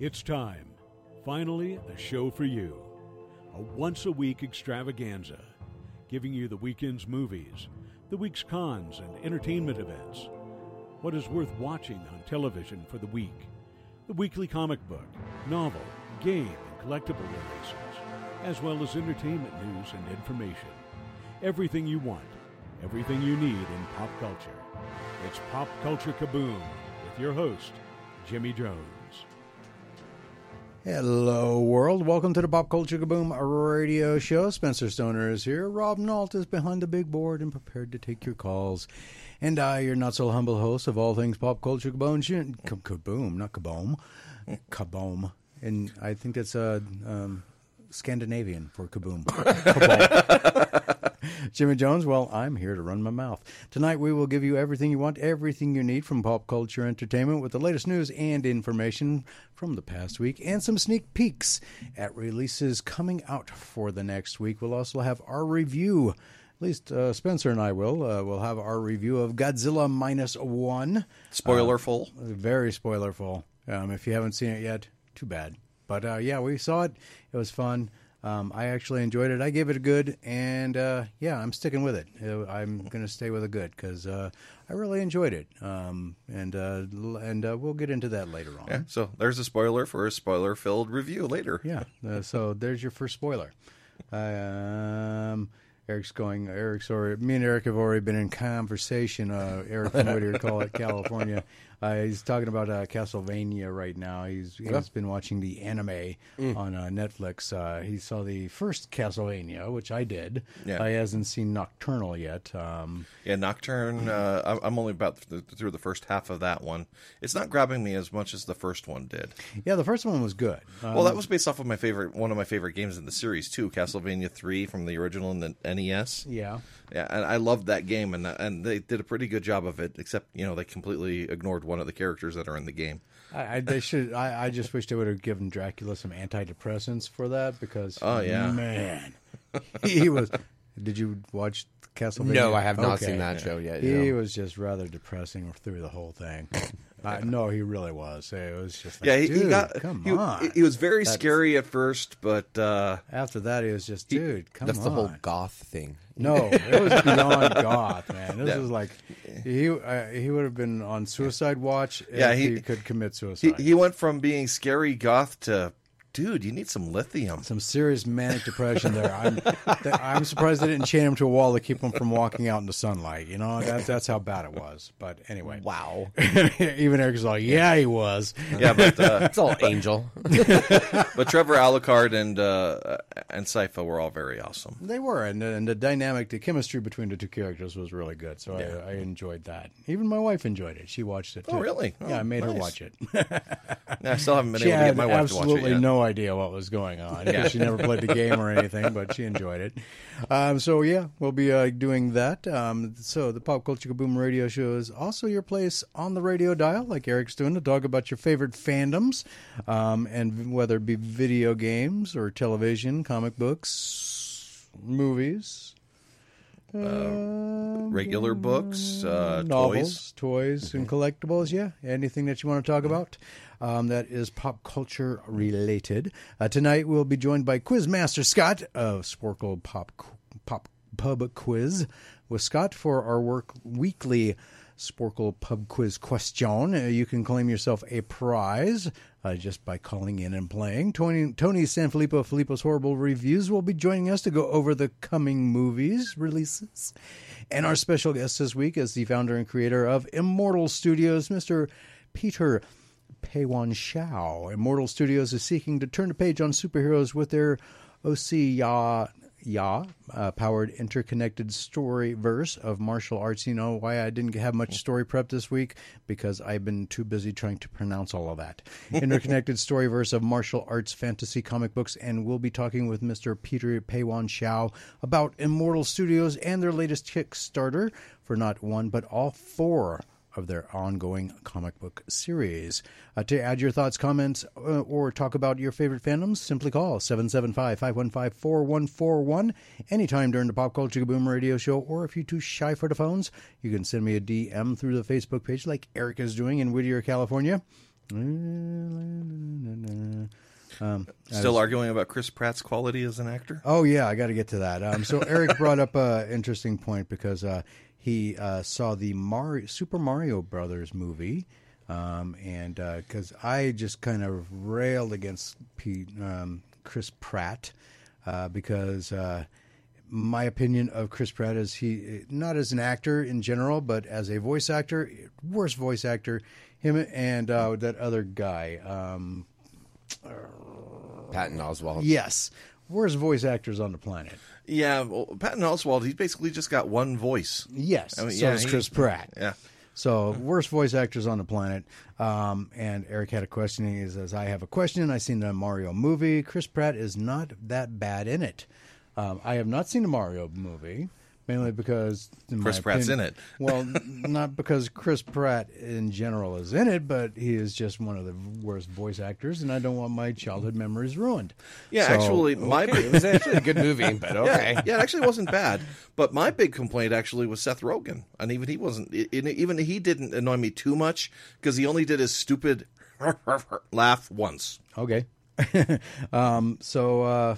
It's time. Finally, a show for you. A once a week extravaganza, giving you the weekend's movies, the week's cons and entertainment events, what is worth watching on television for the week, the weekly comic book, novel, game, and collectible releases, as well as entertainment news and information. Everything you want, everything you need in pop culture. It's Pop Culture Kaboom with your host, Jimmy Jones. Hello, world. Welcome to the Pop Culture Kaboom radio show. Spencer Stoner is here. Rob Nault is behind the big board and prepared to take your calls. And I, your not so humble host of all things Pop Culture Kaboom, Kaboom, not Kaboom, Kaboom. And I think that's uh, um, Scandinavian for Kaboom. Kaboom. Jimmy Jones, well, I'm here to run my mouth. Tonight we will give you everything you want, everything you need from pop culture entertainment with the latest news and information from the past week and some sneak peeks at releases coming out for the next week. We'll also have our review. At least uh, Spencer and I will. Uh, we'll have our review of Godzilla minus one. Spoilerful. Uh, very spoilerful. Um, if you haven't seen it yet, too bad. But uh, yeah, we saw it. It was fun. Um, I actually enjoyed it. I gave it a good, and uh, yeah, I'm sticking with it. Uh, I'm going to stay with a good because uh, I really enjoyed it. Um, and uh, and uh, we'll get into that later on. Yeah, so there's a spoiler for a spoiler-filled review later. Yeah. Uh, so there's your first spoiler. Um, Eric's going. Eric's already. Me and Eric have already been in conversation. Uh, Eric from Whittier, call it California. Uh, he's talking about uh, Castlevania right now. He's he's Yeah. been watching the anime on uh, Netflix. Uh, he saw the first Castlevania, which I did. Yeah. He hasn't seen Nocturnal yet. Um, Yeah, Nocturne. Uh, I'm- only about th- through the first half of that one. It's not grabbing me as much as the first one did. yeah, the first one was good. Uh, Well, that was based off of my favorite, one of my favorite games in the series too, Castlevania Three from the original in the NES. yeah. Yeah, and I loved that game, and and they did a pretty good job of it. Except you know they completely ignored one of the characters that are in the game. I, I they should. I, I just wish they would have given Dracula some antidepressants for that because. Oh, yeah. man, he was. Did you watch Castlevania? No, I have not Okay. seen that show yet. He no. was just rather depressing through the whole thing. I, no, he really was. It was just like, Yeah, he, dude, he got. come he, on. he was very That's- scary at first, but uh, After that, he was just, dude, come That's on. the whole goth thing. No, it was beyond goth, man. This Yeah. was like he uh, he would have been on suicide watch if Yeah, he, he- could commit he suicide. he went from being scary goth to, dude, you need some lithium. some serious manic depression there. I'm th- I'm surprised they didn't chain him to a wall to keep him from walking out in the sunlight. You know, that's that's how bad it was. But anyway, Wow. even Eric's like, yeah, he was. Yeah, but uh, It's all angel. but Trevor Alucard and uh, and Sypha were all very awesome. They were, and and the dynamic, the chemistry between the two characters was really good. So I, I enjoyed that. Even my wife enjoyed it. She watched it. Too. Oh, really? yeah, Oh, I made her watch it. Yeah, I still haven't been she able to get my wife to watch it absolutely no idea what was going on. 'cause Yeah. She never played the game or anything, but she enjoyed it. Um, so yeah, we'll be uh, doing that. Um, so the Pop Culture Kaboom Radio Show is also your place on the radio dial, like Eric's doing, to talk about your favorite fandoms, um, and whether it be video games or television, comic books, movies. Uh, Regular books, uh, novels, toys. toys, and collectibles. Yeah, anything that you want to talk about um, that is pop culture related. Uh, tonight we'll be joined by Quizmaster Scott of Sporcle Pop Pop Pub Quiz with Scott for our work weekly. Sporcle Pub Quiz question. Uh, you can claim yourself a prize uh, just by calling in and playing. Tony, Tony Sanfilippo, Filippo's Horrible Reviews, will be joining us to go over the coming movies releases. And our special guest this week is the founder and creator of Immortal Studios, Mr. Peter Payhuan Shaiao. Immortal Studios is seeking to turn the page on superheroes with their OC Ya Ya uh, powered interconnected story verse of martial arts. You know why I didn't have much story prep this week? Because I've been too busy trying to pronounce all of that. interconnected story verse of martial arts fantasy comic books, and we'll be talking with Mr. Peter Payhuan Shaiao about Immortal Studios and their latest Kickstarter for not one but all four of their ongoing comic book series. Uh, to add your thoughts, comments, uh, or talk about your favorite fandoms, simply call 775-515-4141 anytime during the Pop Culture Boom radio show, or if you're too shy for the phones, you can send me a DM through the Facebook page like Eric is doing in Whittier, California. Still arguing about Chris Pratt's quality as an actor? Oh yeah, I got to get to that. Um, so Eric brought up an interesting point because uh, he uh, saw the Mario, Super Mario Brothers movie, um, and because I just kind of railed against Pete, um, Chris Pratt uh, because uh, my opinion of Chris Pratt is he not as an actor in general, but as a voice actor, worst voice actor. Him and uh, that other guy. Um, Patton Oswalt. yes, worst voice actors on the planet. Yeah, well, Patton Oswalt, he's basically just got one voice. Yes, I mean, so yeah, does he- Chris Pratt. Yeah. So worst voice actors on the planet. Um, and Eric had a question. He says, "I have a question. I've seen the Mario movie. Chris Pratt is not that bad in it. Um, I have not seen the Mario movie." Mainly because Chris Pratt's opinion- in it. Well, not because Chris Pratt in general is in it, but he is just one of the worst voice actors, and I don't want my childhood memories ruined. Yeah, So- actually, my It was actually a good movie, but okay. yeah, it actually wasn't bad. But my big complaint actually was Seth Rogen, and even he wasn't. Even he didn't annoy me too much because he only did his stupid laugh once. Okay. um, so, uh,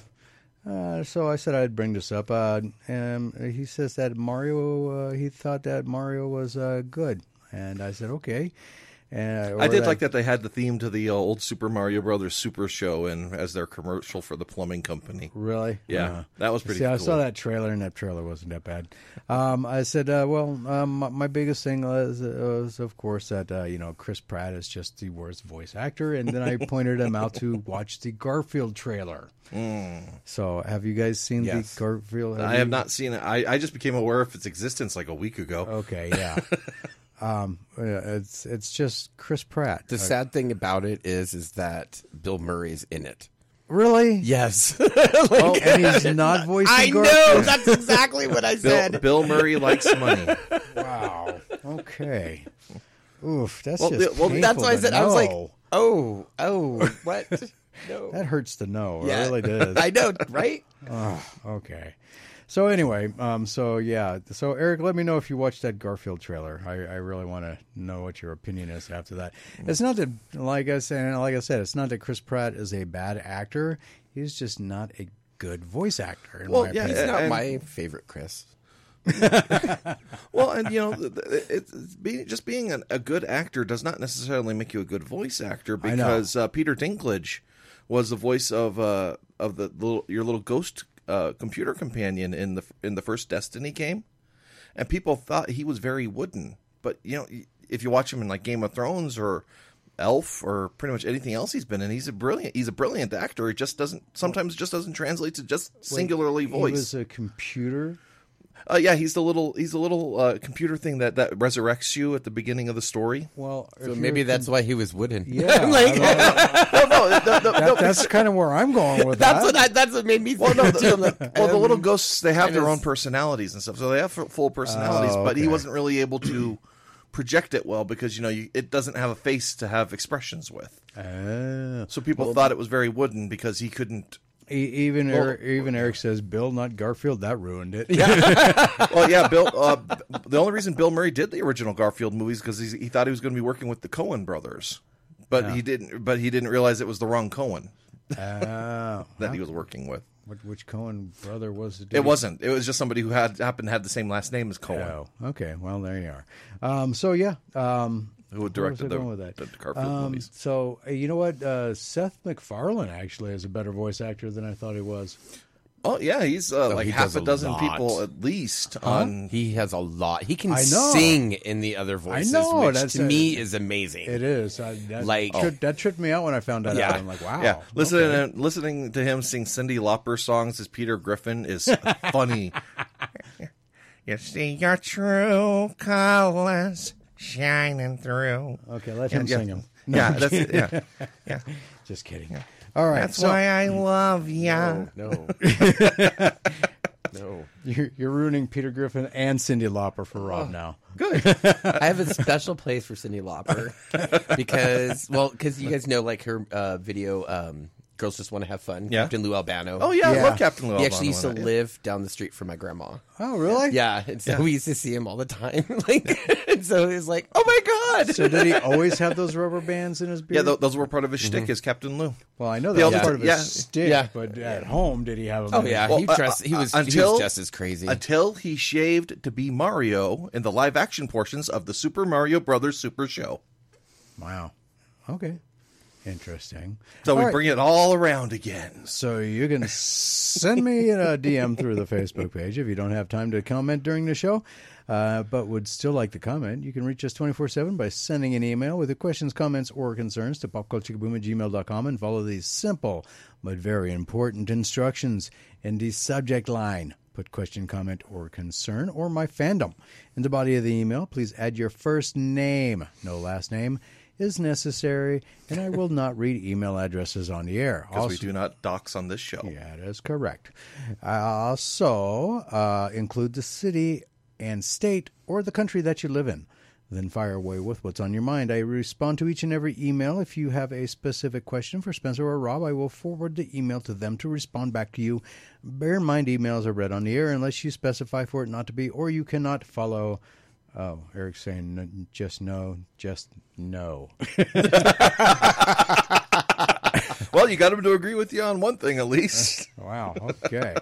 uh, so I said I'd bring this up. Uh, and he says that Mario, uh, he thought that Mario was uh, good, and I said okay. And I did like that they had the theme to the uh, old Super Mario Brothers Super Show and as their commercial for the plumbing company. Really? Yeah, Uh, that was pretty cool. See, I saw that trailer, and that trailer wasn't that bad. Um, I said, uh, well, um, my, biggest thing was, was, of course, that uh, you know Chris Pratt is just the worst voice actor, and then I pointed him out to watch the Garfield trailer. So, have you guys seen Yes. the Garfield? I you- have not seen it. I, I just became aware of its existence like a week ago. Okay, yeah. um, it's it's just Chris Pratt. The Uh, sad thing about it is, is that Bill Murray's in it. really? Yes. Oh, and he's not voicing I know. That's exactly what I said. Bill Murray likes money. Wow. Okay. Oof. That's Well, just well, That's why I to said I was like, oh, oh, what? No. that hurts to know. yeah, It really does. I know, right? okay. So anyway, um, so yeah, so Eric, let me know if you watched that Garfield trailer. I, I really want to know what your opinion is after that. It's not that, like I said, like I said, it's not that Chris Pratt is a bad actor. He's just not a good voice actor. In Well, my yeah, opinion. He's not And- my favorite Chris. Well, and you know, th- th- it's it's being just being an, a good actor does not necessarily make you a good voice actor because uh, Peter Dinklage was the voice of uh, of the little your little ghost uh, computer companion in the in the first Destiny game, and people thought he was very wooden. But you know, if you watch him in like Game of Thrones or Elf or pretty much anything else he's been in, he's a brilliant he's a brilliant actor. It just doesn't sometimes just doesn't translate to just singularly He voice. was a computer. Uh, yeah, he's the little he's the little uh, computer thing that, that resurrects you at the beginning of the story. Well, So maybe you're that's why he was wooden. Yeah, like, I no, no, no, no, no, That, that's kind of where I'm going with that's that. what I, that's what made me well, think no, too. I'm the, well, the um, little ghosts they have their his- own personalities and stuff, so they have full personalities. Oh, But he wasn't really able to project it well because you know you, it doesn't have a face to have expressions with. Ah. So people thought it was very wooden because he couldn't. E- even Well- Eric, even Eric says Bill, not Garfield. That ruined it. Well, yeah, Bill. Uh, the only reason Bill Murray did the original Garfield movies because he thought he was going to be working with the Coen brothers, but he didn't. But he didn't realize it was the wrong Cohen Ah, that he was working with. Which, which Coen brother was it? It wasn't. It was just somebody who had happened to have the same last name as Cohen, Oh, okay. Well, there you are. Um, so yeah, um, who had where was I directed the, going with that? the Garfield Um, movies. So uh, you know what? Uh, Seth MacFarlane actually is a better voice actor than I thought he was. Oh yeah, he's uh, like he half a a dozen lot. people at least on. He has a lot. He can sing in the other voices, know, which that's to a- me is amazing. It is. I, that, Like- tripped, that tripped me out when I found that Yeah. out. I'm like, wow. Yeah, listening okay. listening to him sing Cyndi Lauper songs as Peter Griffin is funny. you see your true colors shining through. Okay, let Yeah, him yeah. sing them. Yeah, that's it. Yeah, yeah. Just kidding. All right. That's so why I love ya. no, no. you're, you're ruining Peter Griffin and Cyndi Lauper for Rob now. Good. I have a special place for Cyndi Lauper because, well, because you guys know like her uh, video, um, Girls Just Want to Have Fun. Yeah. Captain Lou Albano. Oh yeah, I Yeah. love Captain Lou. He actually used to in that, yeah. live down the street from my grandma. Oh, really? Yeah, and so we used to see him all the time. like, and so it was like, oh my god. So did he always have those rubber bands in his beard? Yeah, th- those were part of his shtick as Captain Lou. well, I know They that was also- part of his yeah. stick, Yeah. but at home, did he have them? oh yeah, Well, he uh, dressed. He uh, was he until- was just as crazy. Until he shaved to be Mario in the live action portions of the Super Mario Brothers Super Show. Wow. Okay. Interesting. So All we right. bring it all around again. So you can send me a DM through the Facebook page if you don't have time to comment during the show, uh, but would still like to comment. You can reach us 24 7 by sending an email with your questions, comments, or concerns to popculturekaboom at gmail.com and follow these simple but very important instructions in the subject line. Put question, comment, or concern, or my fandom. In the body of the email, please add your first name, no last name. Is necessary, and I will not read email addresses on the air. Because we do not dox on this show. yeah, that is correct. Also uh, include the city and state or the country that you live in. Then fire away with what's on your mind. I respond to each and every email. If you have a specific question for Spencer or Rob, I will forward the email to them to respond back to you. Bear in mind, emails are read on the air unless you specify for it not to be, or you cannot follow. Oh, Eric's saying n- just no, just no. Well, you got him to agree with you on one thing at least. Wow. Okay.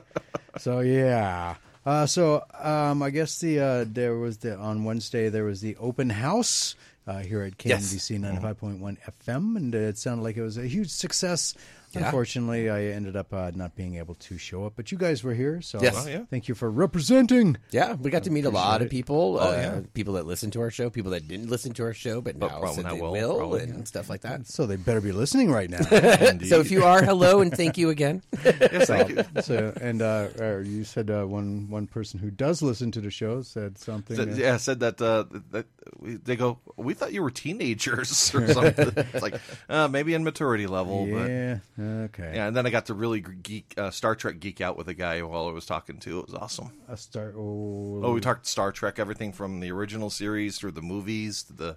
so yeah. Uh, so um, I guess the uh, there was the on Wednesday there was the open house uh, here at. KNVC ninety five point one FM, and it sounded like it was a huge success. Yeah. Unfortunately, I ended up uh, not being able to show up, but you guys were here, so Yes. Oh, yeah. thank you for representing. yeah, we got to meet a lot of people. Oh, uh, yeah. people that listen to our show, people that didn't listen to our show, but now probably said not they will, will, probably, and stuff like that. So they better be listening right now. So if you are, hello and thank you again. yes, thank you. so and uh, uh, you said uh, one one person who does listen to the show said something. Said- uh, yeah, said that uh, that we, they go. We thought you were teenagers or something. it's like uh, maybe in maturity level, but yeah. Okay. yeah. And then I got to really geek uh, Star Trek geek out with a guy while I was talking to. It was awesome. A star. Oh, Oh, we talked Star Trek, everything from the original series through the movies to the.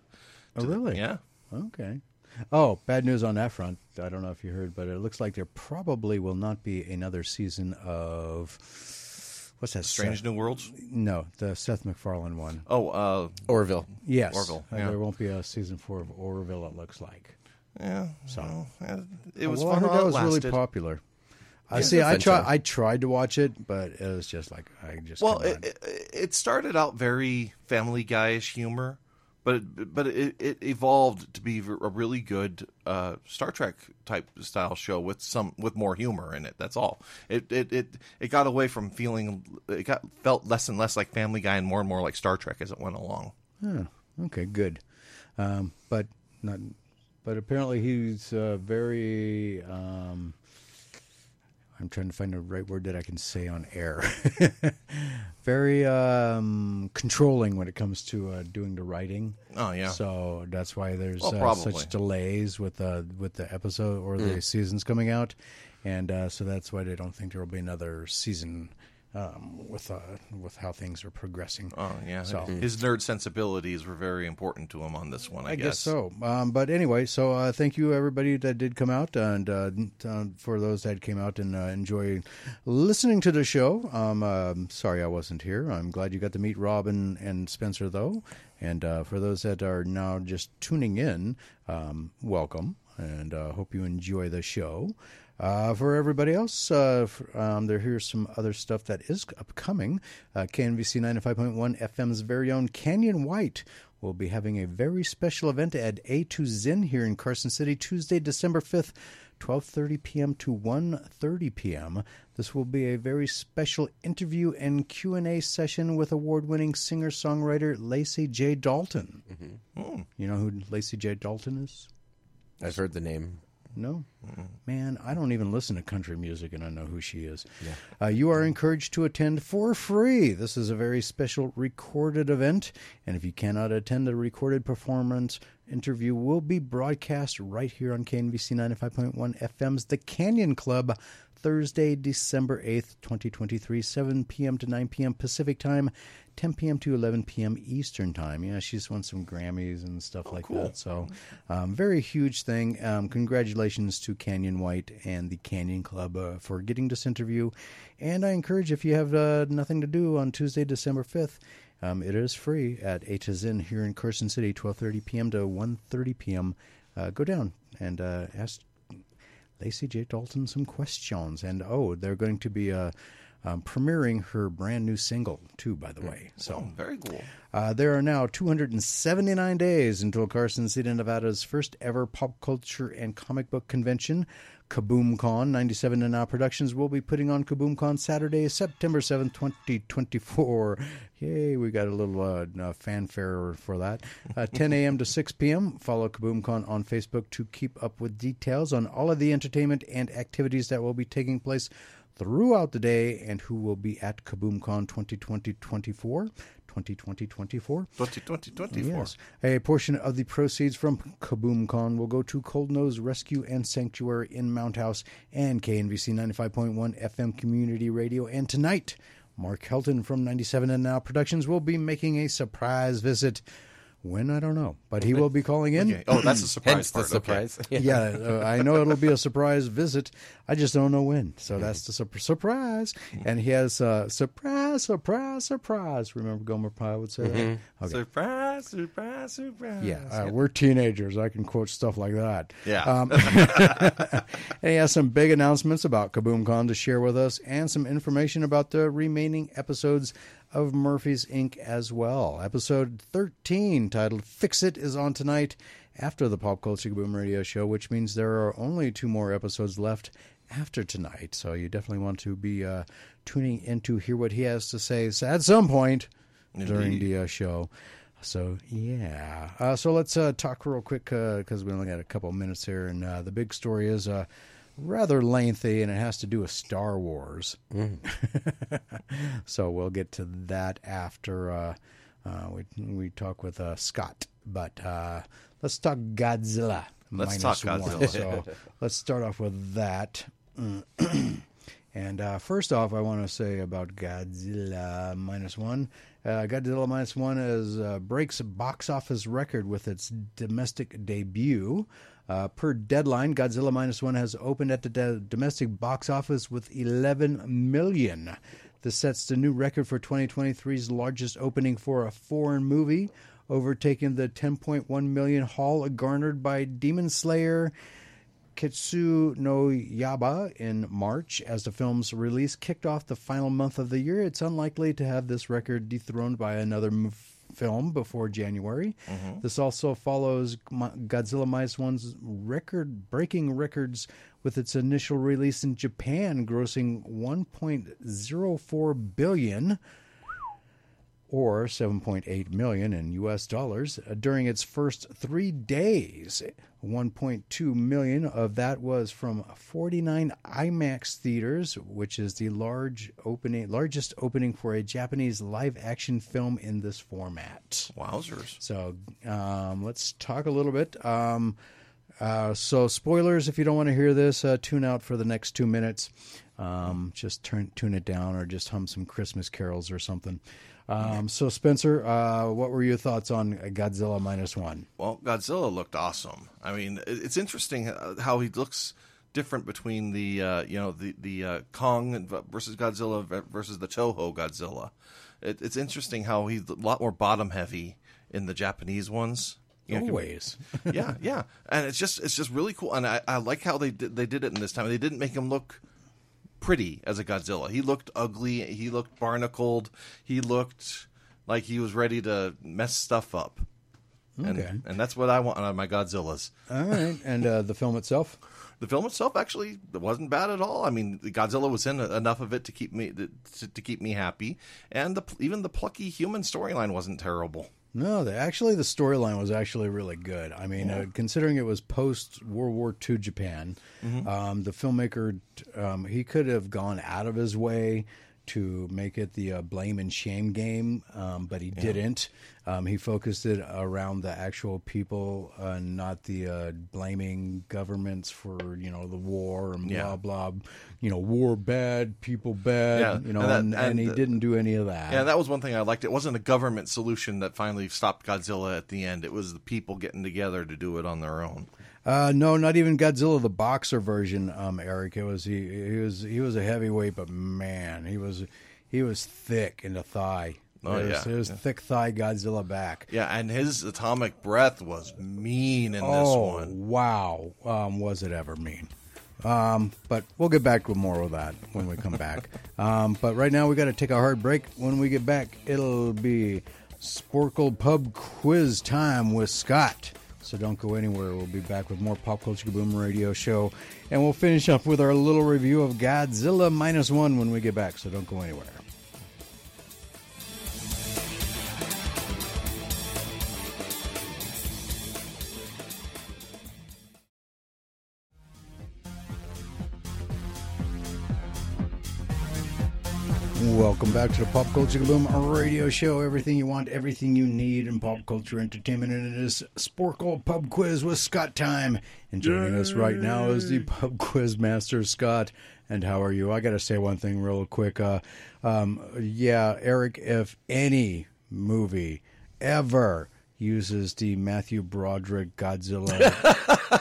Oh, to the- really? yeah. Okay. Oh, bad news on that front. I don't know if you heard, but it looks like there probably will not be another season of what's that? Strange Seth? New Worlds. No, the Seth MacFarlane one. Oh, uh, Orville. Yes, Orville, Uh, yeah. there won't be a season four of Orville. It looks like. Yeah. So yeah, it was well, fun. I heard that it was really popular. I Yeah, see. it's a I fun tried. I tried to watch it, but it was just like I just Well, it, it, it started out very Family Guy-ish humor, but it, but it, it evolved to be a really good uh, Star Trek type style show with some with more humor in it. That's all. It it it, it got away from feeling it got felt less and less like Family Guy and more and more like Star Trek as it went along. Oh, okay, good. Um, but not. But apparently he's uh, very. Um, I'm trying to find the right word that I can say on air. very um, controlling when it comes to uh, doing the writing. Oh yeah. So that's why there's Well, uh, such delays with uh, with the episode or the seasons coming out, and uh, so that's why they don't think there will be another season um, with uh, with how things are progressing. Oh yeah, So- his nerd sensibilities were very important to him on this one. I, I guess so. Um, but anyway, so uh, thank you everybody that did come out, and uh, uh, for those that came out and uh, enjoy listening to the show. Um, um, sorry I wasn't here. I'm glad you got to meet Robin and, and Spencer though. And uh, for those that are now just tuning in, um, welcome, and uh, hope you enjoy the show. Uh, for everybody else, uh, f um, there here's some other stuff that is upcoming. Uh, KNVC 95.1 FM's very own Canyon White will be having a very special event at A2 Zin here in Carson City, Tuesday, December 5th, 12:30 p.m. to 1:30 p.m. This will be a very special interview and Q&A session with award-winning singer-songwriter Lacy J. Dalton. You know who Lacy J. Dalton is? I've heard the name. No, man, I don't even listen to country music, and I know who she is. Uh, you are encouraged to attend for free. This is a very special recorded event, and if you cannot attend the recorded performance, interview will be broadcast right here on KNVC 95.1 FM's The Canyon Club Thursday, December 8th, 2023, 7 p.m. to 9 p.m. Pacific Time, 10 p.m. to 11 p.m. Eastern Time. Yeah, she's won some Grammys and stuff like that. So, um, very huge thing. Um, congratulations to Canyon White and the Canyon Club uh, for getting this interview. And I encourage if you have uh, nothing to do on Tuesday, December 5th, um, it is free at to here in Carson City, 12:30 p.m. to 1:30 p.m. Uh, go down and uh, ask Lacy J. Dalton some questions. And oh, they're going to be uh, um, premiering her brand new single too. By the way, so Oh, very cool. uh, there are now 279 days until Carson City, Nevada's first ever pop culture and comic book convention, KaboomCon. 97toNow Productions will be putting on KaboomCon Saturday, September 7th, 2024. Yay, we got a little uh, uh, fanfare for that. Uh, 10 a.m. to 6 p.m. Follow KaboomCon on Facebook to keep up with details on all of the entertainment and activities that will be taking place throughout the day and who will be at KaboomCon 2020-24. 2020-24. 2020, Yes. A portion of the proceeds from KaboomCon will go to Cold Nose Rescue and Sanctuary in Mound House and KNVC 95.1 FM Community Radio. And tonight, Mark Helton from 97toNow Productions will be making a surprise visit. When I don't know, but he will be calling in. Okay. Oh, that's a surprise Hence the part. Okay. surprise. Yeah, uh, I know it'll be a surprise visit. I just don't know when. So that's the sur- surprise. And he has uh, surprise, surprise, surprise. Remember Gomer Pyle would say that? Okay. Surprise, surprise, surprise. Yeah, uh, we're teenagers. I can quote stuff like that. Yeah. Um, and he has some big announcements about KaboomCon to share with us and some information about the remaining episodes of Murphy's Inc. as well. Episode 13, titled Fix It, is on tonight after the Pop Culture Boom radio show, which means there are only two more episodes left after tonight. So you definitely want to be uh, tuning in to hear what he has to say at some point during the uh, show. So yeah, uh, so let's uh, talk real quick because we only got a couple minutes here, and uh, the big story is uh, rather lengthy, and it has to do with Star Wars. so we'll get to that after uh, uh, we we talk with uh, Scott. But uh, let's talk Godzilla. Let's talk one. Godzilla. So let's start off with that. And uh, first off, I want to say about Godzilla minus one. Uh, Godzilla minus one is uh, breaks box office record with its domestic debut. Uh, per deadline, Godzilla minus one has opened at the de- domestic box office with 11 million. This sets the new record for 2023's largest opening for a foreign movie, overtaking the 10.1 million haul garnered by Demon Slayer. Kimetsu no Yaiba in March. As the film's release kicked off the final month of the year, it's unlikely to have this record dethroned by another film before January. Mm-hmm. This also follows Godzilla Minus One's record-breaking records with its initial release in Japan, grossing 1.04 billion or 7.8 million in US dollars uh, during its first 3 days. 1.2 million of that was from 49 IMAX theaters, which is the large opening largest opening for a Japanese live action film in this format. Wowzers. So um, let's talk a little bit. Um, uh, so spoilers, if you don't want to hear this, uh, tune out for the next two minutes. Um, just turn tune it down, or just hum some Christmas carols or something. Um, so Spencer, uh, what were your thoughts on Godzilla minus one? Well, Godzilla looked awesome. I mean, it's interesting uh, how he looks different between the uh, you know the the uh, Kong versus Godzilla versus the Toho Godzilla. It, it's interesting how he's a lot more bottom heavy in the Japanese ones. You know, Always. yeah, yeah, and it's just it's just really cool, and I, I like how they did they did it in this time. They didn't make him look pretty as a Godzilla. He looked ugly. He looked barnacled. He looked like he was ready to mess stuff up. And, Okay. and that's what I want on my Godzillas. All right, and uh, the film itself. The film itself actually wasn't bad at all. I mean, Godzilla was in enough of it to keep me to, to keep me happy, and the, even the plucky human storyline wasn't terrible. No, the, actually, the storyline was actually really good. I mean, uh, considering it was post World War II Japan, um, the filmmaker um, he could have gone out of his way to make it the uh, blame and shame game, um, but he didn't. Um, he focused it around the actual people, uh, not the uh, blaming governments for you know the war and Yeah. blah blah. You know, war bad, people bad. Yeah, You know, and and, that- and, and he the- didn't do any of that. Yeah, that was one thing I liked. It wasn't a government solution that finally stopped Godzilla at the end. It was the people getting together to do it on their own. Uh, no, not even Godzilla the boxer version. Um, Eric, it was he. He was he was a heavyweight, but man, he was he was thick in the thigh. Oh, it was, yeah, it was yeah. thick thigh Godzilla back. Yeah, and his atomic breath was mean in this one. wow, um, was it ever mean? Um, but we'll get back to more of that when we come back. um, but right now we got to take a hard break. When we get back, it'll be Sporcle Pub Quiz time with Scott. So don't go anywhere. We'll be back with more Pop Culture Kaboom Radio Show, and we'll finish up with our little review of Godzilla minus one when we get back. So don't go anywhere. Welcome back to the Pop Culture Kaboom radio show. Everything you want, everything you need in pop culture entertainment. And it is Sporcle Pub Quiz with Scott time. And joining us right now is the Pub Quiz Master, Scott. And how are you? I got to say one thing real quick. Uh, um, yeah, Eric, if any movie ever uses the Matthew Broderick Godzilla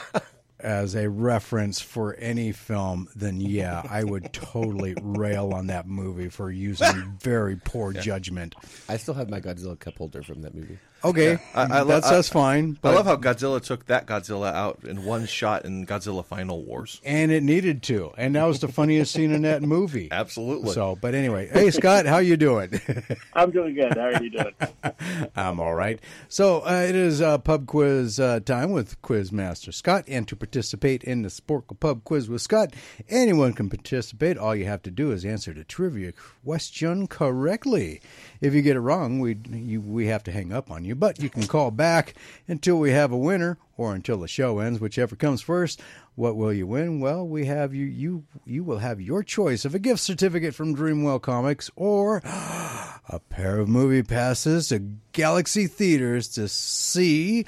as a reference for any film, then yeah, I would totally rail on that movie for using very poor judgment. I still have my Godzilla cup holder from that movie. Okay, I- I lo- that's I- that's fine. I love how Godzilla took that Godzilla out in one shot in Godzilla Final Wars. and it needed to, and that was the funniest scene in that movie. Absolutely. So, but anyway, hey Scott, how you doing? I'm doing good. How are you doing? I'm all right. So uh, it is uh, pub quiz uh, time with Quiz Master Scott, and to participate in the Sporcle Pub Quiz with Scott, anyone can participate. All you have to do is answer the trivia question correctly. If you get it wrong, we you, we have to hang up on you, but you can call back until we have a winner or until the show ends, whichever comes first. What will you win? Well, we have you you you will have your choice of a gift certificate from Dreamwell Comics or a pair of movie passes to Galaxy Theaters to see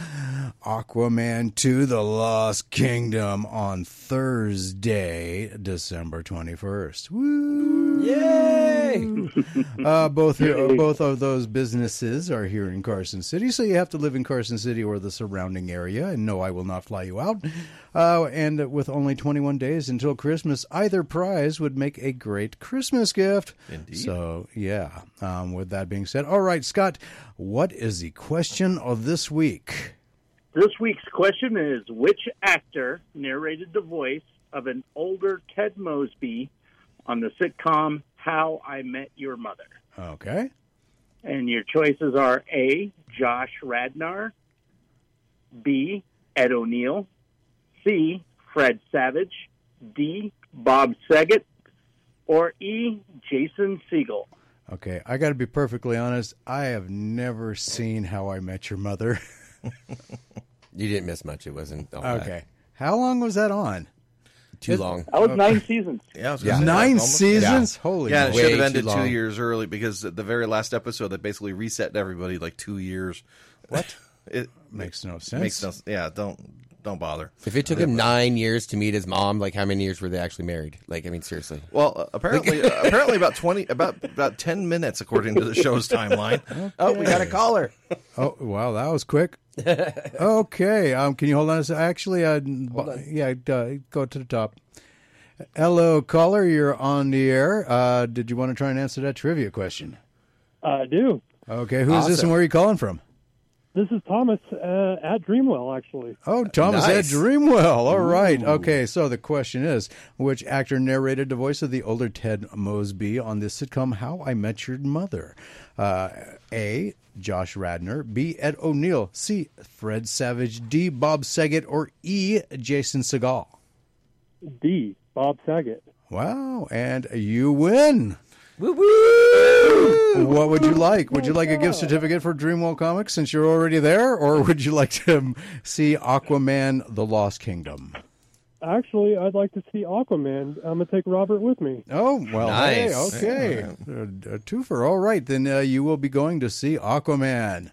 Aquaman 2 The Lost Kingdom on Thursday, December 21st. Woo! Yay! Uh, both here, both of those businesses are here in Carson City, so you have to live in Carson City or the surrounding area. And no, I will not fly you out. Uh, and with only 21 days until Christmas, either prize would make a great Christmas gift. Indeed. So yeah. Um, with that being said, all right, Scott, what is the question of this week? This week's question is Which actor narrated the voice of an older Ted Mosby on the sitcom How I Met Your Mother? Okay. And your choices are A. Josh Radnor, B. Ed O'Neill, C. Fred Savage, D. Bob Saget, or E. Jason Segel. Okay, I got to be perfectly honest. I have never seen How I Met Your Mother. You didn't miss much. It wasn't all that okay, how long was that on? too long. That was oh. nine seasons. yeah, I was Yeah. gonna say, Nine almost- seasons. Holy Yeah, it moly. should have ended two years early because the very last episode that basically reset everybody like two years. What? It makes no sense. makes no. Yeah, don't don't bother. If it took him nine years to meet his mom, like how many years were they actually married? Like, I mean, seriously. Well, uh, apparently, uh, apparently about twenty, about about ten minutes according to the show's timeline. Oh, we got a caller. Oh wow, that was quick. okay, um, can you hold on a sec? Actually, uh, yeah, uh, go to the top. Hello, caller. You're on the air. Uh, did you want to try and answer that trivia question? I do. Okay, who's this Awesome. and where are you calling from? This is Thomas uh, at Dreamwell, actually. Oh, Thomas at Dreamwell. All right. Okay, so the question is which actor narrated the voice of the older Ted Mosby on the sitcom How I Met Your Mother? Uh, A. Josh Radnor. B. Ed O'Neill. C. Fred Savage. D. Bob Saget. Or E. Jason Segel. D. Bob Saget. Wow. And you win. Woo woo! What would you like? Would you like a gift certificate for Dreamwell Comics since you're already there? Or would you like to see Aquaman The Lost Kingdom? actually, I'd like to see Aquaman. I'm gonna take Robert with me. Oh well, hey, Nice. okay, a, a twofer. All right, then uh, you will be going to see Aquaman.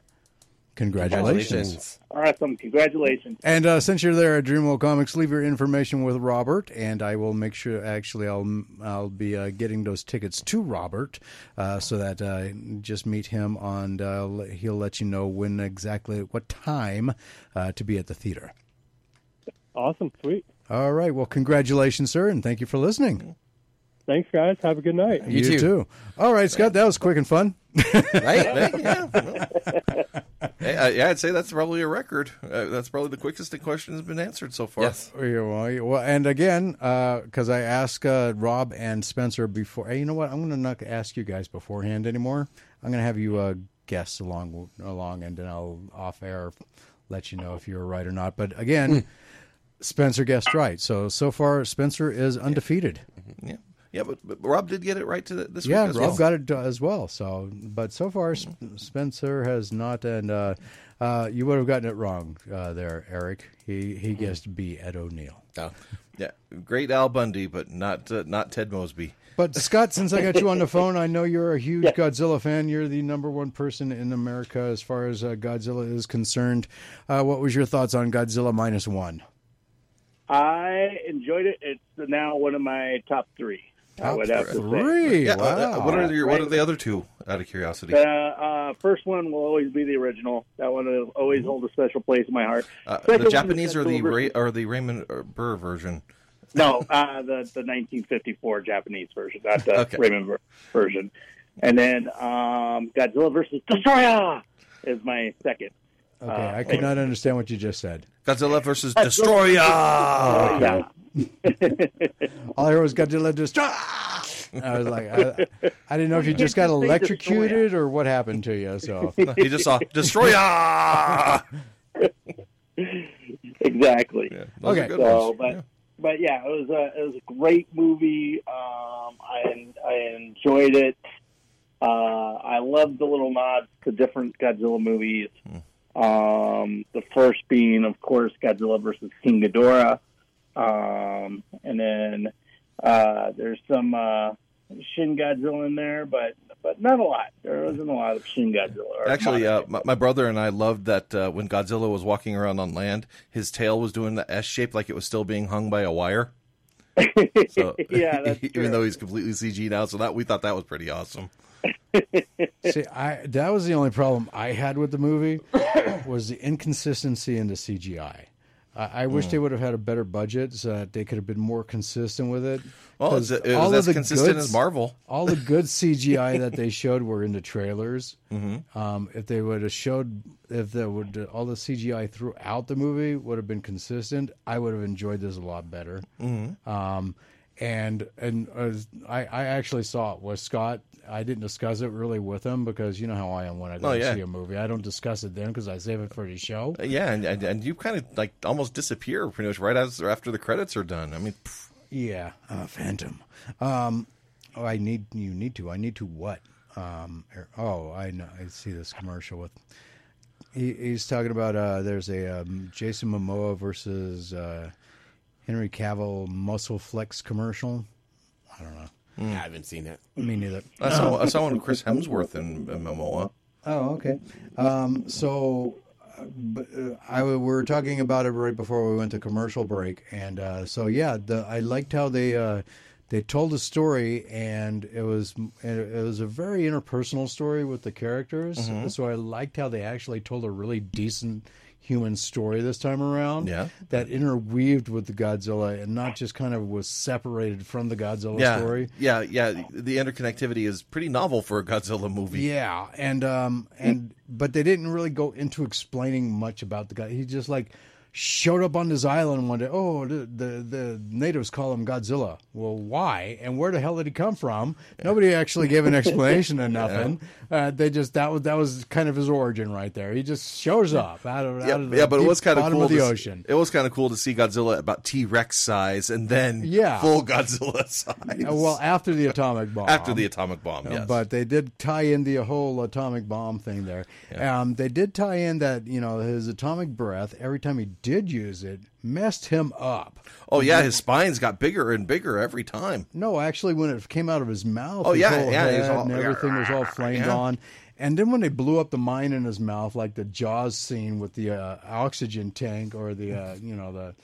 Congratulations! Awesome. Congratulations. And uh, since you're there at Dreamwell Comics, leave your information with Robert, and I will make sure. Actually, I'll I'll be uh, getting those tickets to Robert, uh, so that uh, just meet him on. Uh, he'll let you know when exactly what time uh, to be at the theater. Awesome, sweet. All right. Well, congratulations, sir, and thank you for listening. Thanks, guys. Have a good night. You too. All right, Scott. That was quick and fun. Right? yeah. Hey, I- yeah, I'd say that's probably a record. Uh, that's probably the quickest the question has been answered so far. Yes. Yeah, well, yeah, well, and again, because I asked uh, Rob and Spencer before. Hey, you know what? I'm going to not ask you guys beforehand anymore. I'm going to have you uh, guess along along, and then I'll off air let you know if you're right or not. But again, Spencer guessed right. So so far, Spencer is undefeated. Yeah, yeah, but, but Rob did get it right to the, this Yeah, week as Rob well. got it uh, as well. So, but so far, Sp- Spencer has not, and uh, uh, you would have gotten it wrong uh, there, Eric. He he guessed B. Ed O'Neill. Oh. Yeah, great Al Bundy, but not uh, not Ted Mosby. But Scott, since I got you on the phone, I know you're a huge Godzilla fan. You're the number one person in America as far as uh, Godzilla is concerned. Uh, what was your thoughts on Godzilla minus one? I enjoyed it. It's now one of my top three. I would have to say. Three. Yeah, uh, wow. uh, what are your what are the other two? Out of curiosity, The uh, first one will always be the original. That one will always hold a special place in my heart. uh, the Japanese or the Godzilla Ray, or the Raymond Burr version. No, uh, the the 1954 Japanese version, not the Okay. Raymond ver- version. And then um, Godzilla versus Destoroyah is my second. Okay, Uh, I could not understand what you just said. Godzilla versus Destoroyah. yeah. All I heard was Godzilla destroy. I was like, I, I didn't know if you just got electrocuted or what happened to you. So, he just saw Destroyer. exactly. Yeah, Okay. So, but Yeah. but yeah, it was a it was a great movie. Um, I I enjoyed it. Uh, I loved the little nods to different Godzilla movies. Um, the first being, of course, Godzilla versus King Ghidorah, um, and then uh, there's some uh, Shin Godzilla in there, but but not a lot. There wasn't a lot of Shin Godzilla. Actually, uh, my, my brother and I loved that uh, when Godzilla was walking around on land, his tail was doing the S shape like it was still being hung by a wire. So, yeah, even though he's completely CG now, so that we thought that was pretty awesome. See, I that was the only problem I had with the movie was the inconsistency in the CGI. I, I wish Hmm. they would have had a better budget so that they could have been more consistent with it. Well, it's, it all of as the consistent good- as Marvel. all the good CGI that they showed were in the trailers. Mm-hmm. Um, if they would have showed, if they would all the CGI throughout the movie would have been consistent, I would have enjoyed this a lot better. Mm-hmm. Um, and and uh, I I actually saw it with Scott. I didn't discuss it really with him because you know how I am when I go Oh, yeah. see a movie. I don't discuss it then because I save it for the show. Uh, Yeah, and, and and you kind of like almost disappear pretty much right as after the credits are done. I mean, pff, Yeah, uh, Phantom. Um, oh, I need you need to. I need to what? Um, er- oh, I know. I see this commercial with. He, he's talking about uh, there's a um, Jason Momoa versus uh, Henry Cavill muscle flex commercial. I don't know. I haven't seen it. Me neither. I saw I saw one with Chris Hemsworth in, in Momoa. Oh, okay. Um, so, uh, but, uh, I we were talking about it right before we went to commercial break, and uh, so yeah, the, I liked how they uh, they told a story, and it was it, it was a very interpersonal story with the characters. Mm-hmm. So I liked how they actually told a really decent human story this time around. Yeah. that interweaved with the Godzilla, and not just kind of was separated from the Godzilla Yeah, story. yeah, yeah. The interconnectivity is pretty novel for a Godzilla movie. Yeah, and um and but they didn't really go into explaining much about the guy. He just like showed up on this island one day. Oh, the the, the natives call him Godzilla. Well, why? And where the hell did he come from? Nobody actually gave an explanation or nothing. Uh, they just that was that was kind of his origin right there. He just shows up out of Yeah, out of the yeah, but it was kind of cool. of the ocean. It was kind of cool to see Godzilla about T Rex size, and then Yeah. full Godzilla size. Uh, well, after the atomic bomb. after the atomic bomb, Uh, yes. But they did tie in the whole atomic bomb thing there. Um, they did tie in that you know his atomic breath. Every time he did use it messed him up. Oh yeah, his spines got bigger and bigger every time. No, actually, when it came out of his mouth, Oh, his yeah, yeah, head all- and everything was all flamed yeah. on. And then when they blew up the mine in his mouth, like the Jaws scene with the uh, oxygen tank or the uh, you know the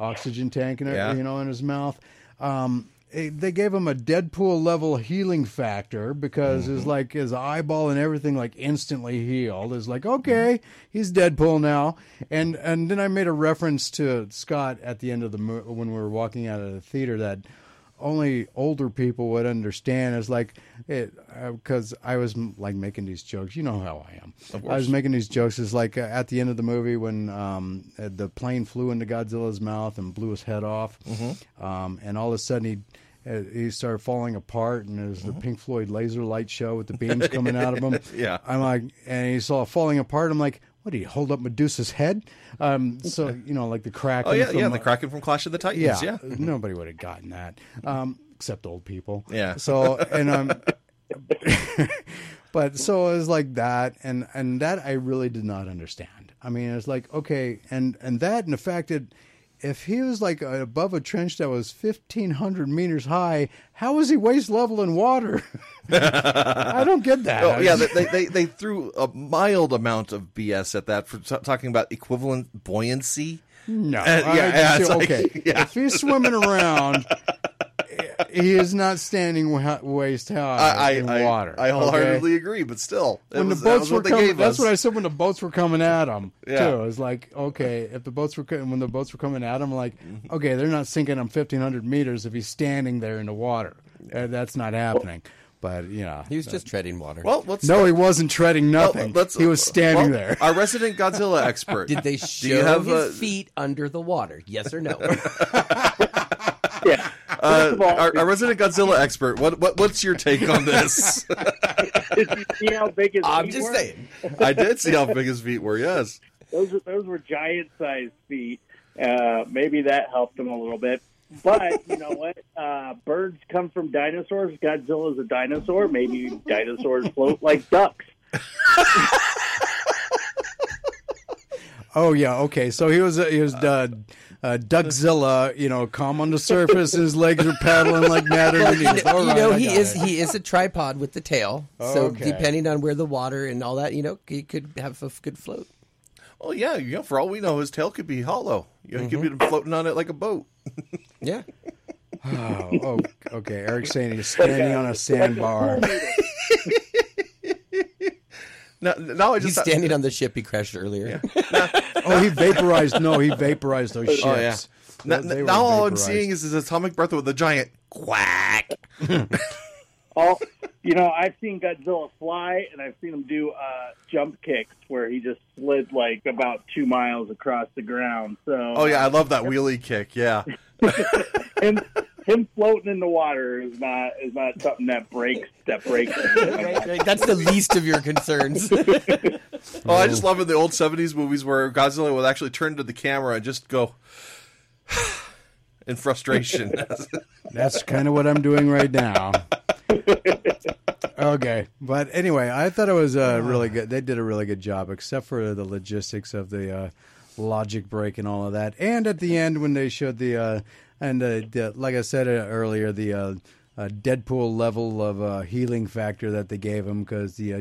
oxygen tank and Yeah. you know in his mouth, um, they gave him a Deadpool level healing factor because Mm-hmm. his like his eyeball and everything like instantly healed. It's like okay, he's Deadpool now. And and then I made a reference to Scott at the end of the mo- when we were walking out of the theater that only older people would understand is like it because I was m- like making these jokes. You know how I am. I was making these jokes. Is like uh, at the end of the movie when um, uh, the plane flew into Godzilla's mouth and blew his head off, um, and all of a sudden he. Uh, He started falling apart, and was the Pink Floyd laser light show with the beams coming out of him. Yeah. I'm like, and he saw falling apart. I'm like, what did he hold up Medusa's head? Um, so you know, like the crack. Oh yeah, yeah, the Kraken from Clash of the Titans. Yeah, Yeah, nobody would have gotten that, um, except old people. Yeah. So and um, but so it was like that, and and that I really did not understand. I mean, it's like okay, and and that and the fact that if he was like above a trench that was fifteen hundred meters high, how was he waist level in water? I don't get that. Oh, yeah, they, they they threw a mild amount of BS at that for t- talking about equivalent buoyancy. No, Uh, yeah, yeah, like- okay. yeah. If he's swimming around, he is not standing wa- waist high I I, in I, water. I okay? wholeheartedly agree, but still, When was, the boats were what they coming, that's us. what I said. When the boats were coming at him, Yeah. too, it's like okay, if the boats were co- when the boats were coming at him, like Mm-hmm. okay, they're not sinking him fifteen hundred meters if he's standing there in the water. Uh, that's not happening. But you know, He was just treading water. Well, let's no, he wasn't treading nothing. let's- he was standing well, there. Our resident Godzilla expert. Did they show you have his a- feet under the water? Yes or no? Yeah. Uh, First all, our, our resident Godzilla expert. What, what what's your take on this? did you see how big his I'm feet just were? saying. I did see how big his feet were. Yes. Those were, those were giant sized feet. Uh, maybe that helped him a little bit. But you know what? Uh, birds come from dinosaurs. Godzilla's a dinosaur. Maybe dinosaurs float like ducks. Oh yeah, okay. So he was he was uh, uh, Duckzilla, you know, calm on the surface. His legs are paddling like mad underneath. All you right, know, he is it. he is a tripod with the tail. So Okay. depending on where the water and all that, you know, he could have a good float. Well, yeah. You know, for all we know, his tail could be hollow. You know, he could Mm-hmm. be floating on it like a boat. Yeah. Oh, oh, okay. Eric's saying he's standing on a sandbar. Now, now I He's just standing on the ship he crashed earlier. Oh, he vaporized. No, he vaporized those ships. Oh yeah. Now, They were now all I'm vaporized. seeing is his atomic breath with a giant quack. All you know, I've seen Godzilla fly, and I've seen him do uh, jump kicks where he just slid like about two miles across the ground. So, Oh yeah, I love that wheelie kick. Yeah. him him floating in the water is not is not something that breaks that breaks. him. Right, That's the least of your concerns. Oh, I just love in the old '70s movies where Godzilla would actually turn to the camera and just go in frustration. That's kind of what I'm doing right now. Okay, but anyway, I thought it was uh, really good. They did a really good job, except for the logistics of the uh, logic break and all of that. And at the end, when they showed the uh, and uh, the, like I said uh, earlier, the uh, uh, Deadpool level of uh, healing factor that they gave him because the uh,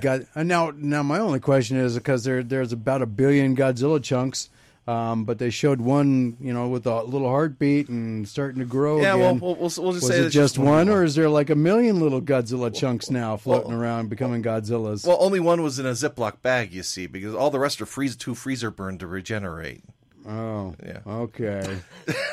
got uh, now now my only question is because there there's about a billion Godzilla chunks. Um, but they showed one, you know, with a little heartbeat and starting to grow yeah, well, again. we'll, we'll, we'll just Was say it just one, or is there like a million little Godzilla chunks now floating around, becoming Godzillas? Well, only one was in a Ziploc bag, you see, because all the rest are freeze too freezer burned to regenerate. Oh, Yeah. okay.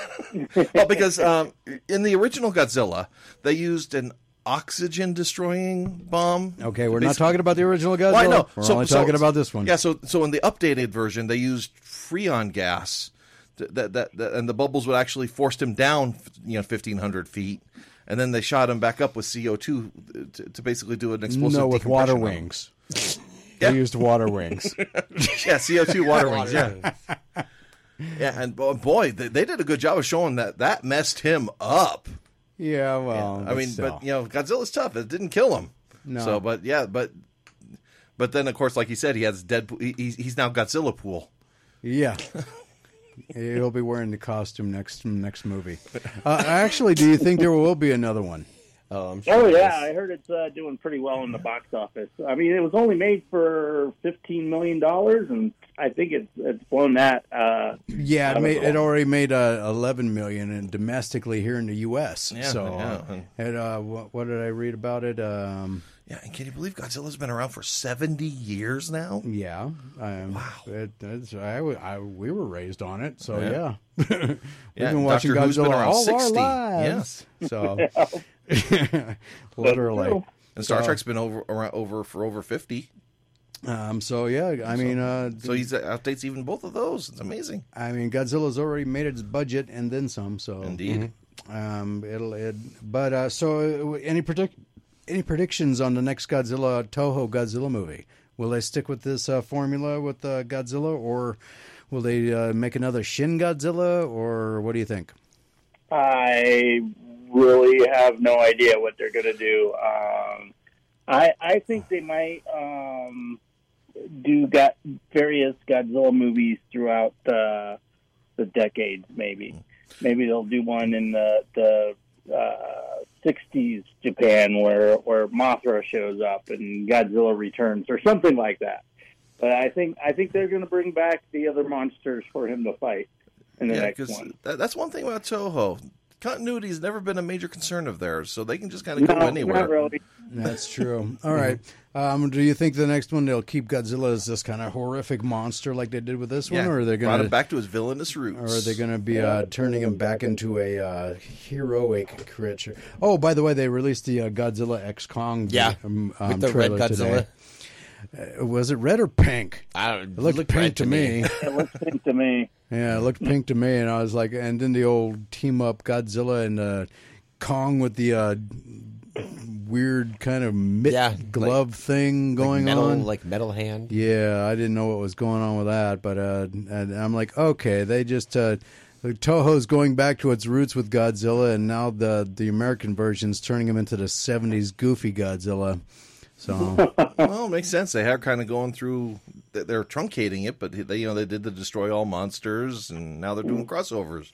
well, because um, in the original Godzilla, they used an oxygen destroying bomb. Okay, we're not talking about the original Godzilla. Well, I know. We're so, only so- talking about this one. Yeah. So, so in the updated version, they used freon gas, that, that, that and the bubbles would actually forced him down, you know, fifteen hundred feet, and then they shot him back up with CO two to, to basically do an explosive. no, with water on wings. Yeah. They used water wings. Yeah, CO two water wings. Yeah. Yeah, and boy, they, they did a good job of showing that that messed him up. yeah, well, I mean, still. but you know, Godzilla's tough. It didn't kill him. No. So, but yeah, but but then of course, like he said, he has dead. He's he's now Godzilla pool. yeah, He'll be wearing the costume next next movie. Uh, actually, do you think there will be another one? Oh, I'm sure. Oh yeah. I heard it's uh, doing pretty well in the box office. I mean, it was only made for fifteen million dollars, and I think it's it's blown that. Uh, Yeah, it, made, it already made uh, eleven million and domestically here in the U.S. Yeah, so, yeah. and uh, what, what did I read about it? Um, Yeah, and can you believe Godzilla's been around for 70 years now? yeah, um, wow. It, it's, I, w- I- we were raised on it, so Yeah. yeah, we've Yeah, been watching Doctor Who's been Godzilla around all 60, our lives. Yes, So, literally. And Star So- Trek's been over around over for over 50. Um, so yeah, I mean, uh, So he's updates even both of those. It's amazing. I mean, Godzilla's already made its budget and then some. So Indeed. Um, it'll it, but uh, so uh, any predict any predictions on the next Godzilla Toho Godzilla movie? Will they stick with this uh, formula with uh, Godzilla, or will they uh, make another Shin Godzilla, or what do you think? I really have no idea what they're going to do. Um, I I think they might um, do got various Godzilla movies throughout the the decades. Maybe maybe they'll do one in the the uh, '60s Japan where where Mothra shows up and Godzilla returns or something like that. But I think I think they're going to bring back the other monsters for him to fight in the Yeah, next one. that, that's one thing about Toho. Continuity has never been a major concern of theirs, so they can just kind of go anywhere. not really. That's true. All right. Um, do you think the next one they'll keep Godzilla as this kind of horrific monster like they did with this one, Yeah, or are they brought going him to back to his villainous roots. Or are they going to be uh, turning him back into a uh, heroic creature? Oh, by the way, they released the uh, Godzilla X Kong Yeah, um, um, with the red Godzilla. today. Uh, was it red or pink? I don't. It looked looked pink to me. It looks pink to me. yeah, it looked pink to me, and I was like, and then the old team up Godzilla and uh, Kong with the uh, weird kind of mitt Yeah, glove thing going like metal, on. like metal hand. Yeah, I didn't know what was going on with that, but uh, I'm like, okay, they just uh, Toho's going back to its roots with Godzilla, and now the the American version's turning him into the '70s goofy Godzilla. So well, it makes sense. They are kind of going through. they- They're truncating it, but they, you know, they did the destroy all monsters, and now they're doing crossovers.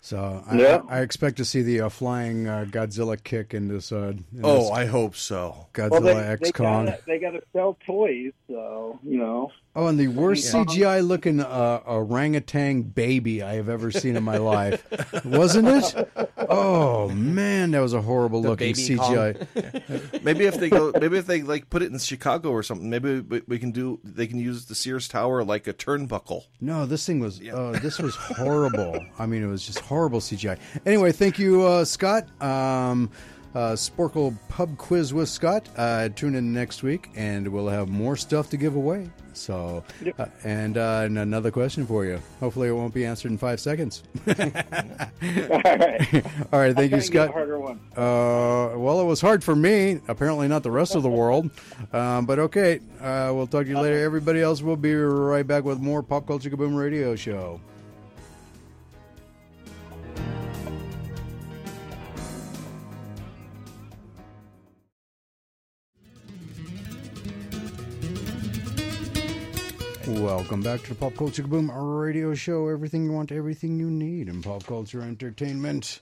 so I, Yeah. I, I expect to see the uh, flying uh, Godzilla kick in this. Uh, in Oh, this I hope so. Godzilla Well, they, X they Kong. gotta, they got to sell toys, so you know. Oh, and the worst CGI looking uh, orangutan baby I have ever seen in my life, wasn't it? Oh man, that was a horrible looking baby CGI. Maybe if they go, maybe if they like put it in Chicago or something, maybe we, we can do. They can use the Sears Tower like a turnbuckle. No, this thing was uh, this was horrible. I mean, it was just horrible CGI. Anyway, thank you, uh, Scott. Um, uh, Sporcle Pub Quiz with Scott. Uh, tune in next week, and we'll have more stuff to give away. So, uh, and, uh, and another question for you. Hopefully, it won't be answered in five seconds. All right, All right, thank you, Scott. harder one. Uh, well, it was hard for me. Apparently, not the rest of the world. Um, but okay, uh, we'll talk to you later. Everybody else, we'll be right back with more Pop Culture Kaboom Radio Show. Welcome back to the Pop Culture Kaboom Radio Show. Everything you want, everything you need in pop culture entertainment.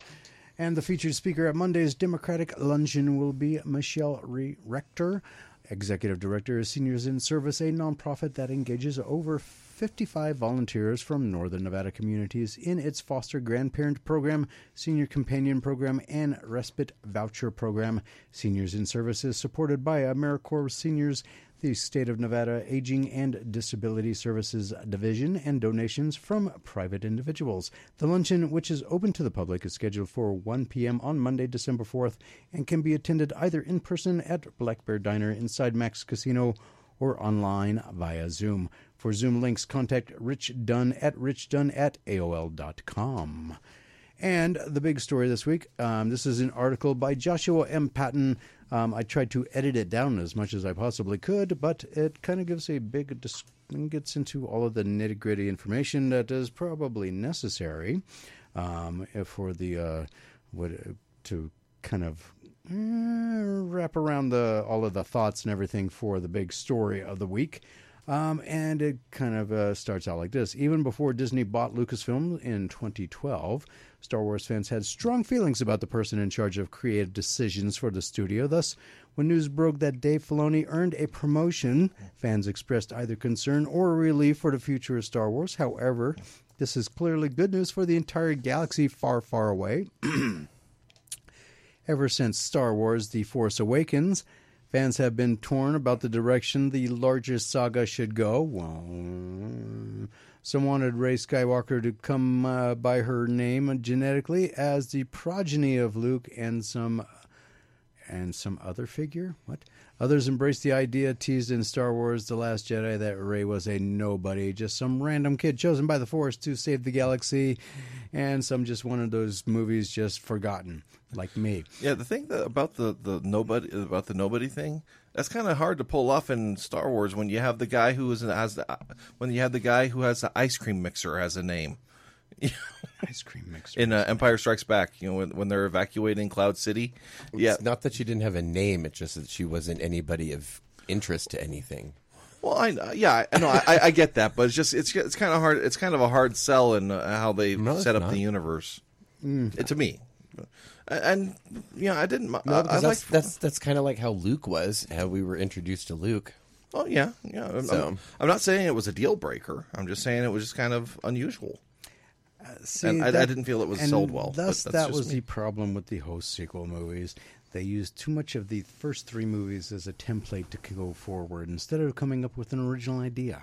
And the featured speaker at Monday's Democratic Luncheon will be Michelle Re- Rector, Executive Director of Seniors in Service, a nonprofit that engages over 55 volunteers from Northern Nevada communities in its foster grandparent program, senior companion program, and respite voucher program. Seniors in Service is supported by AmeriCorps Seniors the State of Nevada Aging and Disability Services Division, and donations from private individuals. The luncheon, which is open to the public, is scheduled for 1 p.m. on Monday, December 4th, and can be attended either in person at Black Bear Diner inside Max Casino or online via Zoom. For Zoom links, contact Rich Dunn at richdunn at AOL.com. And the big story this week um, this is an article by Joshua M. Patton. Um, I tried to edit it down as much as I possibly could, but it kind of gives a big, dis- gets into all of the nitty gritty information that is probably necessary um, for the, uh, what, to kind of uh, wrap around the all of the thoughts and everything for the big story of the week. Um, and it kind of uh, starts out like this. Even before Disney bought Lucasfilm in 2012, Star Wars fans had strong feelings about the person in charge of creative decisions for the studio. Thus, when news broke that Dave Filoni earned a promotion, fans expressed either concern or relief for the future of Star Wars. However, this is clearly good news for the entire galaxy far, far away. Ever since Star Wars The Force Awakens, fans have been torn about the direction the larger saga should go. Well, some wanted Rey Skywalker to come uh, by her name genetically as the progeny of Luke and some and some other figure. What? Others embraced the idea teased in Star Wars The Last Jedi that Rey was a nobody, just some random kid chosen by the Force to save the galaxy, and some just one of those movies just forgotten, like me. Yeah, the thing that, about the, the nobody about the nobody thing that's kind of hard to pull off in Star Wars when you have the guy who is has the when you have the guy who has the ice cream mixer as a name. Ice cream mixer. in uh, Empire Strikes Back, you know, when, when they're evacuating Cloud City. Yeah, It's not that she didn't have a name; it's just that she wasn't anybody of interest to anything. Well, I yeah, I know, I, I get that, but it's just it's it's kind of hard. It's kind of a hard sell in uh, how they No, it's set up not. the universe. It, to me, and yeah, I didn't. No, I, I because like. that's that's that's kind of like how Luke was, how we were introduced to Luke. Oh yeah, yeah. I'm, So- I'm, I'm not saying it was a deal breaker. I'm just saying it was just kind of unusual. See, And I- I didn't feel it was and sold well, Thus, that's that was me. the problem with the host sequel movies. They used too much of the first three movies as a template to go forward instead of coming up with an original idea.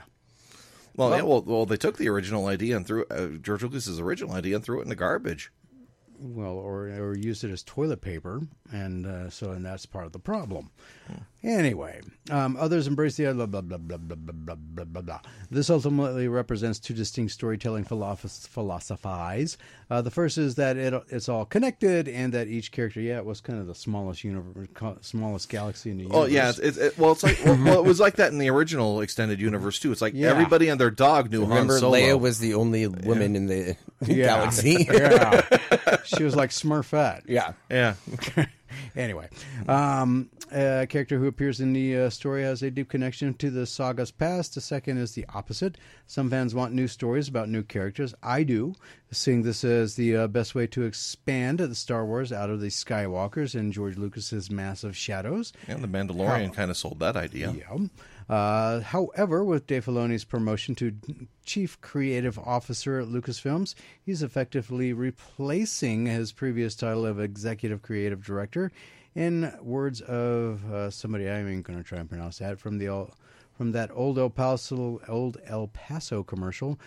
Well, yeah. Well, well, they took the original idea and threw uh, George Lucas's original idea and threw it in the garbage. Well, or or used it as toilet paper, and uh, so and that's part of the problem. Anyway, um, others embrace the blah blah blah blah blah blah blah blah blah blah. This ultimately represents two distinct storytelling philosoph- philosophies. Uh, the first is that it it's all connected, and that each character, yeah, it was kind of the smallest universe, smallest galaxy in the universe. Oh yeah, it's, it's it, well, it's like well, well, it was like that in the original extended universe too. It's like Yeah. everybody and their dog knew Remember, Han Solo. Leia was the only woman in the galaxy. yeah, she was like Smurfette. yeah. yeah, anyway, um, a character who appears in the uh, story has a deep connection to the saga's past. The second is the opposite. Some fans want new stories about new characters. I do, seeing this as the uh, best way to expand the Star Wars out of the Skywalkers and George Lucas's massive shadows. and the Mandalorian kind of sold that idea. Yeah. Uh, however, with Dave Filoni's promotion to chief creative officer at Lucasfilms, he's effectively replacing his previous title of executive creative director. In words of uh, somebody, I'm even going to try and pronounce that from the from that old El Paso old El Paso commercial.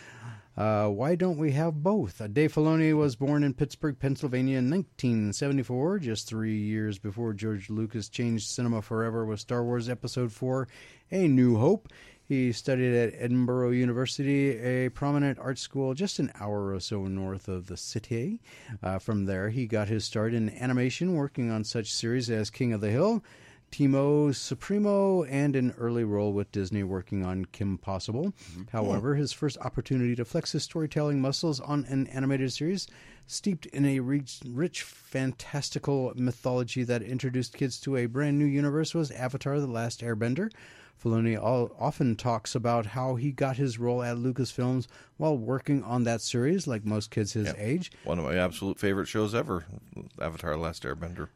Uh, why don't we have both? Uh, Dave Filoni was born in Pittsburgh, Pennsylvania in 1974, just three years before George Lucas changed cinema forever with Star Wars Episode 4 A New Hope. He studied at Edinboro University, a prominent art school just an hour or so north of the city. Uh, from there, he got his start in animation, working on such series as King of the Hill, Teamo Supremo, and an early role with Disney working on Kim Possible. Mm-hmm. However, his first opportunity to flex his storytelling muscles on an animated series, steeped in a rich, rich fantastical mythology that introduced kids to a brand new universe, was Avatar The Last Airbender. Filoni all, often talks about how he got his role at Lucasfilms while working on that series, like most kids his age. One of my absolute favorite shows ever, Avatar: The Last Airbender.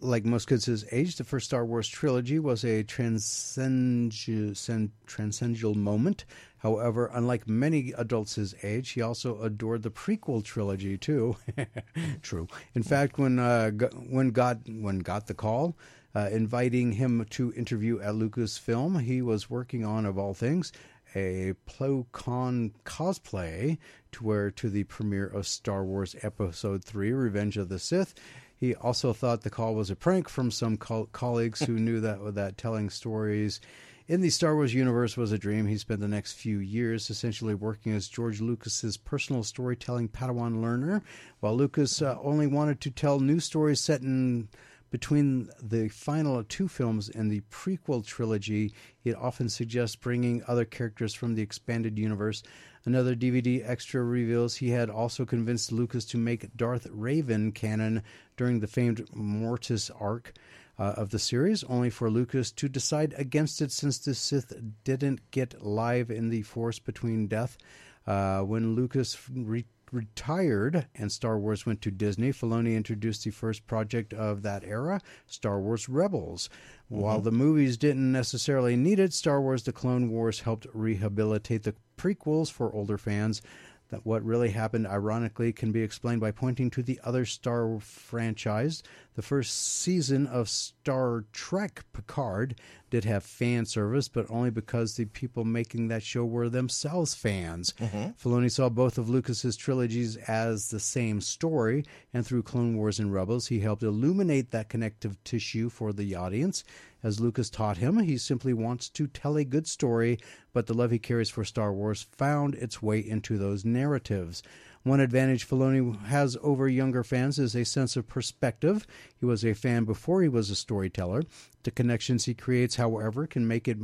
Like most kids his age, the first Star Wars trilogy was a transcendental, moment. However, unlike many adults his age, he also adored the prequel trilogy too. True. In fact, when uh, when God when got the call, uh, inviting him to interview at Lucasfilm, he was working on, of all things, a Plo Koon cosplay to wear to the premiere of Star Wars Episode 3 Revenge of the Sith. He also thought the call was a prank from some col- colleagues who knew that that telling stories in the Star Wars universe was a dream. He spent the next few years essentially working as George Lucas's personal storytelling Padawan learner, while Lucas uh, only wanted to tell new stories set in between the final two films and the prequel trilogy, he'd often suggest bringing other characters from the expanded universe. Another DVD extra reveals he had also convinced Lucas to make Darth Revan canon during the famed Mortis arc. uh, of the series, only for Lucas to decide against it since the Sith didn't get live in the Force between death. Uh, when Lucas re- retired and Star Wars went to Disney, Filoni introduced the first project of that era, Star Wars Rebels. While the movies didn't necessarily need it, Star Wars The Clone Wars helped rehabilitate the prequels for older fans. That what really happened, ironically, can be explained by pointing to the other Star franchise. The first season of Star Trek Picard did have fan service, but only because the people making that show were themselves fans. Mm-hmm. Filoni saw both of Lucas's trilogies as the same story, and through Clone Wars and Rebels, he helped illuminate that connective tissue for the audience. As Lucas taught him, he simply wants to tell a good story, but the love he carries for Star Wars found its way into those narratives. One advantage Filoni has over younger fans is a sense of perspective. He was a fan before he was a storyteller. The connections he creates, however, can make it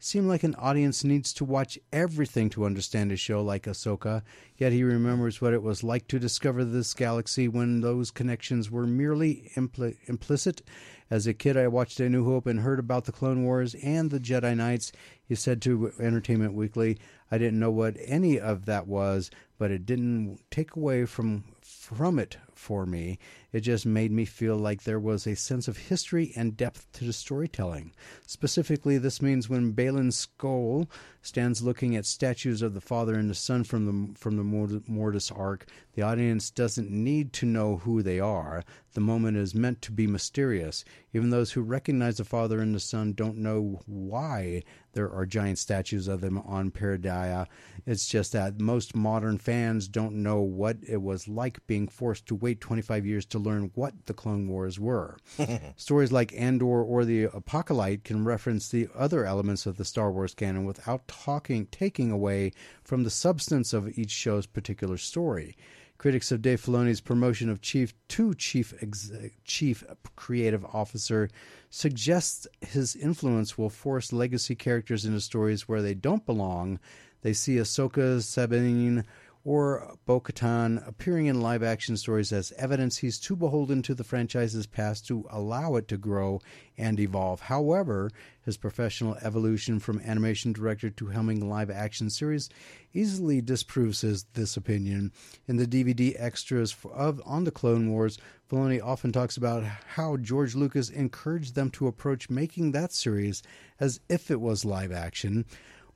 mm, seem like an audience needs to watch everything to understand a show like Ahsoka, yet he remembers what it was like to discover this galaxy when those connections were merely impli- implicit. As a kid, I watched A New Hope and heard about the Clone Wars and the Jedi Knights. He said to Entertainment Weekly, I didn't know what any of that was, but it didn't take away from from it for me. It just made me feel like there was a sense of history and depth to the storytelling. Specifically, this means when Baylan Skoll stands looking at statues of the father and the son from the from the Mortis arc, the audience doesn't need to know who they are. The moment is meant to be mysterious. Even those who recognize the father and the son don't know why there are giant statues of them on Peridea. It's just that most modern fans don't know what it was like being forced to wait 25 years to learn what the Clone Wars were. Stories like Andor or the Apocalypse can reference the other elements of the Star Wars canon without talking taking away from the substance of each show's particular story. Critics of Dave Filoni's promotion of chief to chief ex, chief creative officer suggest his influence will force legacy characters into stories where they don't belong. They see Ahsoka, Sabine, or Bo Katan appearing in live action stories as evidence he's too beholden to the franchise's past to allow it to grow and evolve. However, his professional evolution from animation director to helming live action series easily disproves his, this opinion. In the DVD extras of On the Clone Wars, Filoni often talks about how George Lucas encouraged them to approach making that series as if it was live action.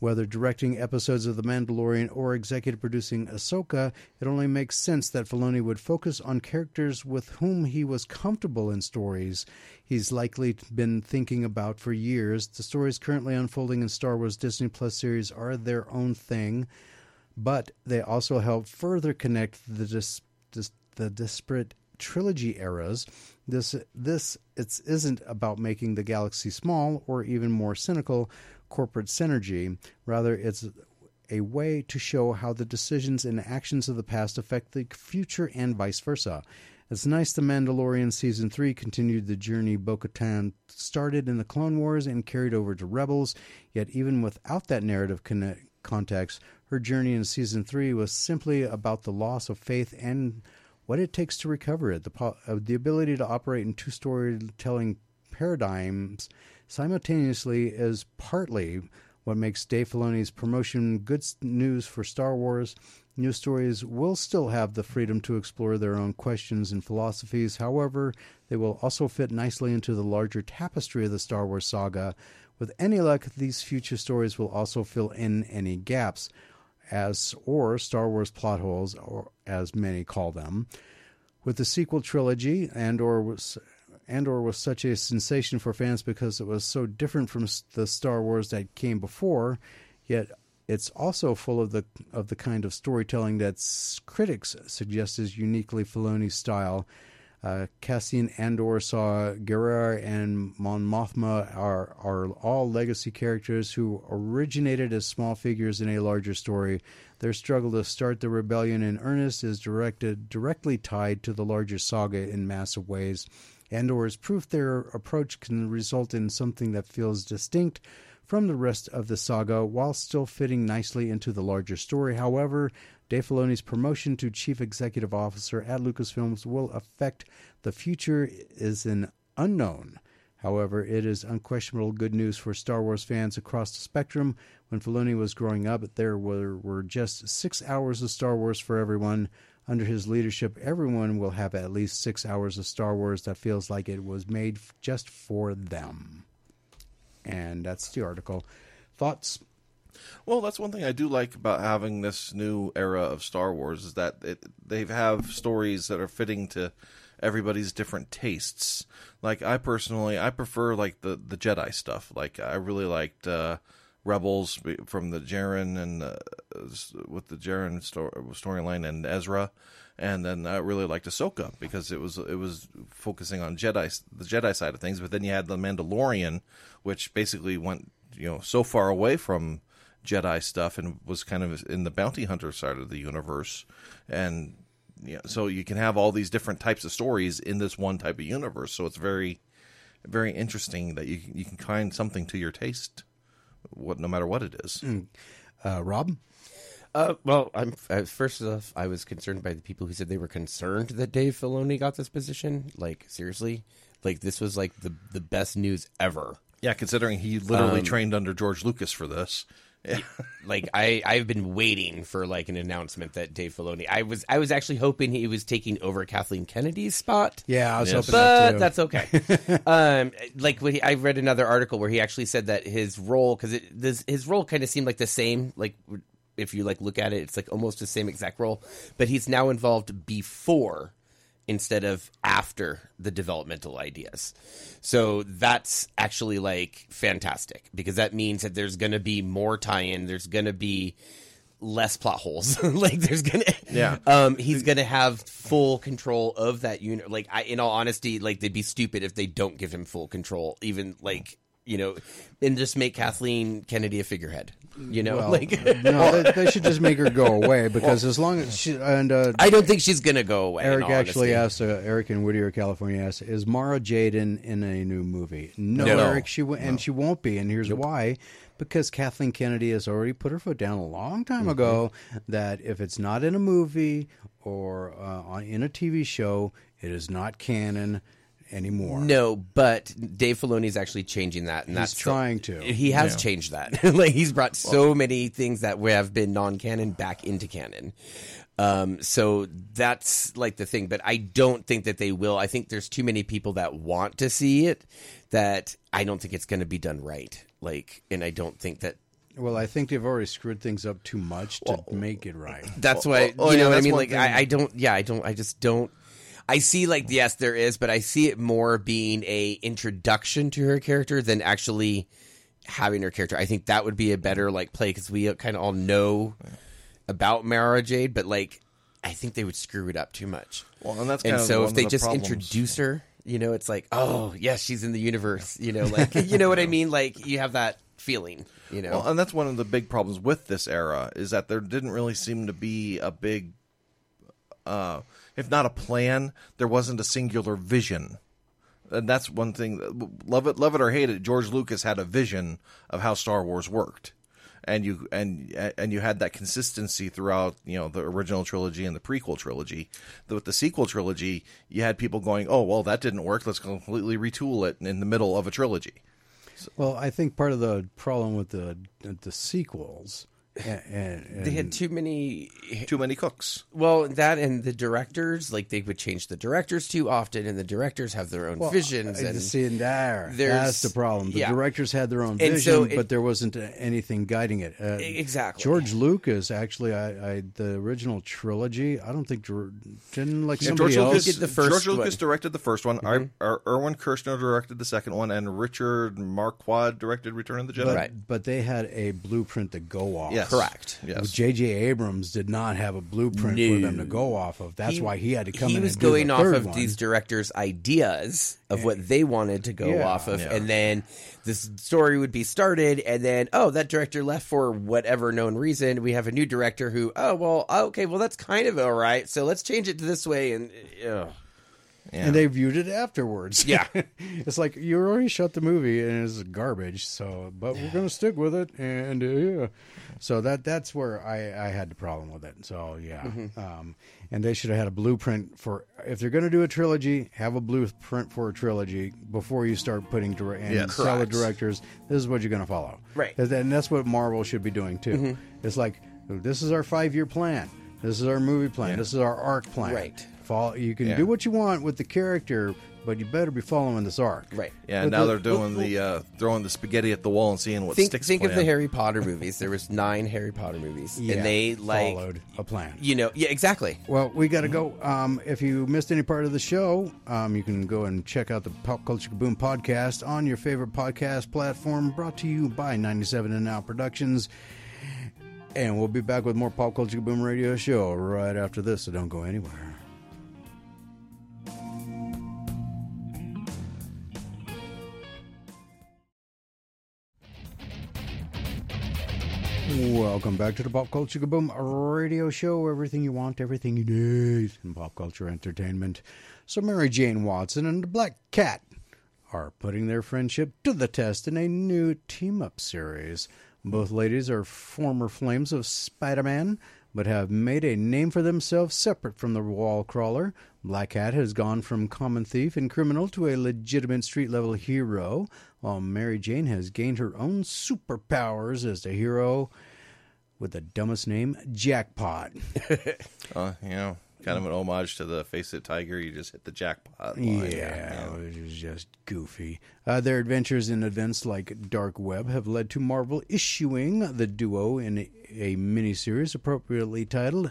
Whether directing episodes of The Mandalorian or executive producing Ahsoka, it only makes sense that Filoni would focus on characters with whom he was comfortable in stories he's likely been thinking about for years. The stories currently unfolding in Star Wars Disney Plus series are their own thing, but they also help further connect the dis- dis- the disparate trilogy eras. This this it isn't about making the galaxy small or even more cynical corporate synergy. Rather, it's a way to show how the decisions and actions of the past affect the future and vice versa. It's nice The Mandalorian Season 3 continued the journey Bo Katan started in the Clone Wars and carried over to Rebels, yet, even without that narrative connect- context, her journey in Season 3 was simply about the loss of faith and what it takes to recover it. The, po- uh, the ability to operate in two storytelling paradigms simultaneously is partly what makes Dave Filoni's promotion good news for Star Wars. New stories will still have the freedom to explore their own questions and philosophies. However, they will also fit nicely into the larger tapestry of the Star Wars saga. With any luck, these future stories will also fill in any gaps, as or Star Wars plot holes, or as many call them. With the sequel trilogy, Andor was Andor was such a sensation for fans because it was so different from the Star Wars that came before, yet it's also full of the of the kind of storytelling that critics suggest is uniquely Filoni style. Uh, Cassian Andor saw Gerrera and Mon Mothma are are all legacy characters who originated as small figures in a larger story. Their struggle to start the rebellion in earnest is directed directly tied to the larger saga in massive ways. Andor is proof their approach can result in something that feels distinct from the rest of the saga while still fitting nicely into the larger story. However, Dave Filoni's promotion to chief executive officer at Lucasfilms will affect the future is an unknown. However, it is unquestionable good news for Star Wars fans across the spectrum. When Filoni was growing up, there were, were just six hours of Star Wars for everyone. Under his leadership, everyone will have at least six hours of Star Wars that feels like it was made f- just for them. And that's the article. Thoughts? Well, that's one thing I do like about having this new era of Star Wars is that it, they have stories that are fitting to everybody's different tastes. Like I personally, I prefer like the the Jedi stuff. Like I really liked uh, Rebels from the Jaren and uh, with the Jaren sto- storyline and Ezra, and then I really liked Ahsoka because it was it was focusing on Jedi the Jedi side of things. But then you had the Mandalorian, which basically went you know so far away from Jedi stuff and was kind of in the bounty hunter side of the universe, and you know, so you can have all these different types of stories in this one type of universe. So it's very, very interesting that you you can find something to your taste, what no matter what it is. Uh, Rob? Uh, well, I'm uh, first off, I was concerned by the people who said they were concerned that Dave Filoni got this position. Like seriously, like this was like the the best news ever. Yeah, considering he literally trained under George Lucas for this. Yeah. Like I I've been waiting for like an announcement that Dave Filoni. I was I was actually hoping he was taking over Kathleen Kennedy's spot. Yeah, I was hoping that but too. that's okay. um, like when he, I read another article where he actually said that his role, because this his role kind of seemed like the same. Like if you like look at it, it's like almost the same exact role, but he's now involved before instead of after the developmental ideas. So that's actually like fantastic because that means that there's going to be more tie-in. There's going to be less plot holes. like there's gonna Yeah. Um he's gonna have full control of that unit. Like I in all honesty, like they'd be stupid if they don't give him full control, even like you know, and just make Kathleen Kennedy a figurehead. You know, Well, like no, they, they should just make her go away because as long as she and uh, I don't think she's gonna go away. Eric all actually honesty. asked uh, Eric in Whittier, California, asked, "Is Mara Jaden in, a new movie?" No, No. Eric, she w- and she won't be, and here's why: because Kathleen Kennedy has already put her foot down a long time ago that if it's not in a movie or uh, on, in a TV show, it is not canon anymore. No, but Dave Filoni is actually changing that, and He's that's trying to. He has changed that. like he's brought so many things that have been non-canon back into canon. Um, so that's like the thing. But I don't think that they will. I think there's too many people that want to see it that I don't think it's going to be done right. Like, and I don't think that. Well, I think they've already screwed things up too much to make it right. That's why oh, you yeah, know what I mean. Like. I, I don't. Yeah, I don't. I just don't. I see like yes, there is, but I see it more being a introduction to her character than actually having her character. I think that would be a better like play because we kind of all know about Mara Jade, but like I think they would screw it up too much. Well, and that's and so if they the just problems. introduce her, you know, it's like oh yes, she's in the universe. You know, like you know what I mean. Like you have that feeling. You know, Well, and that's one of the big problems with this era is that there didn't really seem to be a big, uh, if not a plan, there wasn't a singular vision. And that's one thing. Love it, love it or hate it. George Lucas had a vision of how Star Wars worked, and you and and you had that consistency throughout. You know the original trilogy and the prequel trilogy. With the sequel trilogy, you had people going, "Oh, well, that didn't work. Let's completely retool it in the middle of a trilogy." Well, I think part of the problem with the the sequels, and, and, they had too many Too many cooks. Well, that and the directors, like they would change the directors too often, and the directors have their own visions. I And see in there. That's the problem. The yeah. directors had their own And vision, so it- but there wasn't uh, anything guiding it. Uh, Exactly. George Lucas, actually, I, I the original trilogy. I don't think didn't like Yeah, somebody George else. Lucas did the first George Lucas one. Mm-hmm. directed the first one. I, Er- Irvin Kershner directed the second one, and Richard Marquand directed Return of the Jedi. but, Right. but they had a blueprint to go off. Yes, Correct. Yes, J.J. Abrams did not have a blueprint for them to go off of. That's why he had to come he in was and do going the off of one. these directors' ideas of what they wanted to go Yeah. off of, Yeah. and then this story would be started, and then oh, that director left for whatever known reason. We have a new director who, oh well, okay, well that's kind of all right, so let's change it to this way, and uh, Yeah. and they viewed it afterwards. Yeah. it's like you already shut the movie and it's garbage. So, but we're gonna stick with it, and uh, yeah. So that that's where I I had the problem with it. So yeah, Mm-hmm. um, and they should have had a blueprint for if they're gonna do a trilogy, have a blueprint for a trilogy before you start putting and Yes. tell the directors this is what you're gonna follow. Right. And that's what Marvel should be doing too. It's like this is our five year plan. This is our movie plan. This is our arc plan. Right. Follow, you can Yeah. do what you want with the character, but you better be following this arc. Right. Yeah, But now the- they're doing the uh, throwing the spaghetti at the wall and seeing what Think, sticks. think of the Harry Potter movies. There was nine Harry Potter movies, Yeah, and they like followed a plan. you know yeah exactly. Well, we got to go. Um, if you missed any part of the show, um, you can go and check out the Pop Culture Kaboom podcast on your favorite podcast platform, brought to you by 97 and Now Productions. And we'll be back with more Pop Culture Kaboom radio show right after this, so don't go anywhere. Welcome back to the Pop Culture Kaboom radio show. Everything you want, everything you need in pop culture entertainment. So, Mary Jane Watson and the Black Cat are putting their friendship to the test in a new team up series. Both ladies are former flames of Spider Man, but have made a name for themselves separate from the wall crawler. Black Cat has gone from common thief and criminal to a legitimate street level hero, while Mary Jane has gained her own superpowers as the hero with the dumbest name, Jackpot. Uh, you know, kind of an homage to the Face It Tiger. You just hit the jackpot. Line. Yeah, it was just goofy. Uh, their adventures in events like Dark Web have led to Marvel issuing the duo in a, a miniseries appropriately titled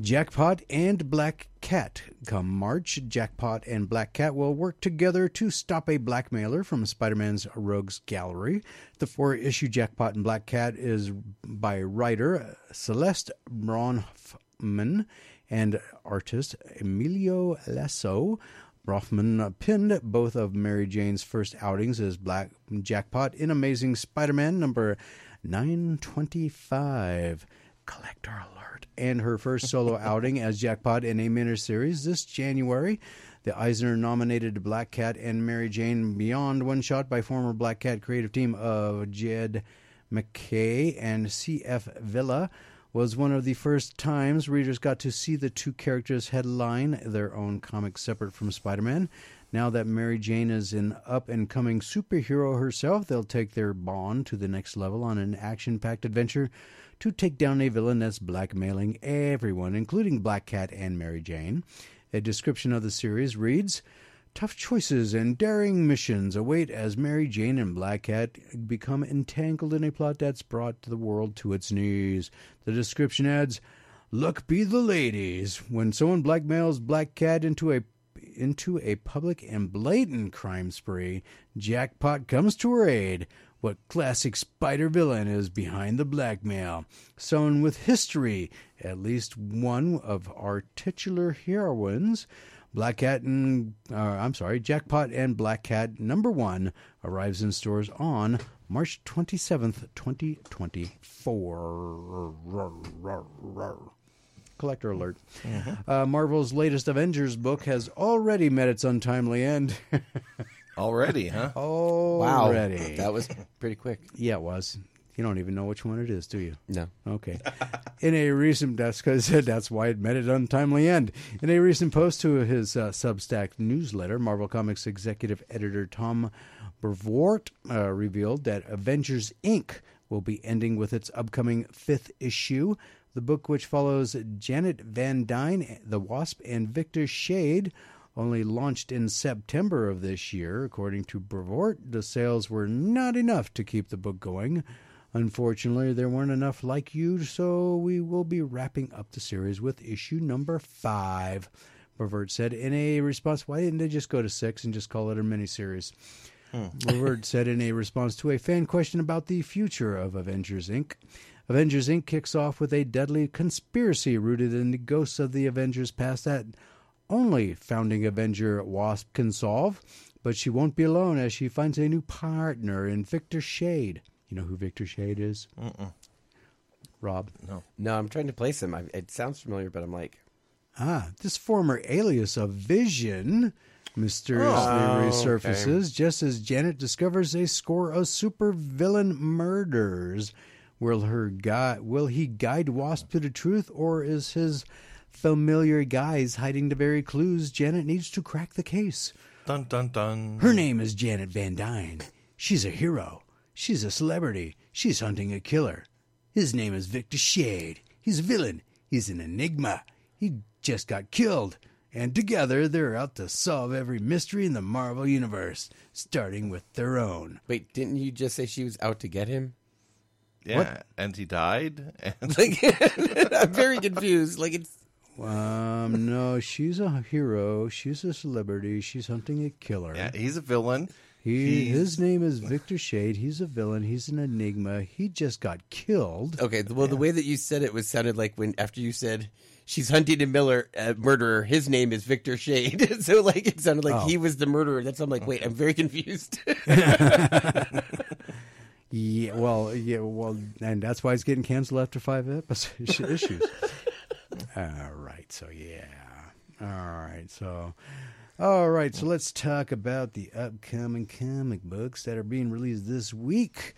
Jackpot and Black Cat. Come March, Jackpot and Black Cat will work together to stop a blackmailer from Spider Man's Rogues Gallery. The four issue Jackpot and Black Cat is by writer Celeste Bronfman and artist Emilio Lasso. Bronfman pinned both of Mary Jane's first outings as Black Jackpot in Amazing Spider Man number 925. Collector alert. And her first solo outing as Jackpot in a miniseries this January. The Eisner nominated Black Cat and Mary Jane Beyond one shot by former Black Cat creative team of Jed MacKay and C.F. Villa was one of the first times readers got to see the two characters headline their own comic separate from Spider Man. Now that Mary Jane is an up and coming superhero herself, they'll take their bond to the next level on an action packed adventure to take down a villain that's blackmailing everyone, including Black Cat and Mary Jane. A description of the series reads Tough choices and daring missions await as Mary Jane and Black Cat become entangled in a plot that's brought the world to its knees. The description adds, Luck be the ladies. When someone blackmails Black Cat into a into a public and blatant crime spree, Jackpot comes to her aid. What classic spider villain is behind the blackmail? Someone with history, at least one of our titular heroines. Black Cat and uh, I'm sorry, Jackpot and Black Cat number one arrives in stores on March 27th, 2024. Collector alert. Uh, Marvel's latest Avengers book has already met its untimely end. Already, huh? Oh, Wow, already. that was pretty quick. yeah, it was. You don't even know which one it is, do you? No, Okay. In a recent, that's because that's why it met an untimely end. In a recent post to his uh, Substack newsletter, Marvel Comics executive editor Tom Brevoort uh, revealed that Avengers Inc. will be ending with its upcoming fifth issue. The book, which follows Janet Van Dyne, the Wasp, and Victor Shade, only launched in September of this year. According to Brevoort, the sales were not enough to keep the book going. Unfortunately, there weren't enough like you, so we will be wrapping up the series with issue number five. Brevoort said in a response, why didn't they just go to six and just call it a miniseries? Hmm. Brevoort said in a response to a fan question about the future of Avengers Inc. Avengers Inc. kicks off with a deadly conspiracy rooted in the ghosts of the Avengers past that only founding Avenger Wasp can solve, but she won't be alone as she finds a new partner in Victor Shade. You know who Victor Shade is? Rob. no, No, I'm trying to place him. I, it sounds familiar, but I'm like, Ah, this former alias of Vision mysteriously Oh, resurfaces just as Janet discovers a score of supervillain murders. Will her guide will he guide Wasp to the truth, or is his familiar guise hiding the very clues Janet needs to crack the case? Dun dun dun. Her name is Janet Van Dyne. She's a hero. She's a celebrity. She's hunting a killer. His name is Victor Shade. He's a villain. He's an enigma. He just got killed. And together they're out to solve every mystery in the Marvel Universe, starting with their own. Wait, didn't you just say she was out to get him? Yeah, and he died. And Like, I'm very confused. Like, it's Um, no, she's a hero. She's a celebrity. She's hunting a killer. yeah, he's a villain. He, He's- his name is Victor Shade. He's a villain. He's an enigma. He just got killed. okay. Well, the way that you said it was sounded like when after you said she's hunting a Miller uh, murderer. His name is Victor Shade. so like it sounded like Oh. he was the murderer. That's I'm like, wait, I'm very confused. Yeah, well, yeah, well, and that's why it's getting canceled after five episodes issues. All right, so yeah, all right, so all right, so let's talk about the upcoming comic books that are being released this week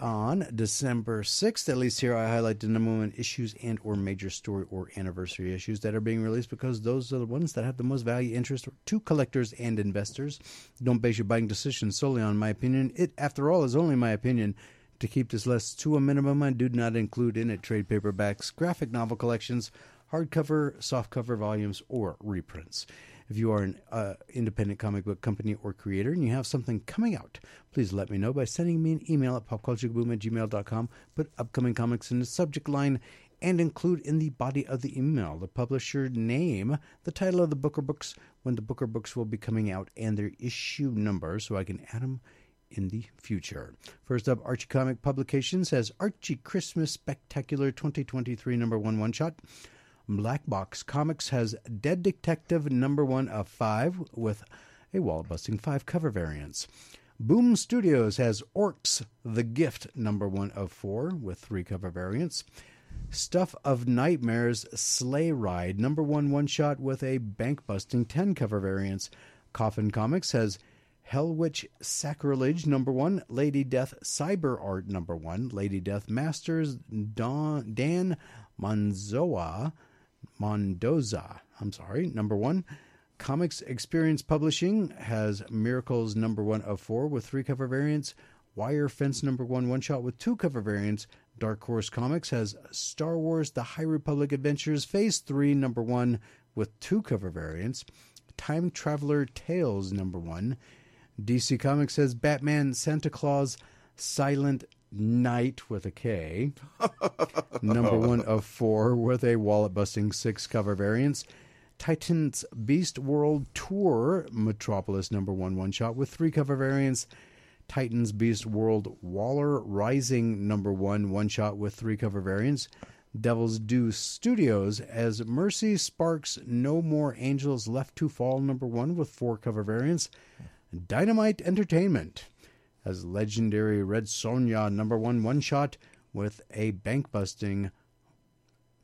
on December sixth. At least here, I highlight the number one issues and or major story or anniversary issues that are being released because those are the ones that have the most value interest to collectors and investors. Don't base your buying decisions solely on my opinion. It, after all, is only my opinion. To keep this list to a minimum, I do not include in it trade paperbacks, graphic novel collections, hardcover, softcover volumes, or reprints. If you are an uh, independent comic book company or creator and you have something coming out, please let me know by sending me an email at popculturekaboom at gmail.com. Put upcoming comics in the subject line and include in the body of the email the publisher name, the title of the book or books, when the book or books will be coming out, and their issue number so I can add them in the future. First up, Archie Comic Publications has Archie Christmas Spectacular 2023 number one one shot. Black Box Comics has Dead Detective number one of five with a wall busting five cover variants. Boom Studios has Orcs The Gift number one of four with three cover variants. Stuff of Nightmares Sleigh Ride number one one shot with a bank busting 10 cover variants. Coffin Comics has Hellwitch Sacrilege number one, Lady Death Cyber Art number one, Lady Death Masters Don, Dan Monzoa Mondoza. I'm sorry, number one. Comics Experience Publishing has Miracles number one of four with three cover variants. Wire Fence number one one shot with two cover variants. Dark Horse Comics has Star Wars The High Republic Adventures Phase 3 number one with two cover variants. Time Traveler Tales number one. DC Comics has Batman Santa Claus Silent Night with a K. number one of four with a wallet busting six cover variants. Titans Beast World Tour Metropolis number one one shot with three cover variants. Titans Beast World Waller Rising number one one shot with three cover variants. Devil's Due Studios as Mercy Sparks No More Angels Left to Fall number one with four cover variants. Dynamite Entertainment as legendary Red Sonja number one one shot with a bank busting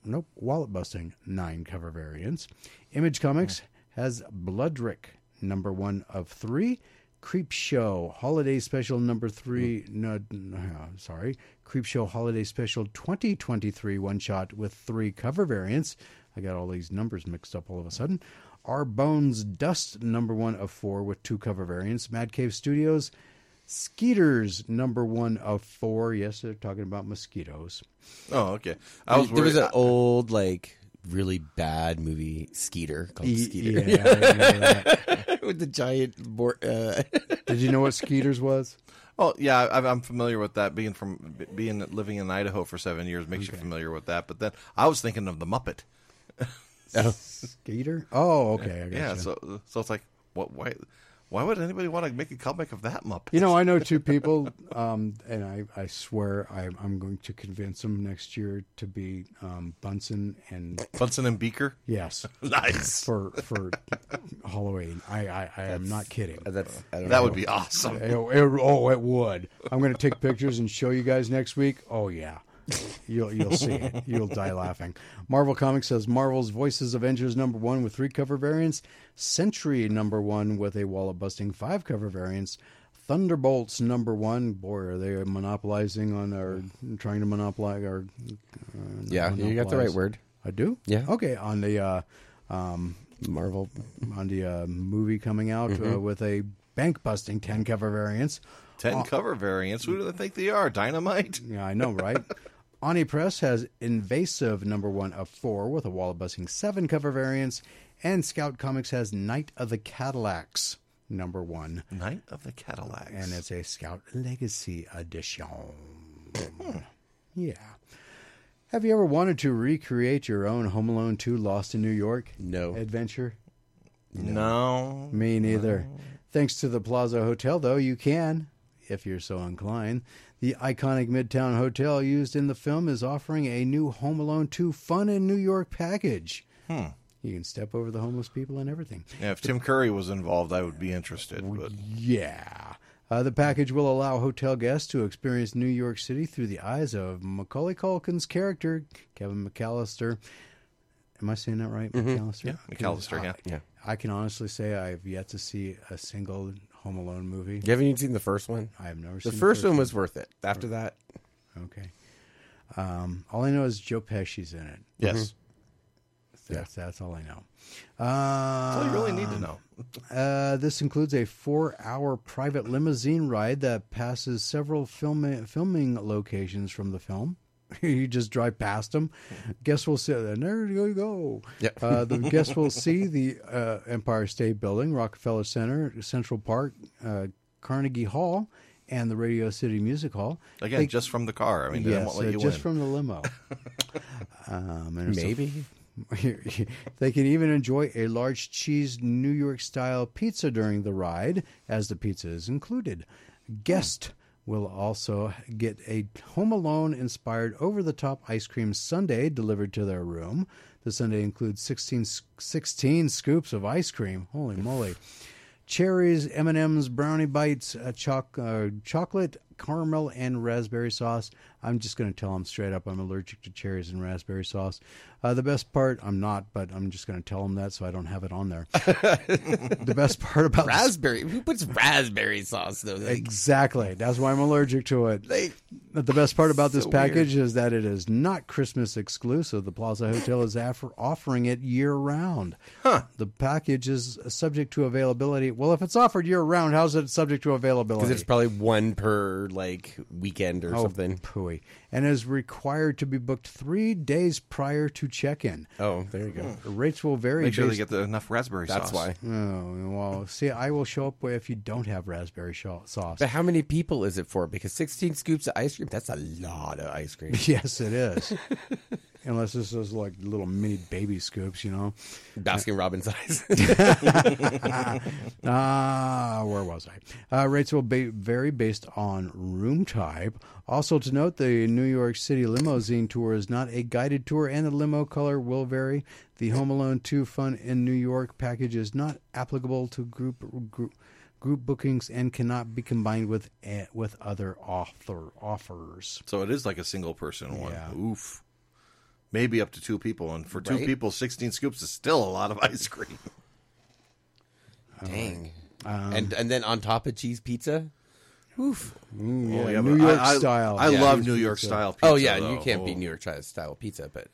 nope, wallet busting nine cover variants. Image Comics has Bloodrick number one of three. Creep Show Holiday Special number three. Hmm. No, no, sorry, Creep Show Holiday Special 2023 one shot with three cover variants. I got all these numbers mixed up all of a sudden. Our Bones Dust number one of four with two cover variants. Mad Cave Studios Skeeters number one of four. Yes, they're talking about mosquitoes. Oh, okay. I was there was an old like really bad movie Skeeter called E- Skeeter Yeah, I know that. with the giant. Bor- uh, Did you know what Skeeters was? Oh yeah, I, I'm familiar with that. Being from being living in Idaho for seven years makes you familiar with that. But then I was thinking of the Muppet. oh, Skeeter? Oh, okay. I got Yeah, you. so so it's like, what? Why? Why would anybody want to make a comic of that Muppet? You know, I know two people, um, and I, I swear I, I'm going to convince them next year to be um, Bunsen and Bunsen and Beaker. yes Nice. for for Halloween. I I, I am not kidding. that's That know. would be awesome. It- it- oh, it would. I'm going to take pictures and show you guys next week. Oh yeah, You'll you'll see it. You'll die laughing. Marvel Comics says Marvel's Voices Avengers number one with three cover variants, Sentry number one with a wallet busting five cover variants, Thunderbolts number one. Boy, are they monopolizing on our trying to monopolize our. Uh, Yeah, you got the right word. I do. Yeah. Okay. On the uh, um, Marvel. on the uh, movie coming out uh, with a bank busting ten cover variants. Ten cover variants. Who do they think they are? Dynamite. Yeah, I know, right? Oni Press has Invasive number one of four with a wallet busting seven cover variants, and Scout Comics has Night of the Cadillacs number one, Night of the Cadillacs. and it's a Scout Legacy edition. Hmm. yeah. Have you ever wanted to recreate your own Home Alone 2 Lost in New York No. adventure? no. Me neither. Thanks to the Plaza Hotel, though, you can, if you're so inclined. The iconic Midtown Hotel used in the film is offering a new Home Alone 2 Fun in New York package. Hmm. You can step over the homeless people and everything. Yeah, if Tim Curry was involved, I would be interested. But Yeah. Uh, the package will allow hotel guests to experience New York City through the eyes of Macaulay Culkin's character, Kevin McCallister. Am I saying that right? McCallister? Yeah, McCallister, yeah. Yeah. I can honestly say I've yet to see a single Home Alone movie. You haven't even seen the first one? I have never seen The seen first one was worth it. After that, Okay. Um, all I know is Joe Pesci's in it. yes, That's, that's all I know. that's all you really Uh, need to know. Uh, this includes a four-hour private limousine ride that passes several film- filming locations from the film. you just drive past them. Guests will see, and there you go. Yep. Uh, the guests will see the uh, Empire State Building, Rockefeller Center, Central Park, uh, Carnegie Hall, and the Radio City Music Hall. Again, They- just from the car. I mean, they yes, won't let uh, just in. from the limo. um, a maybe. they can even enjoy a large cheese New York style pizza during the ride, as the pizza is included. Guest will also get a Home Alone inspired over the top ice cream sundae delivered to their room. The sundae includes 16, s- 16 scoops of ice cream. Holy moly. Cherries, M&Ms, brownie bites, uh, choc- uh, chocolate, caramel, and raspberry sauce. I'm just going to tell them straight up I'm allergic to cherries and raspberry sauce. Uh, the best part, I'm not, but I'm just going to tell them that so I don't have it on there. the best part about Raspberry. Who puts raspberry sauce though? Like, Exactly. That's why I'm allergic to it. Like- the best part about this So package is that it is not Christmas exclusive. The Plaza Hotel is after offering it year round. Huh. The package is subject to availability. Well, if it's offered year round, how's it subject to availability? because it's probably one per like weekend or oh, something. Pooey. And is required to be booked three days prior to check in. Oh, there you go. Hmm. Rates will vary. Make sure they get the, enough raspberry That's sauce. That's why. Oh, well, see, I will show up if you don't have raspberry sha- sauce. But how many people is it for? Because 16 scoops of ice cream, that's a lot of ice cream. Yes, it is. Unless this is like little mini baby scoops, you know. Baskin Robbins size. Ah, where was I? Uh, rates will be vary based on room type. Also to note, the New York City limousine tour is not a guided tour, and the limo color will vary. The Home Alone 2 Fun in New York package is not applicable to group group, group bookings and cannot be combined with eh, with other author offers. So it is like a single person one. Yeah. Oof. Maybe up to two people, and for two Right. people, sixteen scoops is still a lot of ice cream. Dang. Um, and and then on top of cheese pizza. Oof. Mm, yeah, Oh, yeah, New but York I, I- style. I Yeah. love New York style. Pizza, oh yeah, and though. you can't Oh. beat New York style pizza. But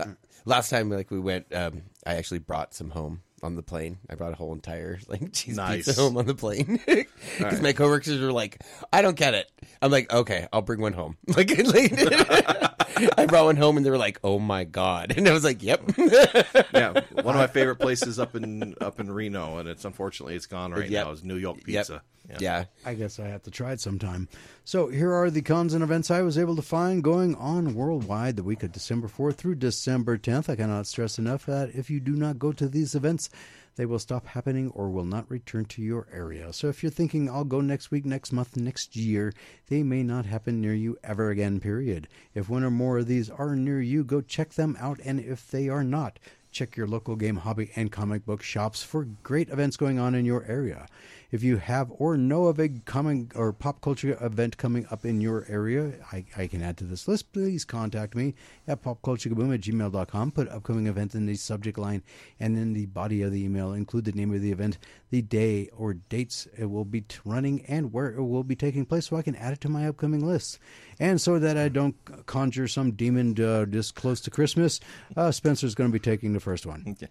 uh, last time, like we went, um, I actually brought some home on the plane. I brought a whole entire like cheese Nice. pizza home on the plane because my coworkers were like, "I don't get it." I'm like, "Okay, I'll bring one home." Like, like I brought one home, and they were like, "Oh my god!" And I was like, "Yep." yeah, one of my favorite places up in up in Reno, and it's unfortunately it's gone right Yep. now. Is New York Yep. pizza. Yeah. I guess I have to try it sometime. So here are the cons and events I was able to find going on worldwide the week of December 4th through December 10th. I cannot stress enough that if you do not go to these events, they will stop happening or will not return to your area. So if you're thinking, I'll go next week, next month, next year, they may not happen near you ever again, period. If one or more of these are near you, go check them out. And if they are not, check your local game, hobby, and comic book shops for great events going on in your area. If you have or know of a coming or pop culture event coming up in your area, I, I can add to this list. Please contact me at popculturekaboom at gmail.com. Put upcoming event in the subject line and in the body of the email. Include the name of the event, the day or dates it will be running, and where it will be taking place so I can add it to my upcoming list. And so that I don't conjure some demon uh, just close to Christmas, uh, Spencer's going to be taking the first one. Okay.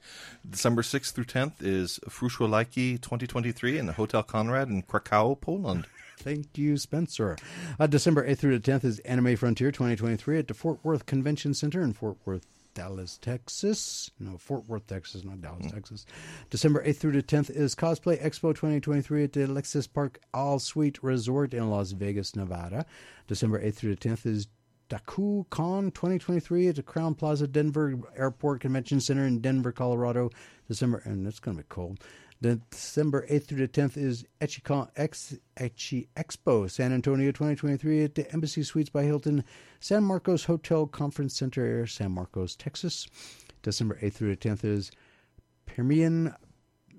December 6th through 10th is Fruszolaki 2023 in the Hotel Conrad in Krakow, Poland. Thank you, Spencer. Uh, December 8th through the 10th is Anime Frontier 2023 at the Fort Worth Convention Center in Fort Worth, Dallas, Texas. No, Fort Worth, Texas, not Dallas, hmm. Texas. December 8th through the 10th is Cosplay Expo 2023 at the Alexis Park All Suite Resort in Las Vegas, Nevada. December 8th through the 10th is Daku Con 2023 at the Crowne Plaza Denver Airport Convention Center in Denver, Colorado. December, and it's going to be cold. December 8th through the 10th is Echicon X, Ecchi Expo San Antonio 2023 at the Embassy Suites by Hilton, San Marcos Hotel Conference Center, San Marcos, Texas. December 8th through the 10th is Permian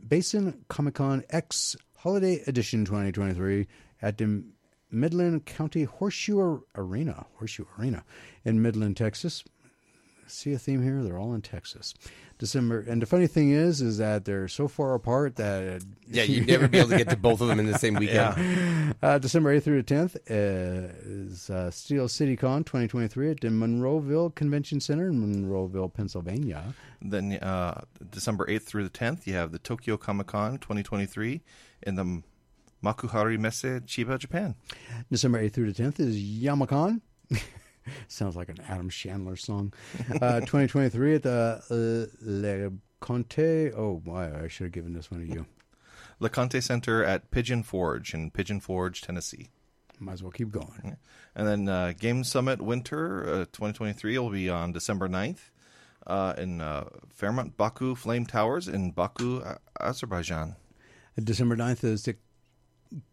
Basin Comic Con X Holiday Edition 2023 at the Midland County Horseshoe Arena, Horseshoe Arena in Midland, Texas. See a theme here? They're all in Texas. December, and the funny thing is, is that they're so far apart that Yeah, you'd never be able to get to both of them in the same weekend. uh, December 8th through the 10th uh, is uh, Steel City Con 2023 at the Monroeville Convention Center in Monroeville, Pennsylvania. Then uh, December 8th through the 10th, you have the Tokyo Comic Con 2023 in the Makuhari Messe, Chiba, Japan. December 8th through the 10th is Yamacon. Sounds like an Adam Chandler song. Uh, 2023 at the uh, Le Conte. Oh, boy, I should have given this one to you. Le Conte Center at Pigeon Forge in Pigeon Forge, Tennessee. Might as well keep going. And then uh, Game Summit Winter uh, 2023 will be on December 9th uh, in uh, Fairmont Baku Flame Towers in Baku, Azerbaijan. December 9th is the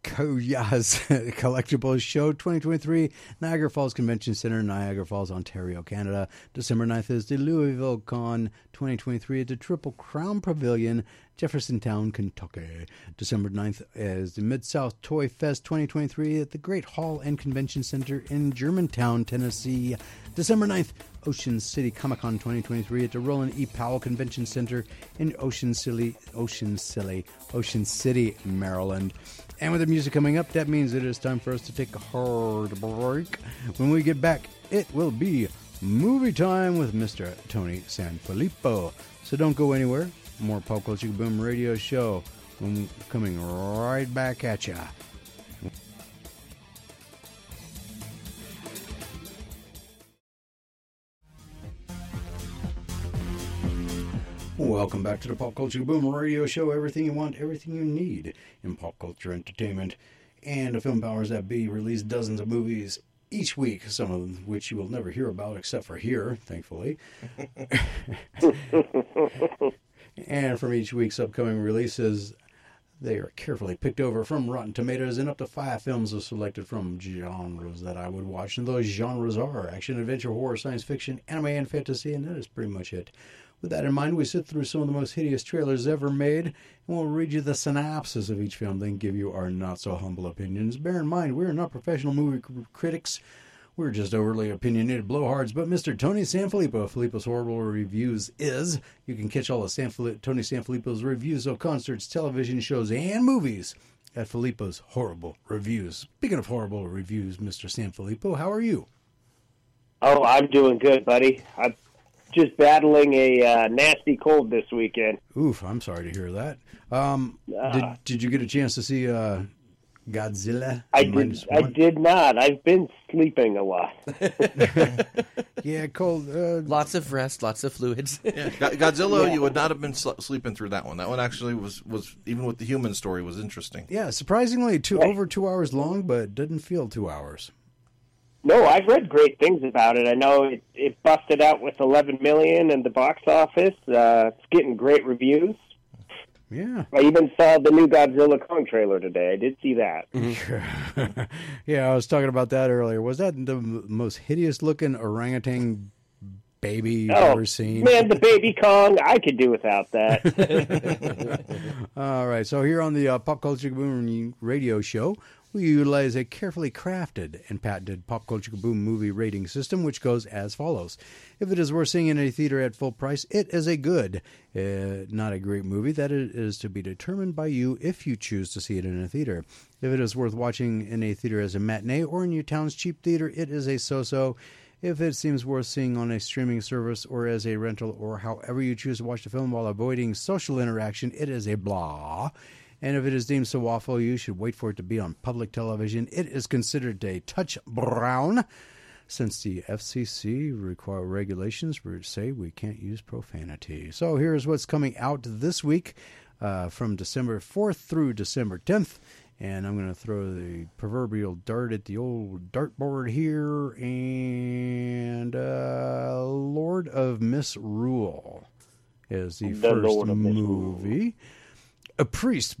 Koyas Collectibles Show 2023, Niagara Falls Convention Center, Niagara Falls, Ontario, Canada. December 9th is the Louisville Con 2023 at the Triple Crown Pavilion, Jeffersontown, Kentucky. December 9th is the Mid South Toy Fest 2023 at the Great Hall and Convention Center in Germantown, Tennessee. December 9th, Ocean City Comic Con 2023 at the Roland E. Powell Convention Center in Ocean City, Ocean City, Ocean City, Maryland. And with the music coming up, that means it is time for us to take a hard break. When we get back, it will be movie time with Mr. Tony Sanfilippo. So don't go anywhere. More Pop Culture Boom Radio Show. Coming right back at ya. Welcome back to the Pop Culture Boom Radio Show. Everything you want, everything you need in pop culture entertainment. And the Film Powers That Be release dozens of movies each week, some of which you will never hear about except for here, thankfully. and from each week's upcoming releases, they are carefully picked over from Rotten Tomatoes, and up to five films are selected from genres that I would watch. And those genres are action, adventure, horror, science fiction, anime, and fantasy, and that is pretty much it. With that in mind, we sit through some of the most hideous trailers ever made, and we'll read you the synopsis of each film, then give you our not so humble opinions. Bear in mind, we are not professional movie cr- critics. We're just overly opinionated blowhards, but Mr. Tony Sanfilippo, Filippo's Horrible Reviews is. You can catch all of Sanfili- Tony Sanfilippo's reviews of concerts, television shows, and movies at Filippo's Horrible Reviews. Speaking of horrible reviews, Mr. Sanfilippo, how are you? Oh, I'm doing good, buddy. I'm just battling a uh, nasty cold this weekend. Oof, I'm sorry to hear that. Um, did, did you get a chance to see uh, Godzilla? I did. I did not. I've been sleeping a lot. Yeah, cold. Uh, Lots of rest, lots of fluids. Yeah, Go- Godzilla, you would not have been sl- sleeping through that one. That one actually was, was even with the human story was interesting. yeah, surprisingly, two over two hours long, but didn't feel two hours. No, I've read great things about it. I know it, it busted out with 11 million in the box office. Uh, it's getting great reviews. Yeah, I even saw the new Godzilla Kong trailer today. I did see that. yeah. I was talking about that earlier. Was that the m- most hideous looking orangutan baby you've Oh, ever seen. man, the baby Kong, I could do without that. All right, so here on the uh, Pop Culture Kaboom radio show, we utilize a carefully crafted and patented Pop Culture Kaboom movie rating system, which goes as follows. If it is worth seeing in a theater at full price, it is a good, uh, not a great movie. That is to be determined by you if you choose to see it in a theater. If it is worth watching in a theater as a matinee or in your town's cheap theater, it is a so-so. If it seems worth seeing on a streaming service or as a rental or however you choose to watch the film while avoiding social interaction, it is a blah. And if it is deemed so awful you should wait for it to be on public television, it is considered a touch brown. Since the FCC require regulations which say we can't use profanity. So here's what's coming out this week uh, from December 4th through December 10th. And I'm going to throw the proverbial dart at the old dartboard here. And uh, Lord of Misrule is the, The first movie. A priest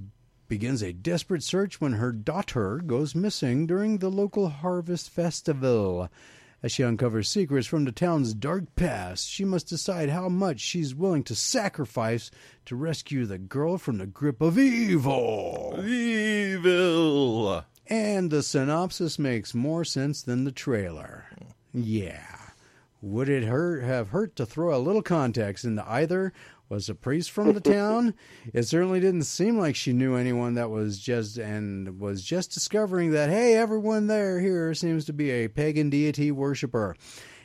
begins a desperate search when her daughter goes missing during the local harvest festival. As she uncovers secrets from the town's dark past, she must decide how much she's willing to sacrifice to rescue the girl from the grip of evil. Evil. And the synopsis makes more sense than the trailer. Yeah. Would it hurt have hurt to throw a little context into either? Was a priest from the town? It certainly didn't seem like she knew anyone that was just and was just discovering that hey, everyone there here seems to be a pagan deity worshiper.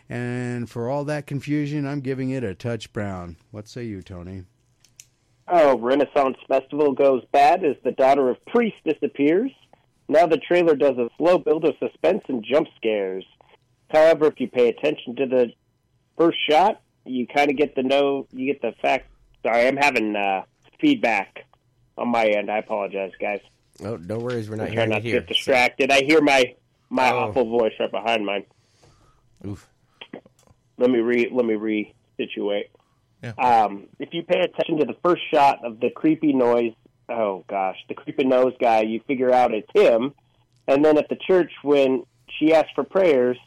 And for all that confusion, I'm giving it a touch brown. What say you, Tony? Oh, Renaissance Festival goes bad as the daughter of priest disappears. Now the trailer does a slow build of suspense and jump scares. However, if you pay attention to the first shot, you kind of get the know, you get the fact. Sorry, I'm having uh, feedback on my end. I apologize, guys. Oh, no worries. We're not I try hearing not it to here. get distracted. I hear my my Oh. awful voice right behind mine. Oof. let me re let me resituate. Yeah. Um, if you pay attention to the first shot of the creepy noise, oh gosh, the creepy nose guy, you figure out it's him. And then at the church, when she asks for prayers,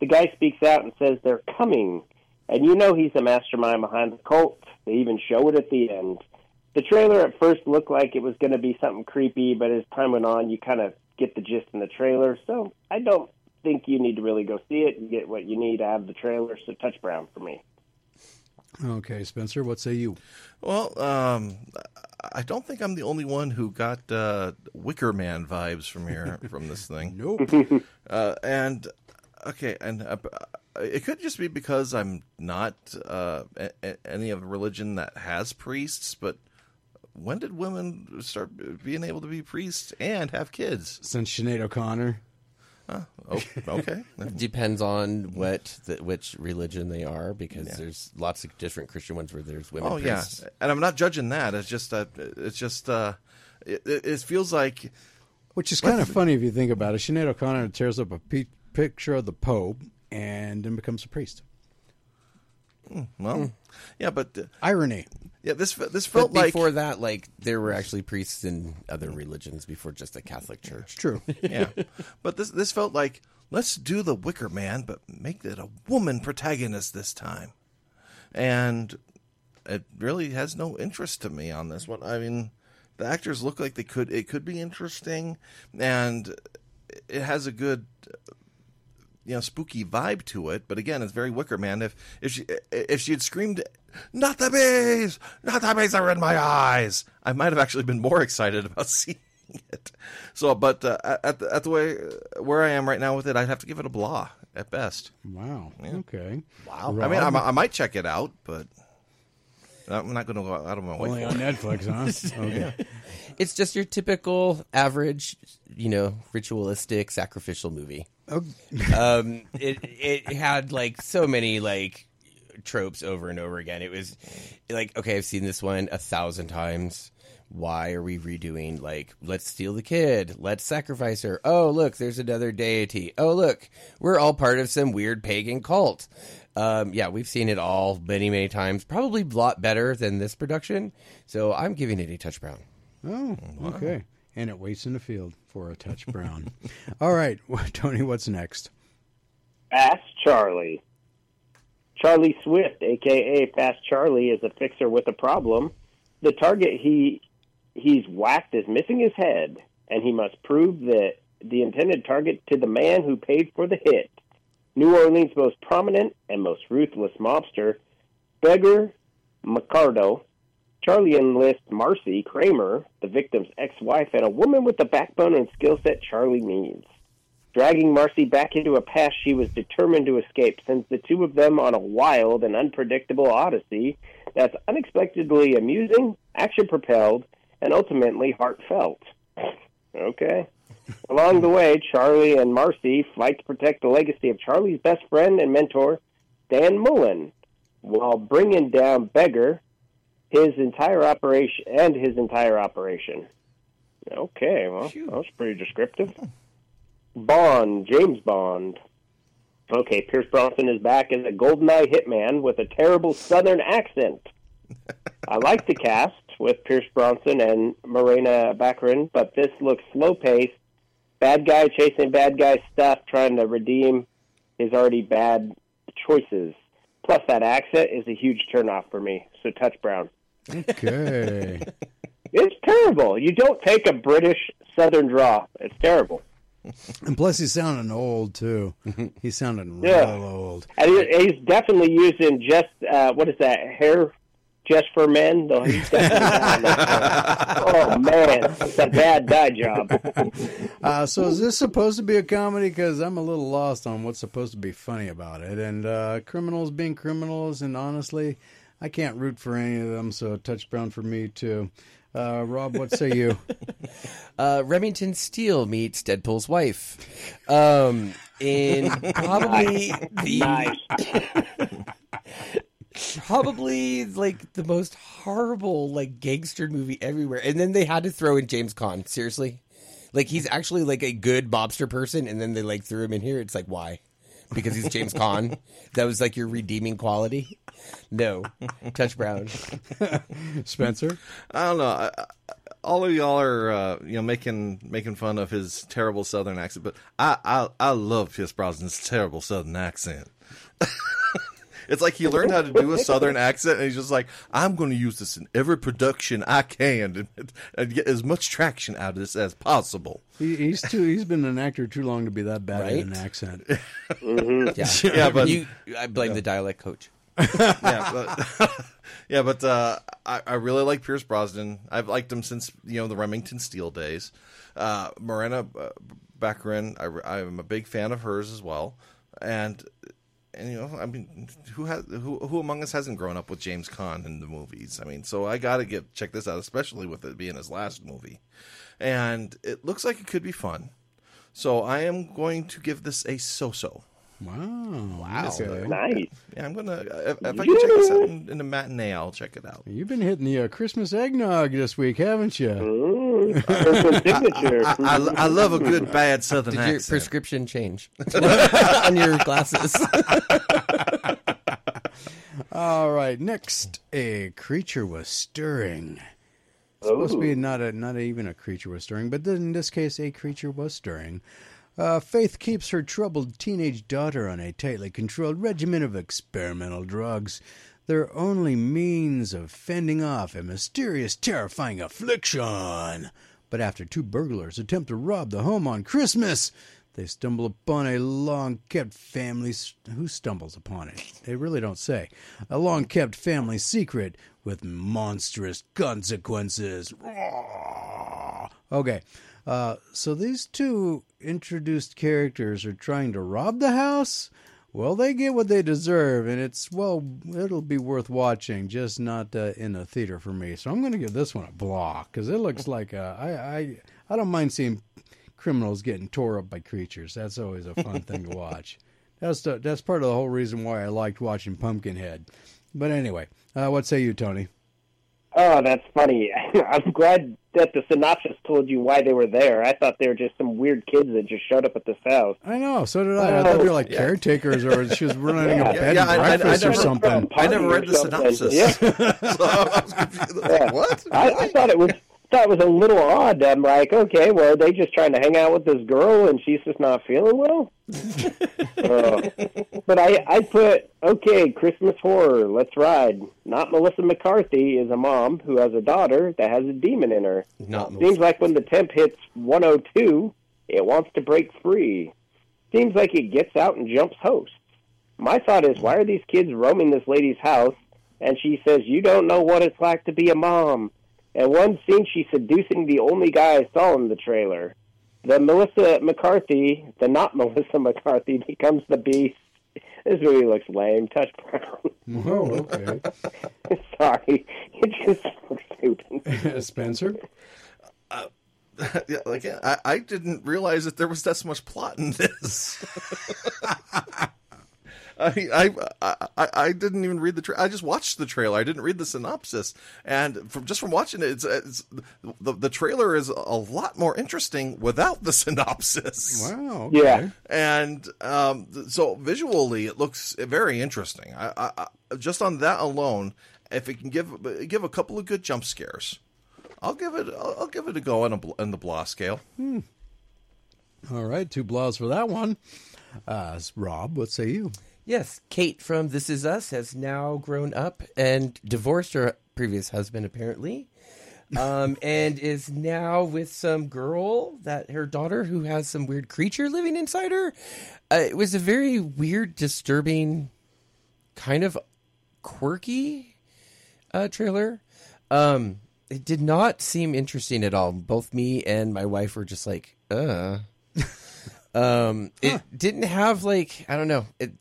the guy speaks out and says they're coming, and you know he's the mastermind behind the cult. They even show it at the end. The trailer at first looked like it was going to be something creepy, but as time went on, you kind of get the gist in the trailer. So I don't think you need to really go see it. You get what you need out of the trailer. So touch brown for me. Okay, Spencer, what say you? Well, um, I don't think I'm the only one who got uh, Wicker Man vibes from here from this thing. Nope. Uh, and okay, and uh, it could just be because I'm not uh, a- a- any of the religion that has priests. But when did women start being able to be priests and have kids? Since Sinead O'Connor. Oh, okay. Depends on what the, which religion they are, because there's lots of different Christian ones where there's women. Oh yeah, priests. and I'm not judging that. It's just that it's just uh, it, it it feels like Which is kind of funny if you think about it. Sinead O'Connor tears up a pe- picture of the Pope and then becomes a priest. Hmm, well, hmm. yeah, but uh, Irony. yeah, this this But felt like before that, like there were actually priests in other hmm. religions before just the Catholic Church. True. yeah, but this this felt like let's do the Wicker Man, but make it a woman protagonist this time, and it really has no interest to me on this one. I mean, the actors look like they could it could be interesting, and it has a good you know spooky vibe to it. But again, it's very Wicker Man. If if she if she had screamed, "Not the bees! Not the bees are in my eyes!" I might have actually been more excited about seeing it. So, but uh, at the, at the way where I am right now with it, I'd have to give it a blah at best. Wow. Okay. Wow. I mean, I, I might check it out, but I'm not going to go out of my way. Only on. Netflix, huh? Okay. It's just your typical average, you know, ritualistic sacrificial movie. Oh, um, it it had like so many like tropes over and over again. It was like, okay, I've seen this one a thousand times. Why are we redoing? Like, let's steal the kid. Let's sacrifice her. Oh, look, there's another deity. Oh, look, we're all part of some weird pagan cult. Um, yeah, we've seen it all many, many times. Probably a lot better than this production. So I'm giving it a touch brown. Oh, okay. And it waits in the field for a touch brown. All right, Tony, what's next? Ask Charlie. Charlie Swift, aka Fast Charlie, is a fixer with a problem. The target he he's whacked is missing his head, and he must prove that the intended target to the man who paid for the hit. New Orleans' most prominent and most ruthless mobster, Beggar Mercado. Charlie enlists Marcy Kramer, the victim's ex-wife, and a woman with the backbone and skill set Charlie needs. Dragging Marcy back into a past she was determined to escape sends the two of them on a wild and unpredictable odyssey that's unexpectedly amusing, action propelled, and ultimately heartfelt. Okay. Along the way, Charlie and Marcy fight to protect the legacy of Charlie's best friend and mentor, Dan Mullen, while bringing down Beggar, his entire operation, and his entire operation. Okay, well, that was pretty descriptive. Bond, James Bond. Okay, Pierce Bronson is back as a GoldenEye hitman with a terrible Southern accent. I like the cast with Pierce Bronson and Morena Baccarin, but this looks slow paced. Bad guy chasing bad guy stuff, trying to redeem his already bad choices. Plus, that accent is a huge turnoff for me. So, touch Brown. Okay. It's terrible. You don't take a British Southern draw. It's terrible. and plus, he's sounding old too. He's sounding Yeah. real old. And he's definitely using just uh, what is that hair just for men? Though he's definitely oh man, it's a bad dye job. Uh, so is this supposed to be a comedy? Because I'm a little lost on what's supposed to be funny about it. And uh, criminals being criminals, and honestly, I can't root for any of them. So touch brown for me too. Uh, Rob, what say you? Uh, Remington Steele meets Deadpool's wife. Um, in probably the Nice. Probably like the most horrible like gangster movie everywhere. And then they had to throw in James Caan. Seriously, like he's actually like a good mobster person, and then they like threw him in here. It's like why? Because he's James Caan. That was like your redeeming quality. No, Touch Brown. Spencer? I don't know. I, I, all of y'all are, uh, you know, making making fun of his terrible Southern accent, but I I, I love Pierce Brosnan's terrible Southern accent. it's like he learned how to do a Southern accent, and he's just like, I'm going to use this in every production I can and, and get as much traction out of this as possible. He, he's too. He's been an actor too long to be that bad in an Right? accent. Yeah, Yeah, but- you. I blame the dialect coach. yeah, but yeah, but uh, I, I really like Pierce Brosnan. I've liked him since you know the Remington Steele days. Uh, Morena uh, Baccarin, I, I'm a big fan of hers as well. And and you know, I mean, who has who who among us hasn't grown up with James Caan in the movies? I mean, so I got to get check this out, especially with it being his last movie. And it looks like it could be fun. So I am going to give this a so-so. Wow. Wow. Okay. Nice. Yeah, I'm gonna. If, if I can check this out in, in the matinee, I'll check it out. You've been hitting the uh, Christmas eggnog this week, haven't you? Mm, personal signature. I, I, I love a good bad Southern Did your prescription change on your glasses? All right. Next, a creature was stirring. Supposed to be not a not even a creature was stirring, but in this case, a creature was stirring. Uh, Faith keeps her troubled teenage daughter on a tightly controlled regimen of experimental drugs, their only means of fending off a mysterious, terrifying affliction. But after two burglars attempt to rob the home on Christmas, they stumble upon a long kept family. Who stumbles upon it? They really don't say. A long kept family secret with monstrous consequences. Okay. Uh, so these two introduced characters are trying to rob the house. Well, they get what they deserve, and it's well, it'll be worth watching, just not uh, in a theater for me. So I'm going to give this one a block because it looks like uh, I I I don't mind seeing criminals getting tore up by creatures. That's always a fun thing to watch. That's the, that's part of the whole reason why I liked watching Pumpkinhead. But anyway, uh, what say you, Tony? Oh, that's funny. I'm glad that the synopsis told you why they were there. I thought they were just some weird kids that just showed up at this house. I know, so did I. I oh, thought they were like caretakers, or she was running a Yeah. bed Yeah, and I- I- I breakfast or something. I never read the Something. synopsis. Yeah. so I was confused. I was like, Yeah. what? I, I thought it was thought it was a little odd. I'm like, okay, well, are they just trying to hang out with this girl and she's just not feeling well? Uh, but I, I put, okay, Christmas horror, let's ride. Not Melissa McCarthy is a mom who has a daughter that has a demon in her. Not Seems like when the temp hits 102, it wants to break free. Seems like it gets out and jumps hosts. My thought is, why are these kids roaming this lady's house? And she says, You don't know what it's like to be a mom. And one scene, she's seducing the only guy I saw in the trailer. The Melissa McCarthy, the not Melissa McCarthy, becomes the beast. This movie looks lame. Touch Brown. Oh, okay. Sorry. It just looks stupid. Spencer? Uh, yeah, like I, I didn't realize that there was that much plot in this. I, I I I didn't even read the tra- I just watched the trailer. I didn't read the synopsis, and from just from watching it, it's, it's the the trailer is a lot more interesting without the synopsis. Wow. Okay. Yeah. And um, so visually, it looks very interesting. I, I, I just on that alone, if it can give give a couple of good jump scares, I'll give it I'll, I'll give it a go on a bl- in the blah scale. All right, two blows for that one. Uh, Rob, what say you? Yes, Kate from This Is Us has now grown up and divorced her previous husband, apparently, um, and is now with some girl that her daughter who has some weird creature living inside her. Uh, it was a very weird, disturbing, kind of quirky uh, trailer. Um, it did not seem interesting at all. Both me and my wife were just like, uh. Um, it didn't have like I don't know. It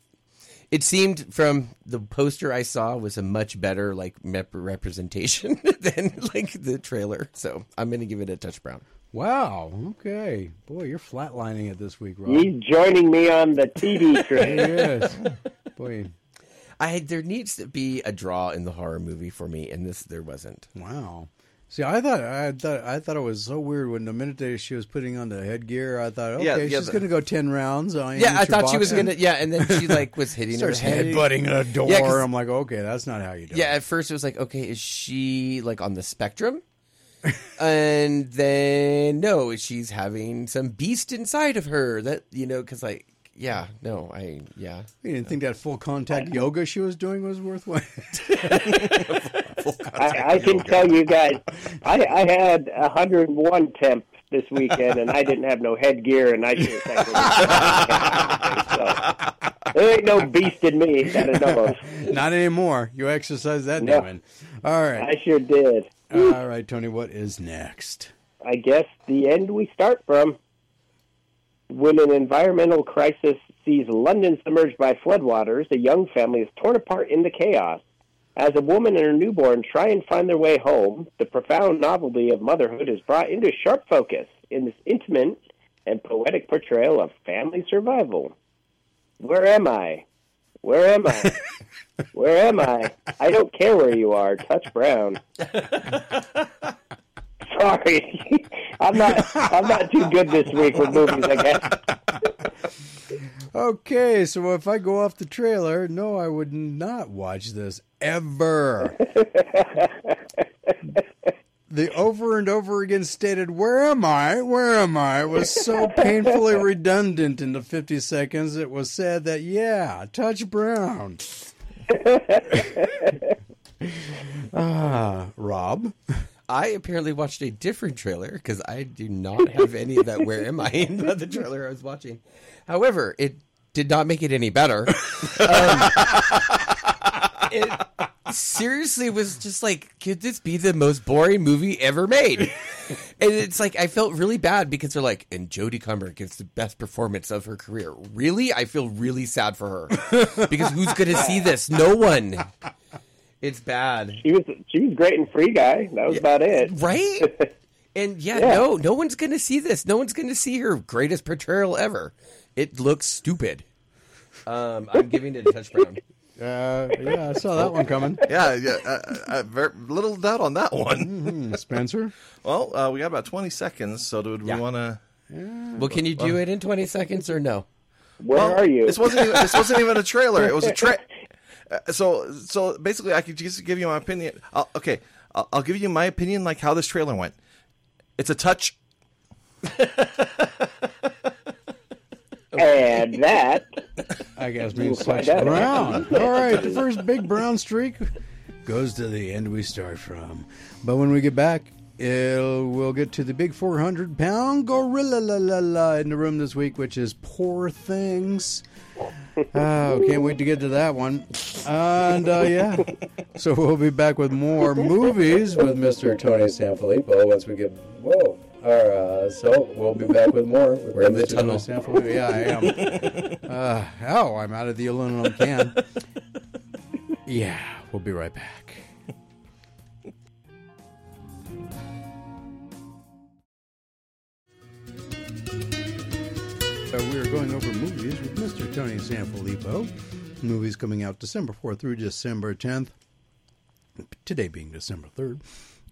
it seemed from the poster I saw was a much better like mep- representation than like the trailer. So I'm gonna give it a touch brown. Wow. Okay. Boy, you're flatlining it this week, Rob. He's joining me on the TV train. Yes. Boy. I there needs to be a draw in the horror movie for me, and this there wasn't. Wow. See, I thought I thought I thought it was so weird when the minute that she was putting on the headgear, I thought, okay, Yeah, yeah, she's the- to go ten rounds. On Yeah, I thought she was gonna. Yeah, and then she like was hitting her starts head. headbutting a door. Yeah, I'm like, okay, that's not how you do it. Yeah, it. at first it was like, okay, is she like on the spectrum? and then no, she's having some beast inside of her that you know, because like, yeah, no, I yeah, You didn't think that full contact yoga she was doing was worthwhile? I, I can tell you guys, I, I had 101 temp this weekend, and I didn't have no headgear, and I should have so, There ain't no beast in me that I know of. not anymore. You exercise that No. demon. All right. I sure did. All right, Tony, what is next? I guess the end we start from. When an environmental crisis sees London submerged by floodwaters, a young family is torn apart in the chaos. As a woman and her newborn try and find their way home, the profound novelty of motherhood is brought into sharp focus in this intimate and poetic portrayal of family survival. Where am I? Where am I? Where am I? I don't care where you are. Touch Brown. Sorry, I'm not. I'm not too good this week with movies. I guess. Okay, so if I go off the trailer, no, I would not watch this ever. the over and over again stated, Where am I? Where am I? was so painfully redundant in the 50 seconds it was said that, yeah, touch Brown. ah, Rob? I apparently watched a different trailer because I do not have any of that. Where am I in the, trailer I was watching? However, it did not make it any better. Um, it seriously was just like, could this be the most boring movie ever made? And it's like I felt really bad because they're like, and Jodie Comer gives the best performance of her career. Really, I feel really sad for her because who's going to see this? No one. It's bad. She was. She was great in Free Guy. That was about it. right? And yeah, Yeah. no, no one's going to see this. No one's going to see her greatest portrayal ever. It looks stupid. Um, I'm giving it a touch brown. Uh, yeah, I saw that one coming. Yeah, yeah. Uh, uh, very little doubt on that one. Hmm, Spencer? Well, uh, we got about twenty seconds, so do we Yeah. want to? Well, can you do it in 20 seconds or no? Where are you? This wasn't. Even, this wasn't even a trailer. It was a tra- uh, So, so basically, I could just give you my opinion. I'll, okay, I'll, I'll give you my opinion, like how this trailer went. It's a touch. And that I guess means find touch brown. All right, the first big brown streak goes to the end we start from. But when we get back, it'll, we'll get to the big 400 pound gorilla la, la, la, in the room this week, which is Poor Things. Oh, can't wait to get to that one. And uh, yeah, so we'll be back with more movies with Mr. Tony Sanfilippo once we get whoa. Or, uh, so we'll be back with more. With We're in the Mr. Tunnel. Sanfilippo. Yeah, I am. Uh, oh, I'm out of the aluminum can. yeah, we'll be right back. Uh, we are going over movies with Mr. Tony Sanfilippo. Movies coming out December 4th through December 10th. Today being December 3rd.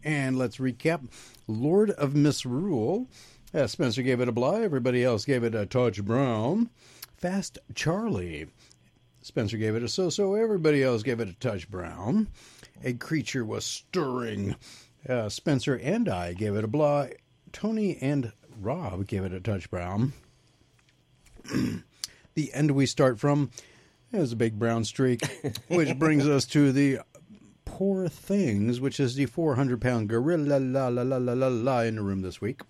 And let's recap Lord of Misrule. Uh, Spencer gave it a blah. Everybody else gave it a touch brown. Fast Charlie. Spencer gave it a so so. Everybody else gave it a touch brown. A creature was stirring. Uh, Spencer and I gave it a blah. Tony and Rob gave it a touch brown. The end we start from is a big brown streak, which brings us to the Poor Things, which is the 400 pound gorilla la la la la la la in the room this week.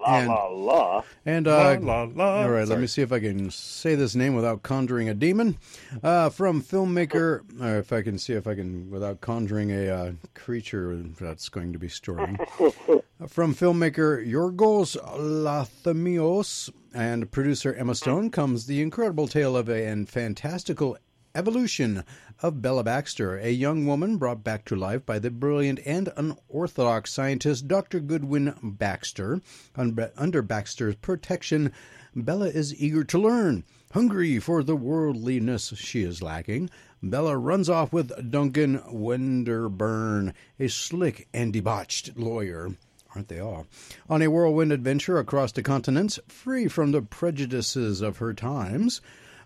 la And- la la. And uh, La, la, la. all right, let me see if I can say this name without conjuring a demon. Uh, from filmmaker, or if I can see if I can without conjuring a uh, creature that's going to be stirring. from filmmaker Yorgos Lanthimos and producer Emma Stone comes the incredible tale of a and fantastical evolution of Bella Baxter, a young woman brought back to life by the brilliant and unorthodox scientist Dr. Godwin Baxter. Under Baxter's protection, Bella is eager to learn. Hungry for the worldliness she is lacking, Bella runs off with Duncan Wedderburn, a slick and debauched lawyer aren't they all? On a whirlwind adventure across the continents, free from the prejudices of her times,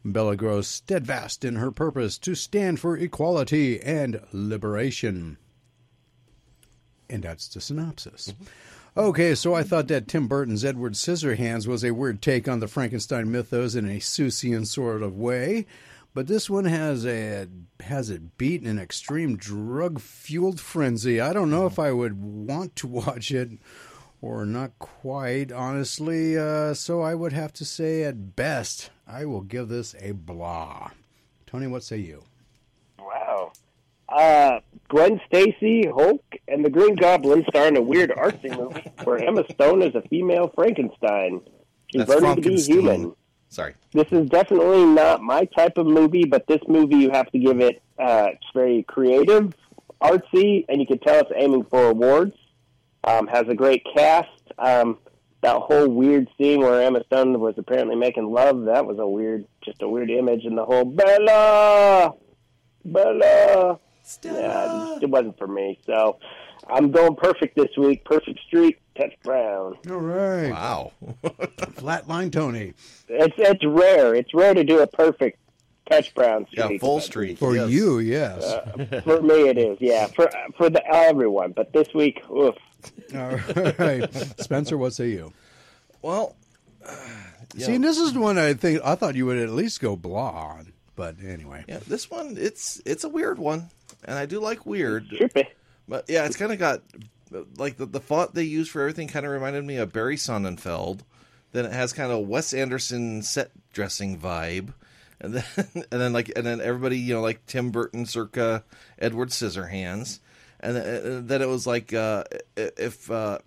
Bella grows steadfast in her purpose to stand for equality and liberation. And that's the synopsis. Mm-hmm. Okay, so I thought that Tim Burton's Edward Scissorhands was a weird take on the Frankenstein mythos in a Seussian sort of way, but this one has a has it beat in an extreme drug fueled frenzy. I don't know if I would want to watch it or not quite, honestly. Uh, so I would have to say, at best, I will give this a blah. Tony, what say you? Wow. Uh, Gwen Stacy, Hulk, and the Green Goblin star in a weird artsy movie where Emma Stone is a female Frankenstein. She's That's learning to be human. Sorry. This is definitely not my type of movie, but this movie you have to give it. Uh, it's very creative, artsy, and you can tell it's aiming for awards. Um, has a great cast. Um, that whole weird scene where Emma Stone was apparently making love, that was a weird, just a weird image, and the whole Bella, Bella. Yeah, it, it wasn't for me. So I'm going perfect this week. Perfect streak, touch brown. All right. Wow. Flatline Tony. It's it's rare. It's rare to do a perfect touch brown yeah, full but streak. For yes. you, yes. Uh, for me, it is. Yeah, for for the everyone. But this week, oof. All right. Spencer, what say you? Well, See, and this is the one I think I thought you would at least go blah on. But anyway. yeah, this one it's it's a weird one, and I do like weird. Trippy. But yeah, it's kind of got like the, the font they use for everything kind of reminded me of Barry Sonnenfeld. Then it has kind of Wes Anderson set dressing vibe, and then and then like and then everybody you know like Tim Burton circa Edward Scissorhands, and then, and then it was like uh, if uh,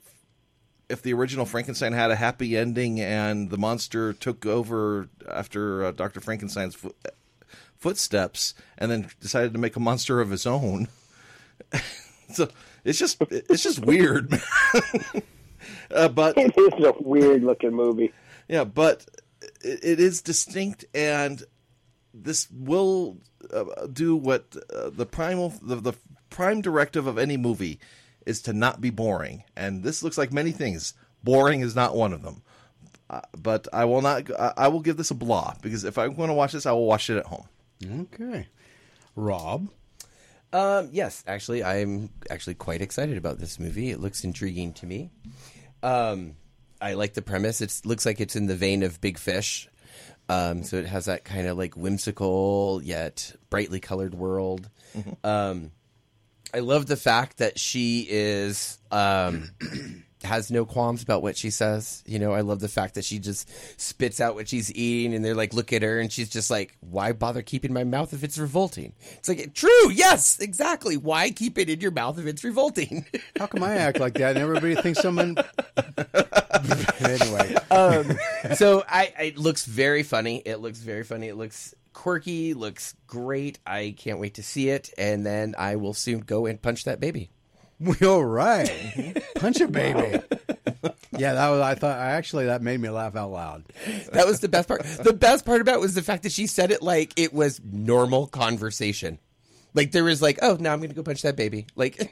if the original Frankenstein had a happy ending and the monster took over after uh, Doctor Frankenstein's fo- footsteps, and then decided to make a monster of his own. so it's just it's just weird. uh, but It is a weird looking movie. yeah, but it, it is distinct, and this will uh, do what uh, the primal the, the prime directive of any movie is to not be boring, and this looks like many things. Boring is not one of them. Uh, but I will not. I, I will give this a blah because if I'm going to watch this, I will watch it at home. Okay. Rob. Um, yes, actually, I'm actually quite excited about this movie. It looks intriguing to me. Um, I like the premise. It looks like it's in the vein of Big Fish. Um, so it has that kind of like whimsical yet brightly colored world. Um, I love the fact that she is um, has no qualms about what she says. You know, I love the fact that she just spits out what she's eating, and they're like, "Look at her," and she's just like, "Why bother keeping my mouth if it's revolting?" It's like, true, yes, exactly. Why keep it in your mouth if it's revolting? How come I act like that and everybody thinks someone? anyway, um, so I, it looks very funny. It looks very funny. It looks quirky. Looks great. I can't wait to see it, and then I will soon go and punch that baby. all right, punch a baby. Yeah, that was. I thought. I actually that made me laugh out loud. That was the best part. The best part about it was the fact that she said it like it was normal conversation. Like there was like, oh, now I'm going to go punch that baby. Like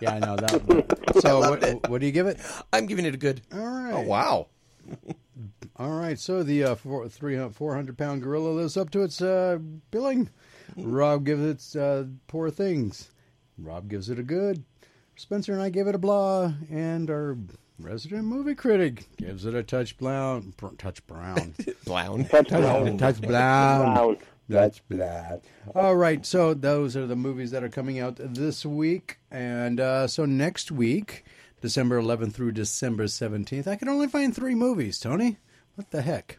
Yeah, I know that. So, what, what do you give it? I'm giving it a good. All right. Oh wow. All right, so the uh, four, 300, 400 pound gorilla lives up to its uh, billing. Rob gives it uh, poor things. Rob gives it a good. Spencer and I give it a blah, and our resident movie critic gives it a touch brown. Br- touch brown. Blown. touch, brown. touch brown. Brown. Touch brown. All right, so those are the movies that are coming out this week, and uh, so next week, December 11th through December 17th, I can only find three movies. Tony, what the heck?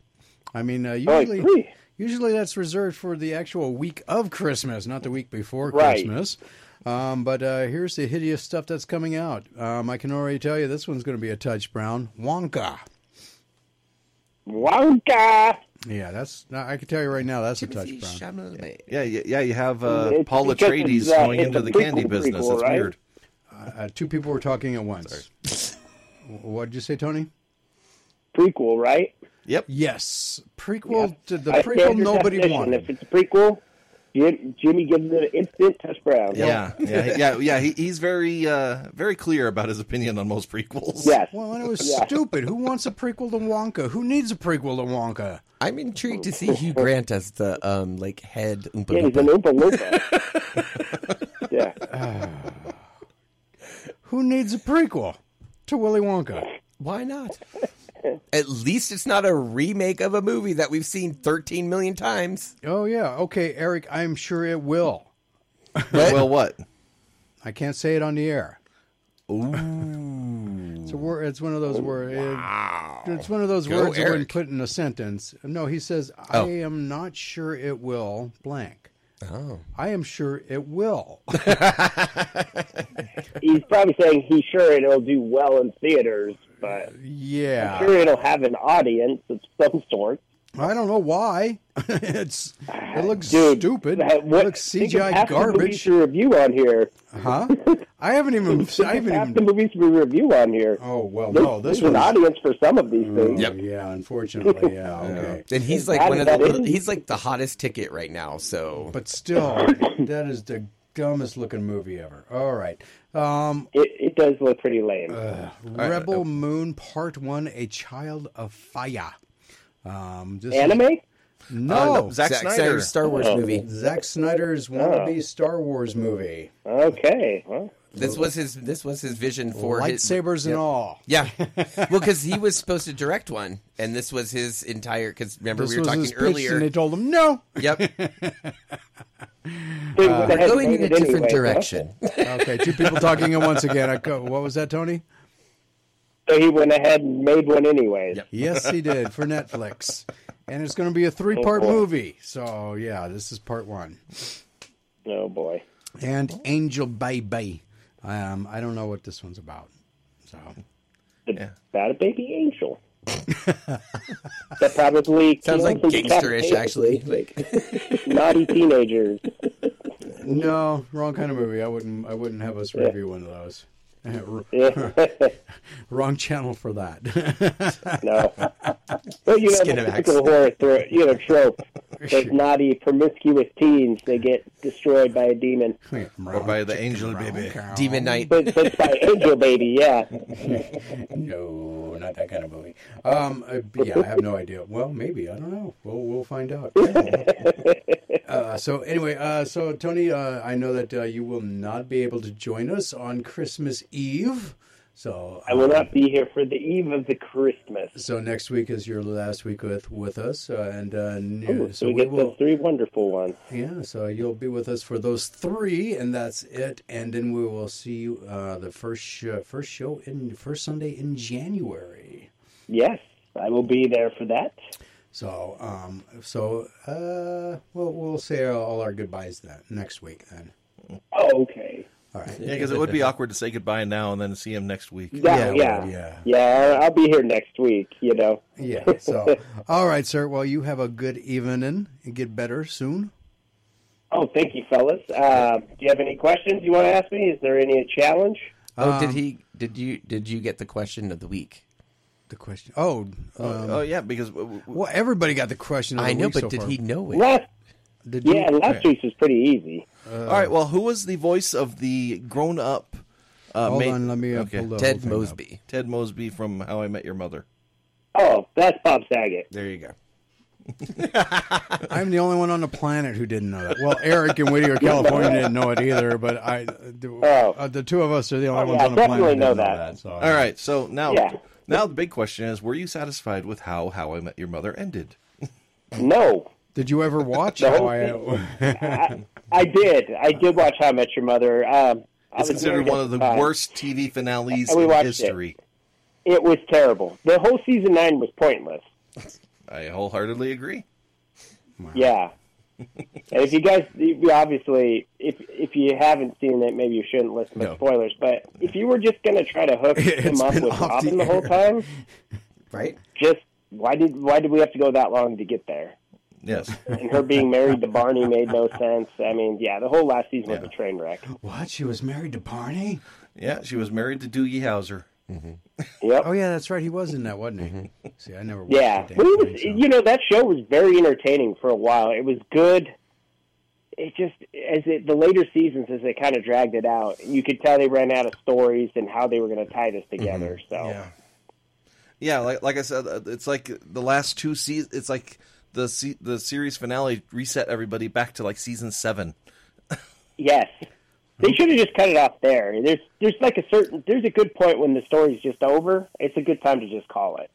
I mean, uh, usually. three. Usually that's reserved for the actual week of Christmas, not the week before Right. Christmas. Um, but uh, here's the hideous stuff that's coming out. Um, I can already tell you this one's going to be a touch brown. Wonka. Wonka. Yeah, that's. I can tell you right now, that's a touch brown. Chalamet. Yeah, yeah, yeah. You have uh, It's Paul because Atreides uh, going into the candy prequel business. prequel, That's right? weird. Uh, two people were talking at once. what did you say, Tony? Prequel, right? Yep. Yes, prequel. To the I prequel nobody definition. wanted. If it's a prequel, Jim, Jimmy gives it an instant touch brown. Yeah, yeah, yeah, yeah. He, he's very, uh, very clear about his opinion on most prequels. Yes. Well, and it was Yeah. stupid. Who wants a prequel to Wonka? Who needs a prequel to Wonka? I'm intrigued to see Hugh Grant as the um like head Oompa Yeah, he's an Loompa. Oompa Loompa. yeah. Who needs a prequel to Willy Wonka? Why not? At least it's not a remake of a movie that we've seen 13 million times. Oh yeah, okay, Eric. I'm sure it will. Well, what? I can't say it on the air. Ooh. It's a word. It's one of those words. It's one of those Go, words that when Eric. put in a sentence. No, he says, oh. "I am not sure it will blank." Oh. I am sure it will. He's probably saying he's sure it'll do well in theaters, but yeah, I'm sure it'll have an audience of some sort. I don't know why. it's it looks Dude, stupid. that- It what, looks think of CGI half the movies garbage. to review on here. Huh? I haven't even. I haven't half the even. movies we review on here. Oh well, There's, no. This there's an audience for some of these mm, things. Yep. Yeah, unfortunately, yeah. Okay. And he's like one of the little, is- he's like the hottest ticket right now. So But still, that is the dumbest looking movie ever. All right. Um, It, it does look pretty lame. Rebel Moon Part One: A Child of Fire. Um, this is- Anime? no, Uh, no, Zack Zack Snyder. Snyder's Star Wars Oh. movie. Zack Snyder's wannabe Star Wars movie, Okay. Well, This was his this was his vision for his lightsabers and all. Yeah, well, because he was supposed to direct one, and this was his entire. Because remember This we were was talking his pitch, earlier. and they told him no. Yep, they went uh, ahead and going made in a it different anyway, huh? direction. Okay, two people talking at once again. I go, what was that, Tony? So he went ahead and made one anyway. Yep. Yes, he did for Netflix, and it's going to be a three-part Oh, boy. movie. So yeah, this is part one. Oh boy. And Angel Baby. Um, I don't know what this one's about. So The a Baby Angel. that probably Sounds like kills gangsterish, actually. Like, naughty teenagers. no, wrong kind of movie. I wouldn't. I wouldn't have us review one of those. Yeah. wrong channel for that. no. But you know, the Skinemax. typical horror thro- you know, trope. Those naughty, promiscuous teens, they get destroyed by a demon. or by the angel baby. Demon Knight. But, but by Angel Baby, yeah. No, not that kind of movie. Um, uh, yeah, I have no idea. Well, maybe I don't know. We'll we'll find out. uh, so anyway, uh, so Tony, uh, I know that uh, you will not be able to join us on Christmas Eve. So I will um, not be here for the eve of the Christmas. So next week is your last week with with us, uh, and uh, new- Ooh, so so we we get will. the three wonderful ones. Yeah, so you'll be with us for those three, and that's it. And then we will see you uh, the first sh- first show in first Sunday in January. Yes, I will be there for that. So, um, so uh, we'll we'll say all our goodbyes then next week. Then, Oh, okay. All right. Yeah, because it would be awkward to say goodbye now and then see him next week. Yeah, Yeah, yeah, yeah. yeah. I'll be here next week. You know. Yeah. So, all right, sir. Well, you have a good evening and get better soon. Oh, thank you, fellas. Uh, do you have any questions you want to ask me? Is there any challenge? Oh, did Um, he? Did you? Did you get the question of the week? The question. Oh, um, oh yeah, because w- w- well, everybody got the question. Of the I know, week but so did far. he know it? Last, Did you? yeah, last week's was pretty easy. all right. Well, who was the voice of the grown-up? Uh, Hold ma- on, let me uh, okay. pull the Ted thing up. Mosby. Ted Mosby from How I Met Your Mother. Oh, that's Bob Saget. There you go. I'm the only one on the planet who didn't know that. Well, Eric in Whittier, California, didn't know it either. But I, the, Oh. uh, the two of us are the only Oh, ones yeah, on the planet definitely who know didn't know that. that. So, All right. So now, Yeah. now the big question is: Were you satisfied with how How I Met Your Mother ended? No, Did you ever watch The how whole I? I did. I did watch How I Met Your Mother. Um, It's considered one of the time. worst TV finales we in history. It was terrible. The whole season nine was pointless. I wholeheartedly agree. Yeah. and if you guys, obviously, if if you haven't seen it, maybe you shouldn't listen to No. spoilers. But if you were just going to try to hook him up with Robin the the whole time, Right? just why did why did we have to go that long to get there? Yes. And her being married to Barney made no sense. I mean, yeah, the whole last season was Yeah. a train wreck. what? She was married to Barney? Yeah, she was married to Doogie Howser. Yep. Oh yeah, that's right. He was in that, wasn't he? See, I never. Watched Yeah, the damn but it was, so- you know, that show was very entertaining for a while. It was good. It just as it, the later seasons, as they kind of dragged it out, you could tell they ran out of stories and how they were going to tie this together. So Yeah. Yeah, like like I said, uh, it's like the last two seasons. It's like the se- the series finale reset everybody back to like season seven. yes, they should have just cut it off there. There's there's like a certain there's a good point when the story's just over. It's a good time to just call it.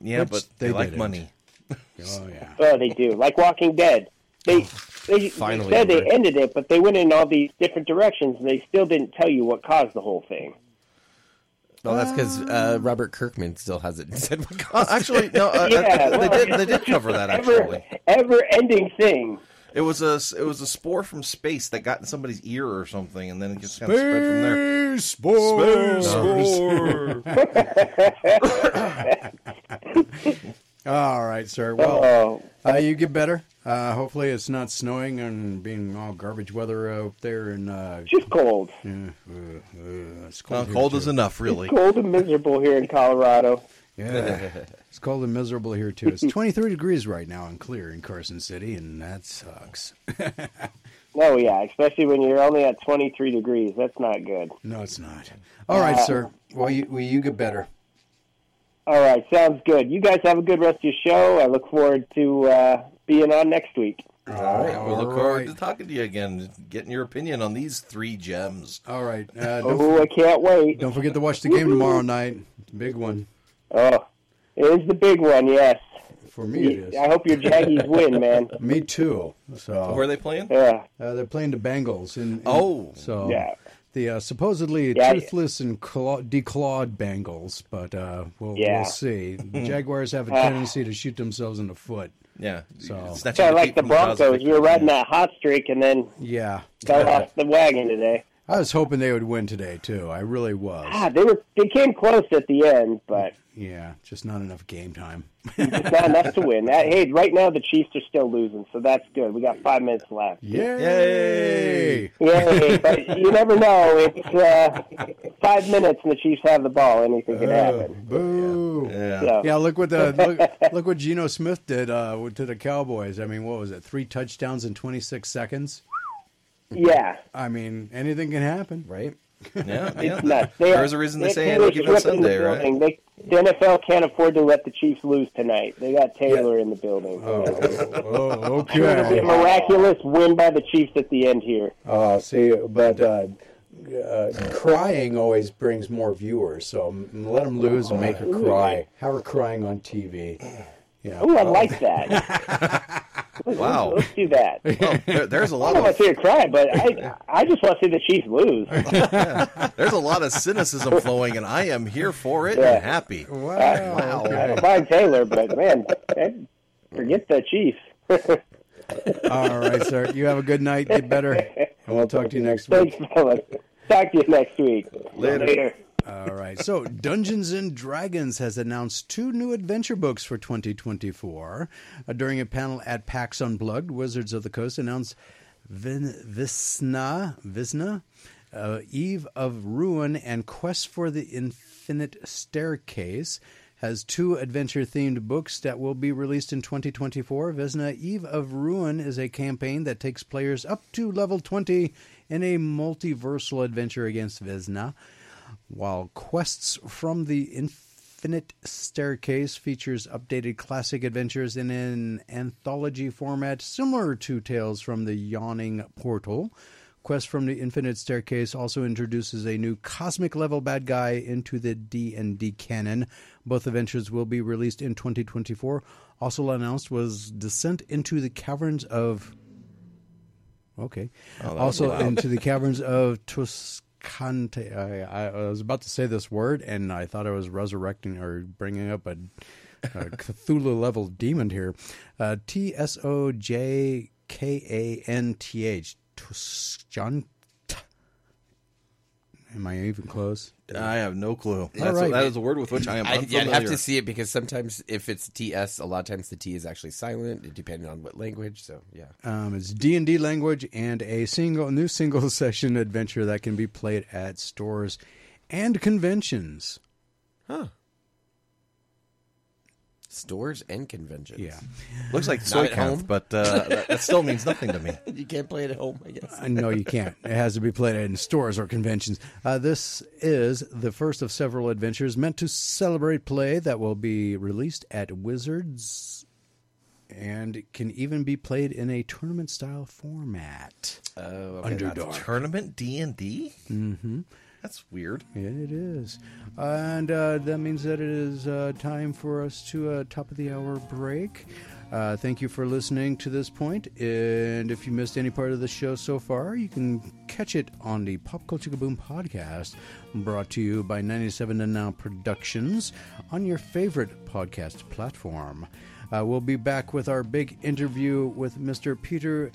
Yeah, Which but they they, like didn't. money. Oh yeah. Oh, they do. Like Walking Dead. They oh, they, Finally they said they ended it, but they went in all these different directions, and they still didn't tell you what caused the whole thing. Well, that's because uh, Robert Kirkman still hasn't said what Uh, actually, no, uh, Yeah, uh, they well, did. They did cover that. Ever Actually, ever ending thing. it was a it was a spore from space that got in somebody's ear or something, and then it just kind of spread from there. Space Spores. Spore. All right, sir. Well, uh, you get better. Uh, hopefully, it's not snowing and being all garbage weather out there. And uh, just cold. yeah, uh, uh, it's cold. here, cold too. is enough, really. Cold and miserable here in Colorado. Yeah, it's cold and miserable here too. It's 23 degrees right now and clear in Carson City, and that sucks. Oh yeah, especially when you're only at 23 degrees. That's not good. No, it's not. All right, sir. Well, you, well, you get better. All right, sounds good. You guys have a good rest of your show. I look forward to uh, being on next week. All right, we'll look forward to talking to you again, getting your opinion on these three gems. All right. Uh, Oh, I can't wait. don't forget to watch the game tomorrow night. It's a big one Oh, it is the big one. Yes. for me. It I hope your Jaggies win, man. Me too. So Where are they playing? Yeah. uh, they're playing the Bengals. And, Oh. so Yeah. The uh, supposedly Yeah. toothless and claw- declawed Bengals, but uh, we'll, Yeah. we'll see. The Jaguars have a tendency to shoot themselves in the foot. Yeah, So- snatching Kind of like the from jaws of Broncos. We were victory. riding that hot streak and then Yeah. fell off the wagon today. I was hoping they would win today too. I really was. Ah, they were they came close at the end, but Yeah, just not enough game time. it's not enough to win. That, hey, right now the Chiefs are still losing, so that's good. We got five minutes left. Yay! Yay! but you never know. It's uh, five minutes and the Chiefs have the ball. Anything can Oh, happen. boo! Yeah. So, Yeah, look what the look, look what Geno Smith did uh, to the Cowboys. I mean, what was it? Three touchdowns in 26 seconds. yeah. I mean, anything can happen. right? Yeah, It's yeah. nuts. They, There's a reason they they say given Swift in the Sunday, right? building. They, the NFL can't afford to let the Chiefs lose tonight. They got Taylor in the building. Oh, It'll be okay. a miraculous win by the Chiefs at the end here. Uh, see, but uh, uh, crying always brings more viewers. So let them lose and make her cry. Have her crying on TV. Yeah. Ooh, I like that. Wow. Let's do that. Well, there, there's a lot I don't want to see her cry, but I, I just want to see the Chiefs lose. there's a lot of cynicism flowing, and I am here for it Yeah. and happy. Uh, wow. I don't mind Taylor, but man, forget the Chiefs. All right, sir. You have a good night. Get better. And we'll talk to you next week. Thanks, fellas. Talk to you next week. Later. All right. So, Dungeons and Dragons has announced two new adventure books for 2024. Uh, during a panel at PAX Unplugged, Wizards of the Coast announced Vin- Vecna, Vecna, uh, Eve of Ruin, and Quest for the Infinite Staircase. Has two adventure themed books that will be released in 2024. Vecna Eve of Ruin is a campaign that takes players up to level 20 in a multiversal adventure against Vecna while Quests from the Infinite Staircase features updated classic adventures in an anthology format similar to Tales from the Yawning Portal. Quest from the Infinite Staircase also introduces a new cosmic level bad guy into the D&D canon. Both adventures will be released in 2024. Also announced was Descent into the Caverns of Okay. also into the caverns of I, I was about to say this word, and I thought I was resurrecting or bringing up a, a Cthulhu level demon here. Uh, T S O J K A N T H. Tuscante. Am I even close? I have no clue. That's right. that is a word with which I am I, yeah, unfamiliar. I'd have to see it because sometimes if it's TS, a lot of times the T is actually silent, depending on what language. So yeah, Um, it's D and D language and a single new single session adventure that can be played at stores and conventions. huh? Stores and conventions. Yeah. Looks like at soy home. but uh, that, that still means nothing to me. you can't play it at home. I guess. Uh, no, you can't. It has to be played in stores or conventions. Uh, this is the first of several adventures meant to celebrate play that will be released at Wizards and can even be played in a tournament style format. Oh, okay, Underdog. Tournament D and D. That's weird. It is. And uh, that means that it is uh, time for us to uh, top of the hour break. Uh, thank you for listening to this point. And if you missed any part of the show so far, you can catch it on the Pop Culture Kaboom podcast, brought to you by 97 and Now Productions on your favorite podcast platform. Uh, we'll be back with our big interview with Mr. Peter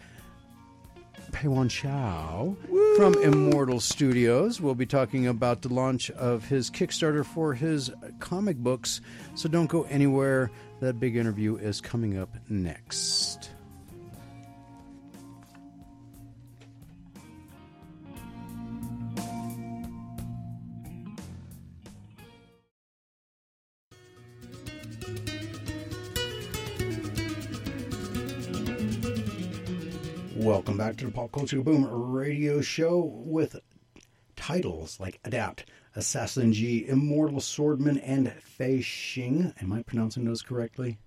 Payhuan Shaiao from Immortal Studios. We'll be talking about the launch of his Kickstarter for his comic books, so don't go anywhere. That big interview is coming up next. Welcome back to the Pop Culture Boom radio show with titles like Adept, Assassin G, Immortal Swordsman, and Fei Xing. Am I pronouncing those correctly?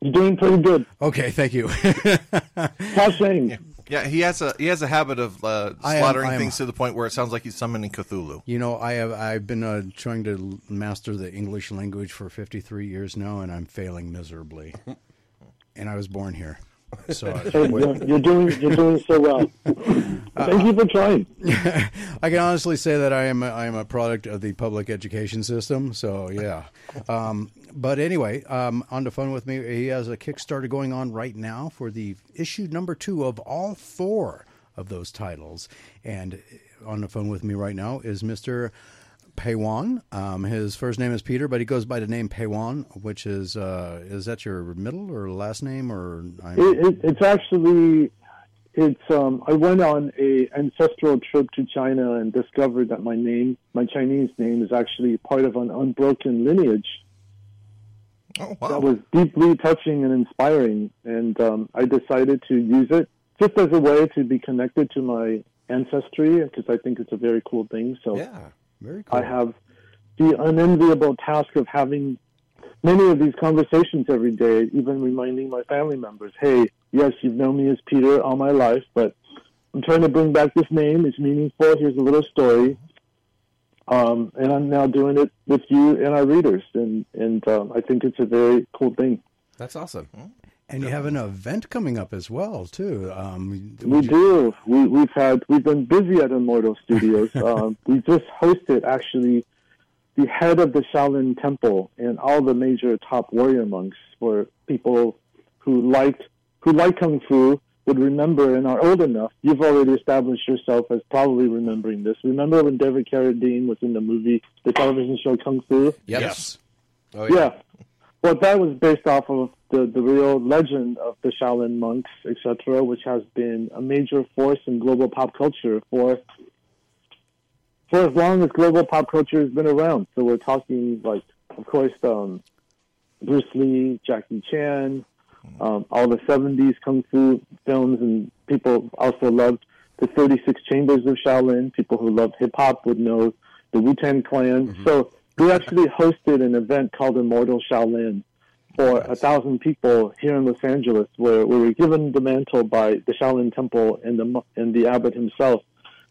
You're doing pretty good. Okay, thank you. How's Shane? Yeah, he has a he has a habit of uh, I am- slaughtering am- things to the point where it sounds like he's summoning Cthulhu. you know, I have I've been uh, trying to master the English language for 53 years now, and I'm failing miserably. and I was born here, so Hey, you're, you're doing you're doing so well. Thank you for trying. I can honestly say that I am a, I am a product of the public education system. So yeah, um, but anyway, um, on the phone with me, he has a Kickstarter going on right now for the issue number two of all four of those titles, and on the phone with me right now is Mister. Payhuan. Um, his first name is Peter, but he goes by the name Payhuan, which is uh, is that your middle or last name or? I'm, It, it, it's actually it's um I went on a ancestral trip to China and discovered that my name, my Chinese name, is actually part of an unbroken lineage Oh wow. that was deeply touching and inspiring, and um, I decided to use it just as a way to be connected to my ancestry because I think it's a very cool thing. So Yeah. Very cool. I have the unenviable task of having many of these conversations every day, even reminding my family members, hey, yes, you've known me as Peter all my life, but I'm trying to bring back this name. It's meaningful. Here's a little story. Um, and I'm now doing it with you and our readers. And, and um, I think it's a very cool thing. That's awesome. And you have an event coming up as well, too. Um, We you- do. We, we've had we've been busy at Immortal Studios. um, we just hosted actually the head of the Shaolin Temple and all the major top warrior monks for people who liked who like kung fu would remember and are old enough. You've already established yourself as probably remembering this. Remember when David Carradine was in the movie, the television show Kung Fu? Yep. Yes. Oh, Yeah. Well, that was based off of the, the real legend of the Shaolin monks, etc., which has been a major force in global pop culture for for as long as global pop culture has been around. So we're talking like, of course, um, Bruce Lee, Jackie Chan, um, all the '70s kung fu films, and people also loved the 36 Chambers of Shaolin. People who loved hip hop would know the Wu Tang Clan. So we actually hosted an event called Immortal Shaolin for a thousand people here in Los Angeles, where we were given the mantle by the Shaolin Temple and the and the abbot himself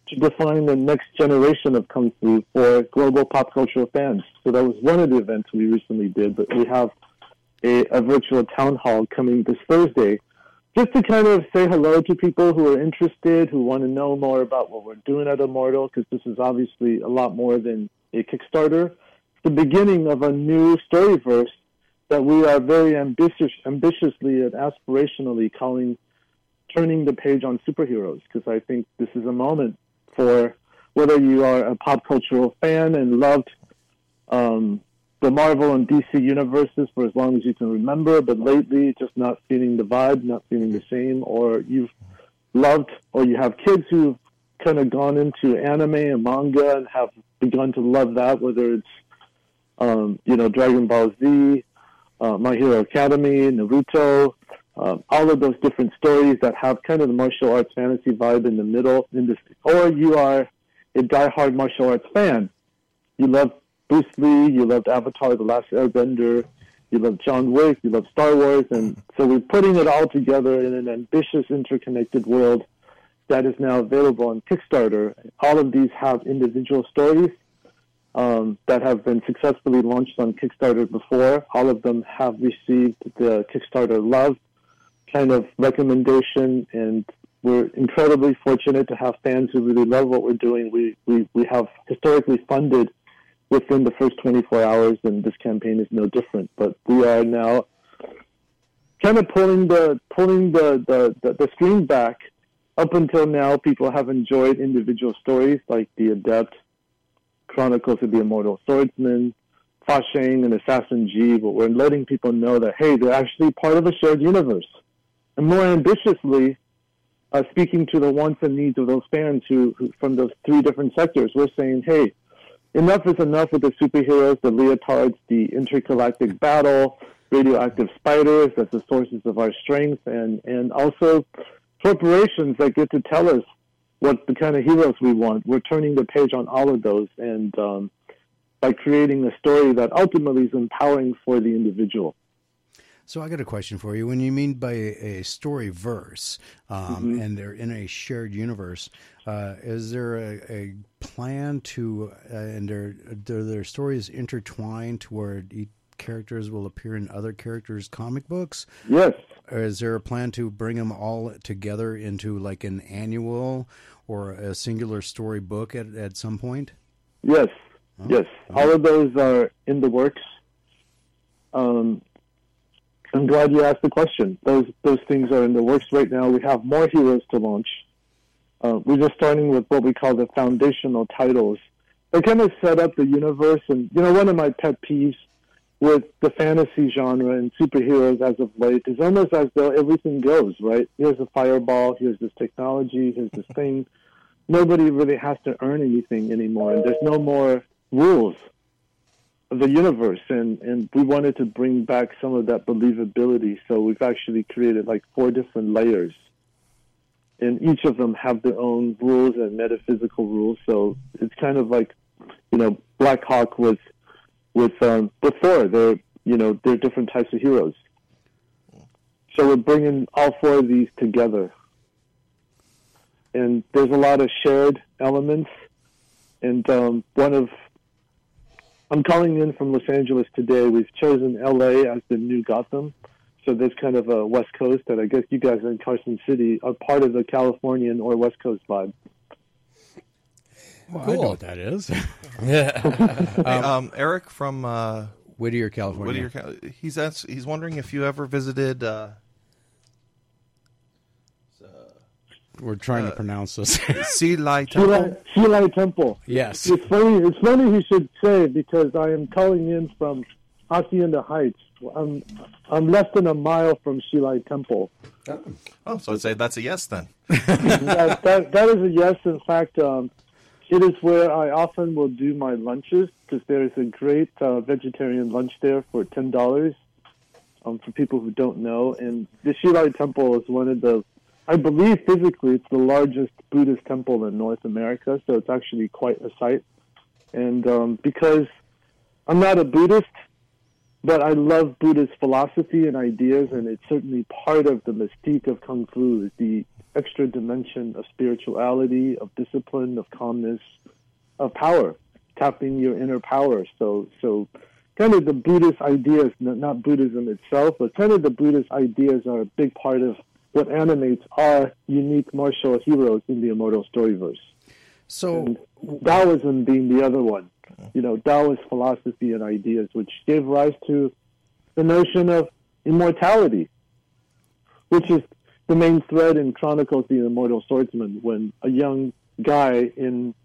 to define the next generation of kung fu for global pop culture fans. So that was one of the events we recently did, but we have a, a virtual town hall coming this Thursday just to kind of say hello to people who are interested, who want to know more about what we're doing at Immortal, because this is obviously a lot more than a Kickstarter. The beginning of a new story verse that we are very ambitious, ambitiously and aspirationally calling turning the page on superheroes, because I think this is a moment for whether you are a pop cultural fan and loved um, the Marvel and DC universes for as long as you can remember, but lately just not feeling the vibe, not feeling the same, or you've loved, or you have kids who've kind of gone into anime and manga and have begun to love that, whether it's, um, you know, Dragon Ball Z, uh, My Hero Academy, Naruto, um, all of those different stories that have kind of the martial arts fantasy vibe in the middle, in this, or you are a diehard martial arts fan. You love Bruce Lee, you loved Avatar, The Last Airbender, you love John Wick, you love Star Wars, and so we're putting it all together in an ambitious, interconnected world that is now available on Kickstarter. All of these have individual stories um, that have been successfully launched on Kickstarter before. All of them have received the Kickstarter love kind of recommendation, and we're incredibly fortunate to have fans who really love what we're doing. We we, we have historically funded within the first 24 hours, and this campaign is no different. But we are now kind of pulling the pulling the the, the, the back. Up until now, people have enjoyed individual stories like the Adept, Chronicles of the Immortal Swordsman, Fa and Assassin G. But we're letting people know that hey, they're actually part of a shared universe. And more ambitiously, uh, speaking to the wants and needs of those fans who, who from those three different sectors, we're saying, hey, enough is enough with the superheroes, the leotards, the intergalactic battle, radioactive spiders as the sources of our strength, and, and also corporations that get to tell us what the kind of heroes we want. We're turning the page on all of those, and um, by creating a story that ultimately is empowering for the individual. So I got a question for you. When you mean by a story verse, um, and they're in a shared universe, uh, is there a, a plan to uh, and their their their stories intertwined to where each characters will appear in other characters' comic books? Yes, Or is there a plan to bring them all together into like an annual or a singular story book at, at some point? Yes, yes. All of those are in the works. Um, I'm glad you asked the question. Those those things are in the works right now. We have more heroes to launch. Uh, we're just starting with what we call the foundational titles. They kind of set up the universe, and you know, one of my pet peeves with the fantasy genre and superheroes as of late is almost as though everything goes right. Here's a fireball. Here's this technology. Here's this thing. Nobody really has to earn anything anymore, and there's no more rules of the universe. And and we wanted to bring back some of that believability, so we've actually created like four different layers and each of them have their own rules and metaphysical rules. So it's kind of like, you know, Black Hawk with with um. They're you know they're different types of heroes. So we're bringing all four of these together, and there's a lot of shared elements. And um, one of I'm calling in from Los Angeles today. We've chosen LA as the new Gotham. So there's kind of a West Coast that I guess you guys in Carson City are part of the Californian or West Coast vibe. Well, I know what that is. Hey, um, Eric from uh, Whittier, California. Whittier, he's asked, he's wondering if you ever visited. Uh, We're trying to pronounce this. Sea Light Temple. Sheila, Sheila Temple. yes. It's funny. It's funny you should say because I am calling in from Hacienda Heights. I'm I'm less than a mile from Hsi Lai Temple. Oh, so I'd say that's a yes then. that, that that is a yes. In fact, um, it is where I often will do my lunches because there is a great uh, vegetarian lunch there for ten dollars. Um, for people who don't know, and the Hsi Lai Temple is one of the, I believe physically it's the largest Buddhist temple in North America. So it's actually quite a sight. And um, because I'm not a Buddhist, but I love Buddhist philosophy and ideas, and it's certainly part of the mystique of Kung Fu is the extra dimension of spirituality, of discipline, of calmness, of power, tapping your inner power. So, so kind of the Buddhist ideas, not Buddhism itself, but kind of the Buddhist ideas are a big part of what animates our unique martial heroes in the Immortal Storyverse. So, Taoism being the other one. You know, Taoist philosophy and ideas, which gave rise to the notion of immortality, which is the main thread in Chronicles of the Immortal Swordsman, when a young guy in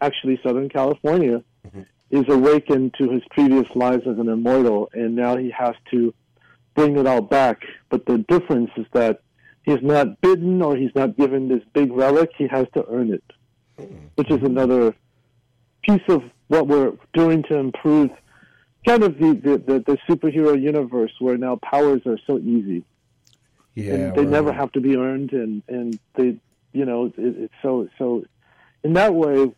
actually Southern California mm-hmm. is awakened to his previous lives as an immortal, and now he has to bring it all back. But the difference is that he's not bidden or he's not given this big relic, he has to earn it, hmm. which is another piece of what we're doing to improve kind of the, the, the, the superhero universe where now powers are so easy yeah, and they never have to be earned and and they you know it, it's so so in that way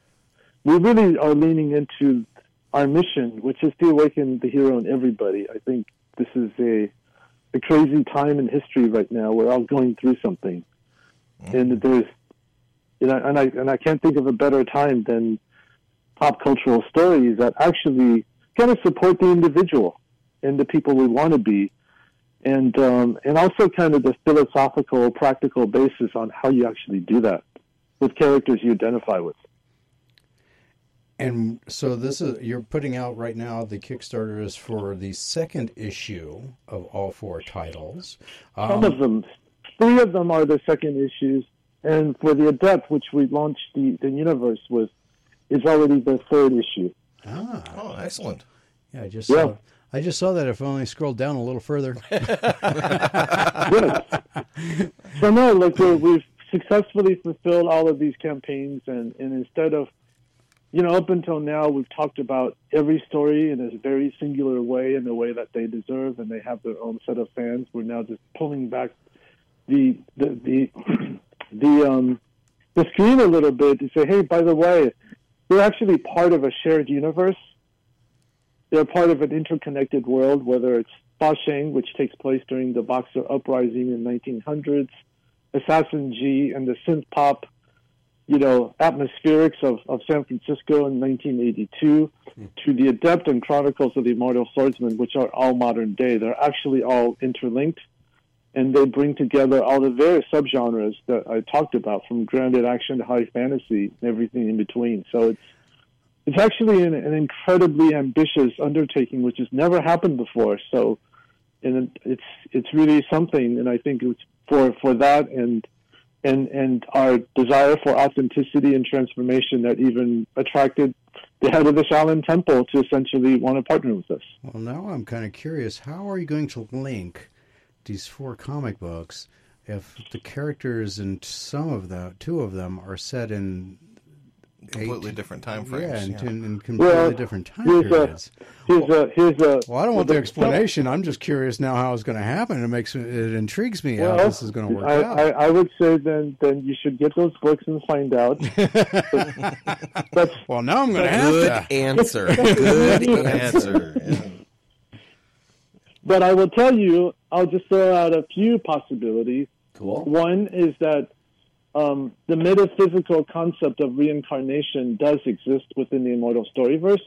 we really are leaning into our mission which is to awaken the hero in everybody. I think this is a a crazy time in history right now. We're all going through something. Mm-hmm. And there's you know and i and i can't think of a better time than pop cultural stories that actually kind of support the individual and the people we want to be and um, and also kind of the philosophical, practical basis on how you actually do that with characters you identify with. And so this is you're putting out right now. The Kickstarter is for the second issue of all four titles. Some Um, of them, three of them are the second issues, and for the Adept, which we launched the, the universe with, is already the third issue. ah, Oh, excellent. yeah, I just Yeah. saw. I just saw that. If I only scrolled down a little further. Good. so no, like we're, we've successfully fulfilled all of these campaigns, and, and instead of, you know, up until now we've talked about every story in a very singular way, in the way that they deserve, and they have their own set of fans. We're now just pulling back the the the the um the screen a little bit to say, hey, by the way, we're actually part of a shared universe. They're part of an interconnected world, whether it's Basheng, which takes place during the Boxer Uprising in 1900s, Assassin G, and the synth pop, you know, atmospherics of, of San Francisco in 1982, to the Adept and Chronicles of the Immortal Swordsman, which are all modern day. They're actually all interlinked, and they bring together all the various subgenres that I talked about, from grounded action to high fantasy and everything in between. So it's it's actually an, an incredibly ambitious undertaking, which has never happened before. So, and it's it's really something, and I think it's for for that and and and our desire for authenticity and transformation that even attracted the head of the Shaolin Temple to essentially want to partner with us. Well, now I'm kind of curious. How are you going to link these four comic books if the characters in some of the two of them are set in completely eight- different time Yeah, frames. and, yeah. in in completely Well, different time here's a, periods. here's a here's a. Well, I don't want the well, explanation. I'm just curious now how it's going to happen. It makes it intrigues me Well, how this is going to work I, out. I, I would say then then you should get those books and find out. But well, now I'm going to have Good to. answer. Good answer. Answer. yeah. but I will tell you, I'll just throw out a few possibilities. Cool. One is that um, the metaphysical concept of reincarnation does exist within the immortal storyverse.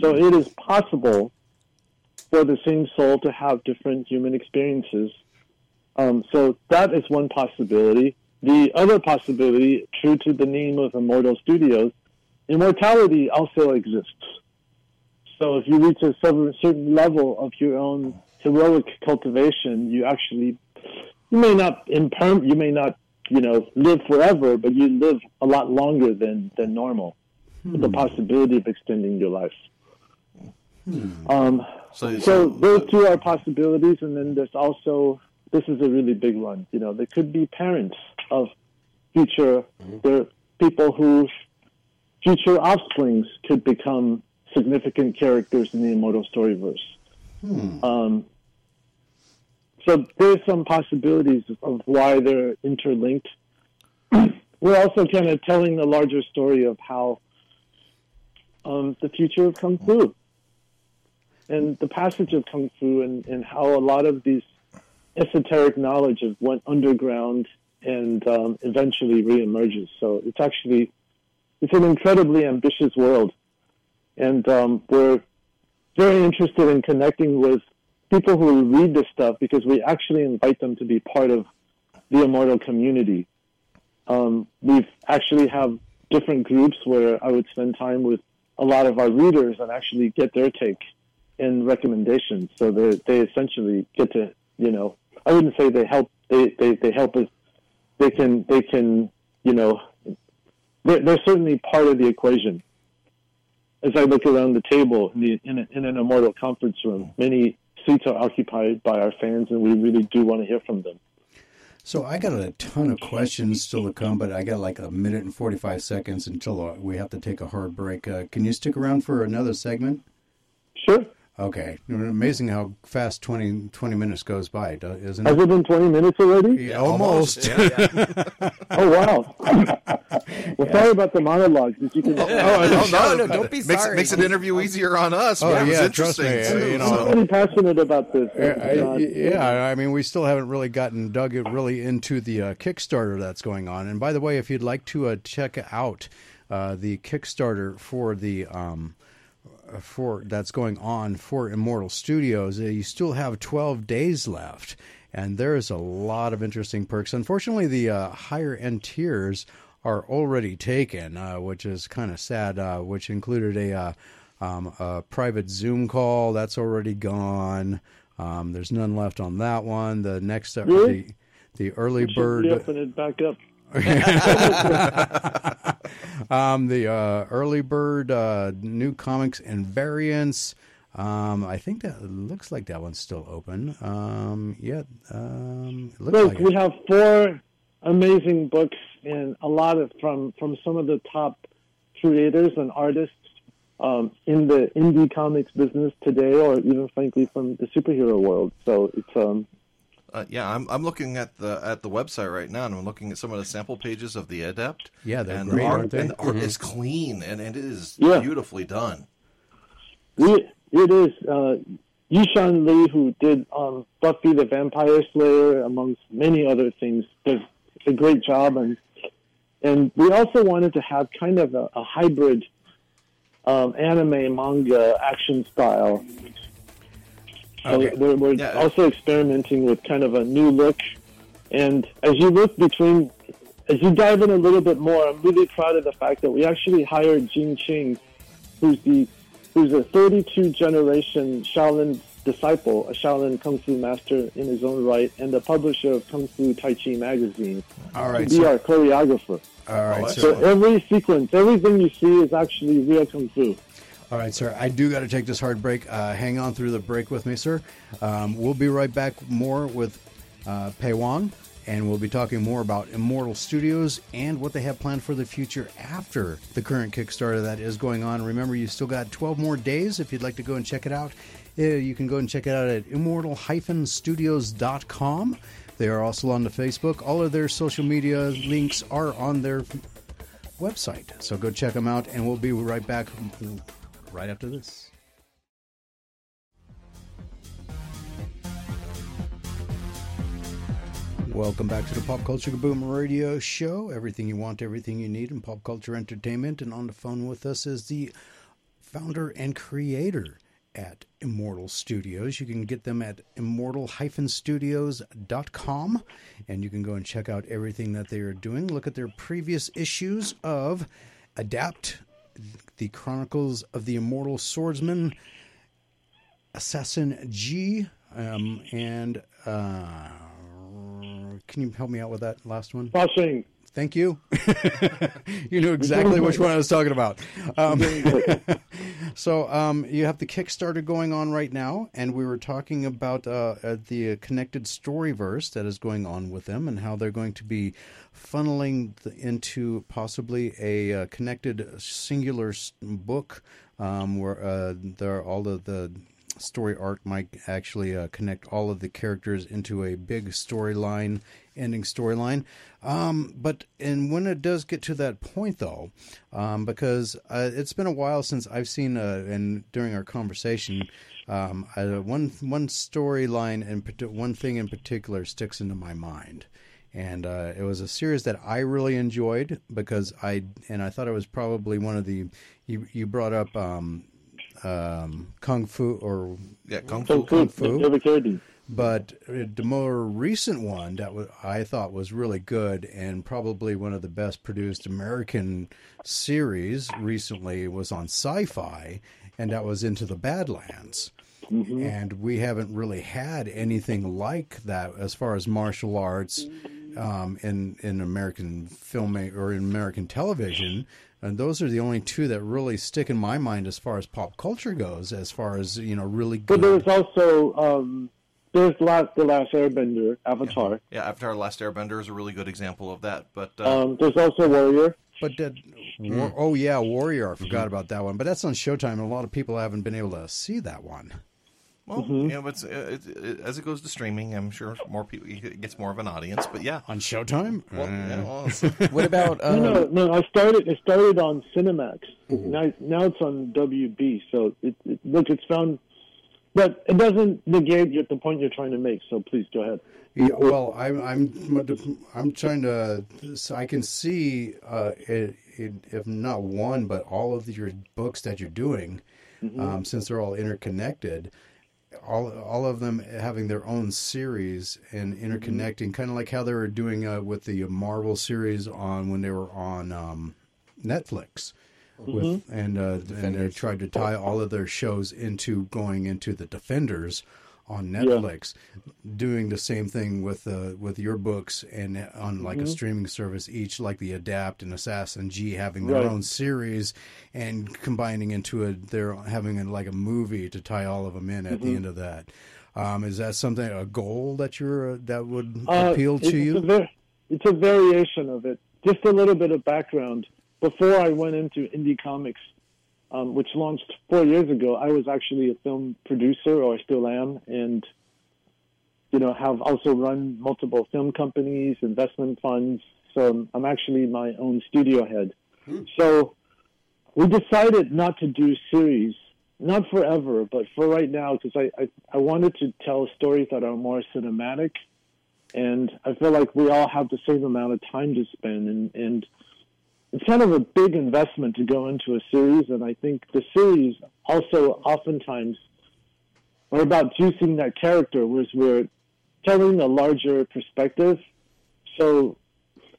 So it is possible for the same soul to have different human experiences. Um, so that is one possibility. The other possibility, true to the name of Immortal Studios, immortality also exists. So if you reach a certain certain level of your own heroic cultivation, you actually you may not imperm you may not you know live forever, but you live a lot longer than than normal, with the possibility of extending your life. Um, So, so those two are possibilities, and then there's also this is a really big one. You know, there could be parents of future there people whose future offsprings could become significant characters in the immortal storyverse. Um, so there's some possibilities of why they're interlinked. We're also kind of telling the larger story of how um, the future of kung fu and the passage of kung fu and, and how a lot of these esoteric knowledge of went underground and um, eventually reemerges. So it's actually it's an incredibly ambitious world, and um, we're very interested in connecting with people who read this stuff because we actually invite them to be part of the immortal community. Um, we've actually have different groups where I would spend time with a lot of our readers and actually get their take and recommendations. So they they essentially get to you know I wouldn't say they help they they, they help us they can they can you know they're, they're certainly part of the equation. As I look around the table in, the, in, a, in an immortal conference room, many seats are occupied by our fans, and we really do want to hear from them. So I got a ton of questions still to come, but I got like a minute and 45 seconds until uh, we have to take a hard break. Uh, can you stick around for another segment? Sure. Okay. Amazing how fast 20, 20 minutes goes by, isn't it? Has it? it been 20 minutes already? Yeah, almost. Yeah. Oh, wow. well, sorry about the monologues. If you can, Oh, no, no, don't be makes, sorry. Makes an interview easier on us. Oh, man. It was yeah, trust interesting, me, too, you know, so- I'm really passionate about this. Yeah, I- yeah, I mean, we still haven't really gotten dug it really into the uh, Kickstarter that's going on. And by the way, if you'd like to uh, check out uh, the Kickstarter for the um, for that's going on for Immortal Studios, uh, you still have 12 days left, and there is a lot of interesting perks. Unfortunately, the uh, higher end tiers are already taken, uh, which is kind of sad. Uh, which included a uh, um, a private Zoom call that's already gone. Um, there's none left on that one. The next, uh, Really? the, the early bird, it back up. um, the uh, early bird uh, new comics and variants. Um, I think that looks like that one's still open. Um, yeah, um, looks Look, like we it. have four amazing books and a lot of from from some of the top creators and artists um, in the indie comics business today, or even frankly from the superhero world. So it's um, Uh, yeah, I'm I'm looking at the at the website right now, and I'm looking at some of the sample pages of the Adept. Yeah, they're and great, the art, aren't they? And the art is clean, and it is Yeah. beautifully done. it, it is uh, Yishan Li who did um, Buffy the Vampire Slayer, amongst many other things, does a great job, and and we also wanted to have kind of a, a hybrid um, anime manga action style. So Okay. we're, we're Yeah. also experimenting with kind of a new look, and as you look between, as you dive in a little bit more, I'm really proud of the fact that we actually hired Gene Ching, who's the who's a 32 generation Shaolin disciple, a Shaolin Kung Fu master in his own right, and the publisher of Kung Fu Tai Chi magazine, All to be our choreographer. all right, sir. So every sequence, everything you see is actually real Kung Fu. All right, sir. I do got to take this hard break. Uh, hang on through the break with me, sir. Um, we'll be right back more with uh, Payhuan And we'll be talking more about Immortal Studios and what they have planned for the future after the current Kickstarter that is going on. Remember, you still got 12 more days if you'd like to go and check it out. Uh, You can go and check it out at immortal-studios.com. They are also on the Facebook. All of their social media links are on their website. So go check them out, and we'll be right back right after this. Welcome back to the Pop Culture Kaboom Radio Show. Everything you want, everything you need in pop culture entertainment. And on the phone with us is the founder and creator at Immortal Studios. You can get them at immortal-studios.com and you can go and check out everything that they are doing. Look at their previous issues of Adept, the Chronicles of the Immortal Swordsman, Assassin G, um, and uh, can you help me out with that last one? Crossing. Thank you. you knew exactly which one I was talking about. Um, so um, you have the Kickstarter going on right now, and we were talking about uh, uh, the connected storyverse that is going on with them, and how they're going to be funneling the, into possibly a uh, connected singular book um, where uh, there are all of the story arc might actually uh, connect all of the characters into a big storyline, ending storyline. Um, but and when it does get to that point, though, um, because uh, it's been a while since I've seen, uh, and during our conversation, um, uh, one one storyline and one thing in particular sticks into my mind. And uh, it was a series that I really enjoyed because I and I thought it was probably one of the you you brought up um, um, kung fu or Yeah, Kung So Fu. cool. Fu. But the more recent one that I thought was really good and probably one of the best produced American series recently was on Sci-Fi, and that was Into the Badlands. And we haven't really had anything like that as far as martial arts um, in in American film or in American television. And those are the only two that really stick in my mind as far as pop culture goes. As far as you know, really But good. there was also um, there's last the last Airbender, Avatar. Yeah, Avatar: Last Airbender is a really good example of that. But uh, Um, there's also Warrior. But that, War, oh yeah, Warrior. I forgot about that one. But that's on Showtime, and a lot of people haven't been able to see that one. well, you know, it's, it, it, as it goes to streaming, I'm sure more people it gets more of an audience. But yeah, On Showtime? well, Uh, yeah, well, What about um, No, no, no. I started. It started on Cinemax. Now, now it's on WB. So it, it, look, it's found, but it doesn't negate the point you're trying to make. So please go ahead. yeah, well, I'm I'm I'm trying to. So I can see, uh, it, it, if not one, but all of your books that you're doing, um, since they're all interconnected. All, all of them having their own series and interconnecting, kind of like how they were doing uh, with the Marvel series on when they were on um, Netflix. With and uh, and they tried to tie all of their shows into going into the Defenders on Netflix, doing the same thing with uh, with your books and on like a streaming service, each like the Adept and Assassin G having their Right. own series and combining into a they're having a, like a movie to tie all of them in at the end of that. Um, is that something a goal that you're uh, that would Uh, appeal it's to A you? var- it's a variation of it. Just a little bit of background. Before I went into indie comics, um, which launched four years ago, I was actually a film producer, or I still am, and you know have also run multiple film companies, investment funds. So I'm actually my own studio head. So we decided not to do series, not forever, but for right now, because I, I I wanted to tell stories that are more cinematic and I feel like we all have the same amount of time to spend, and, and it's kind of a big investment to go into a series, and I think the series also oftentimes are about juicing that character, whereas we're telling a larger perspective. So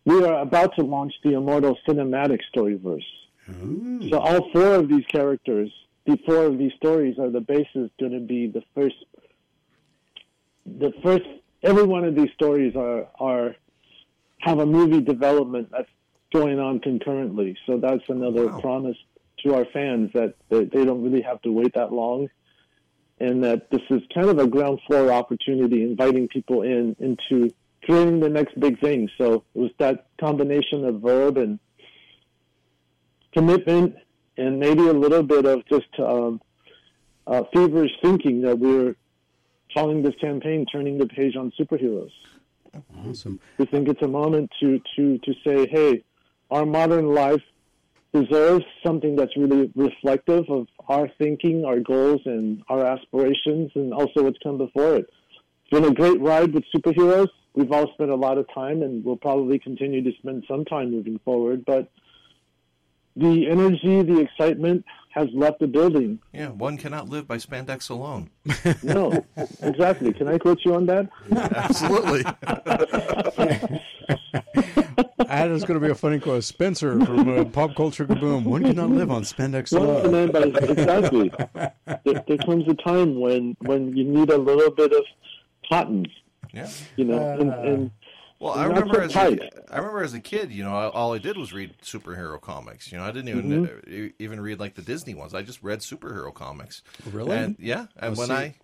we are about to launch the Immortal Cinematic Storyverse. So all four of these characters, the four of these stories are the basis going to be the first the first every one of these stories are are have a movie development that's going on concurrently. So that's another Wow. promise to our fans that they, they don't really have to wait that long, and that this is kind of a ground floor opportunity, inviting people in into creating the next big thing. So it was that combination of verb and commitment, and maybe a little bit of just um, uh, feverish thinking that we were following this campaign, turning the page on superheroes. Awesome. We think it's a moment to to to say, hey, our modern life deserves something that's really reflective of our thinking, our goals, and our aspirations, and also what's come before it. It's been a great ride with superheroes. We've all spent a lot of time, and we'll probably continue to spend some time moving forward. But the energy, the excitement has left the building. Yeah, one cannot live by spandex alone. No, exactly. Can I quote you on that? Absolutely. That is going to be a funny quote. Spencer from uh, Pop Culture Kaboom. One cannot live on spandex Well, alone. and but exactly. there, there comes a time when when you need a little bit of cotton, yeah. you know, and, and Well, I remember as tight. a, I remember as a kid, you know, all I did was read superhero comics. You know, I didn't even Mm-hmm. uh, even read like the Disney ones. I just read superhero comics. Really? And yeah, and Oh, when see- I,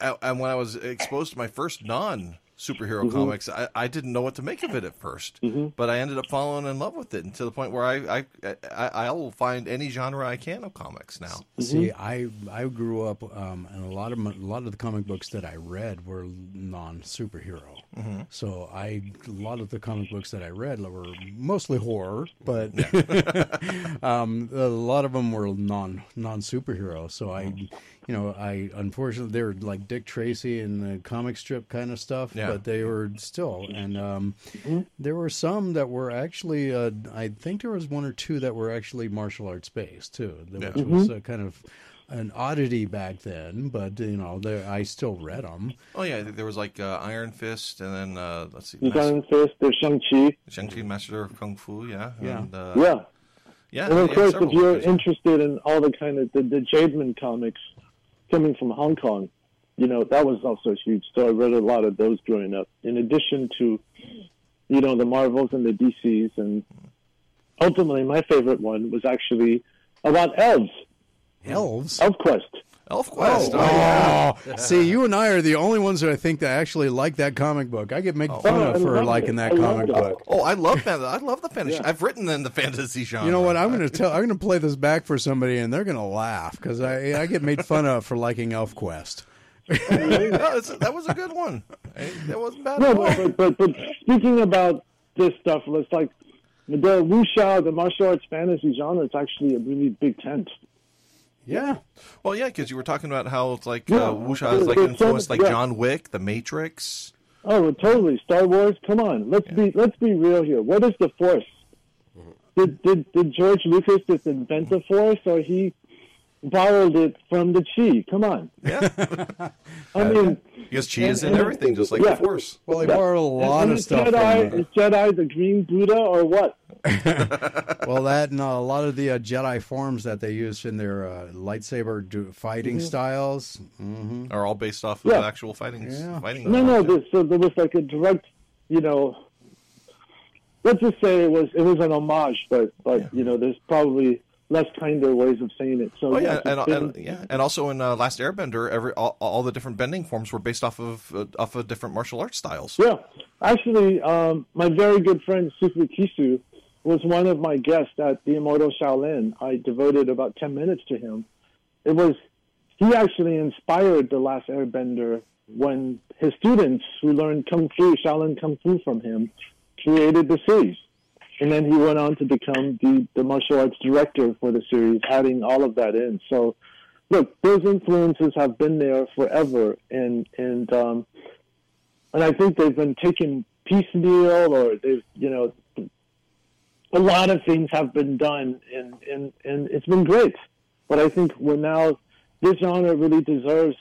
I and when I was exposed to my first non superhero Mm-hmm. comics, I, I didn't know what to make of it at 1st but I ended up falling in love with it, and to the point where I I I, I will find any genre I can of comics now. See, I I grew up, um, and a lot of my, a lot of the comic books that I read were non superhero. So I a lot of the comic books that I read were mostly horror, but um, a lot of them were non non superhero. So I, you know, I unfortunately they were like Dick Tracy and the comic strip kind of stuff, Yeah. but they were still, and um, there were some that were actually, uh, I think there was one or two that were actually martial arts based too, that- Yeah. which was uh, kind of an oddity back then. But you know, I still read them. Oh yeah, there was like uh, Iron Fist, and then uh, let's see, there's Mas- Iron Fist, there's Shang-Chi. Shang-Chi, Master of Kung Fu. Yeah, Yeah. and, uh, Yeah. yeah. And of yeah, course, if you're others. interested in all the kind of the, the Jademan comics coming from Hong Kong, you know, that was also huge. So I read a lot of those growing up, in addition to, you know, the Marvels and the DCs. And ultimately, my favorite one was actually about elves, Elves. ElfQuest. ElfQuest. Oh, oh yeah. Oh, see, you and I are the only ones that I think that actually like that comic book. I get made oh. fun Oh, of for liking it. that I love comic it. book. Oh, I love fan- I love the fantasy. Yeah. I've written in the fantasy genre. You know what? I'm going to tell. I'm going to play this back for somebody, and they're going to laugh because I I get made fun of for liking ElfQuest. no, that was a good one. That wasn't bad. No, at all. but, but, but speaking about this stuff, it's like the wuxia, the martial arts fantasy genre, it's actually a really big tent. Yeah, Well, yeah, because you were talking about how it's like Yeah. uh, wuxia is like influenced like yeah. John Wick, The Matrix. Oh, totally. Star Wars. Come on, let's be let's be real here. What is the Force? Did did did George Lucas just invent the Force, or he borrowed it from the Chi? Come on. Yeah, I mean, because chi is in and- everything, just like yeah. the Force. well, they borrowed a lot and of stuff. Jedi, From, is Jedi the Green Buddha or what? uh, well, that and a lot of the uh, Jedi forms that they used in their uh, lightsaber do, fighting Mm-hmm. styles. hmm Are all based off of Yeah. actual fighting. Yeah. fighting No, no. knowledge. This, so there was like a direct, you know. Let's just say it was it was an homage, but but you know, there's probably less kinder ways of saying it. So Oh yeah, yes, and, and yeah, and also in uh, Last Airbender, every all, all the different bending forms were based off of uh, off of different martial arts styles. Yeah, actually, um, my very good friend Sifu Kisu was one of my guests at the Immortal Shaolin. I devoted about ten minutes to him. It was he actually inspired the Last Airbender when his students who learned kung fu, Shaolin kung fu from him, created the series. And then he went on to become the, the martial arts director for the series, adding all of that in. So, look, those influences have been there forever, and and um, and I think they've been taken piecemeal, or they've you know, a lot of things have been done, and and and it's been great. But I think we're now this genre really deserves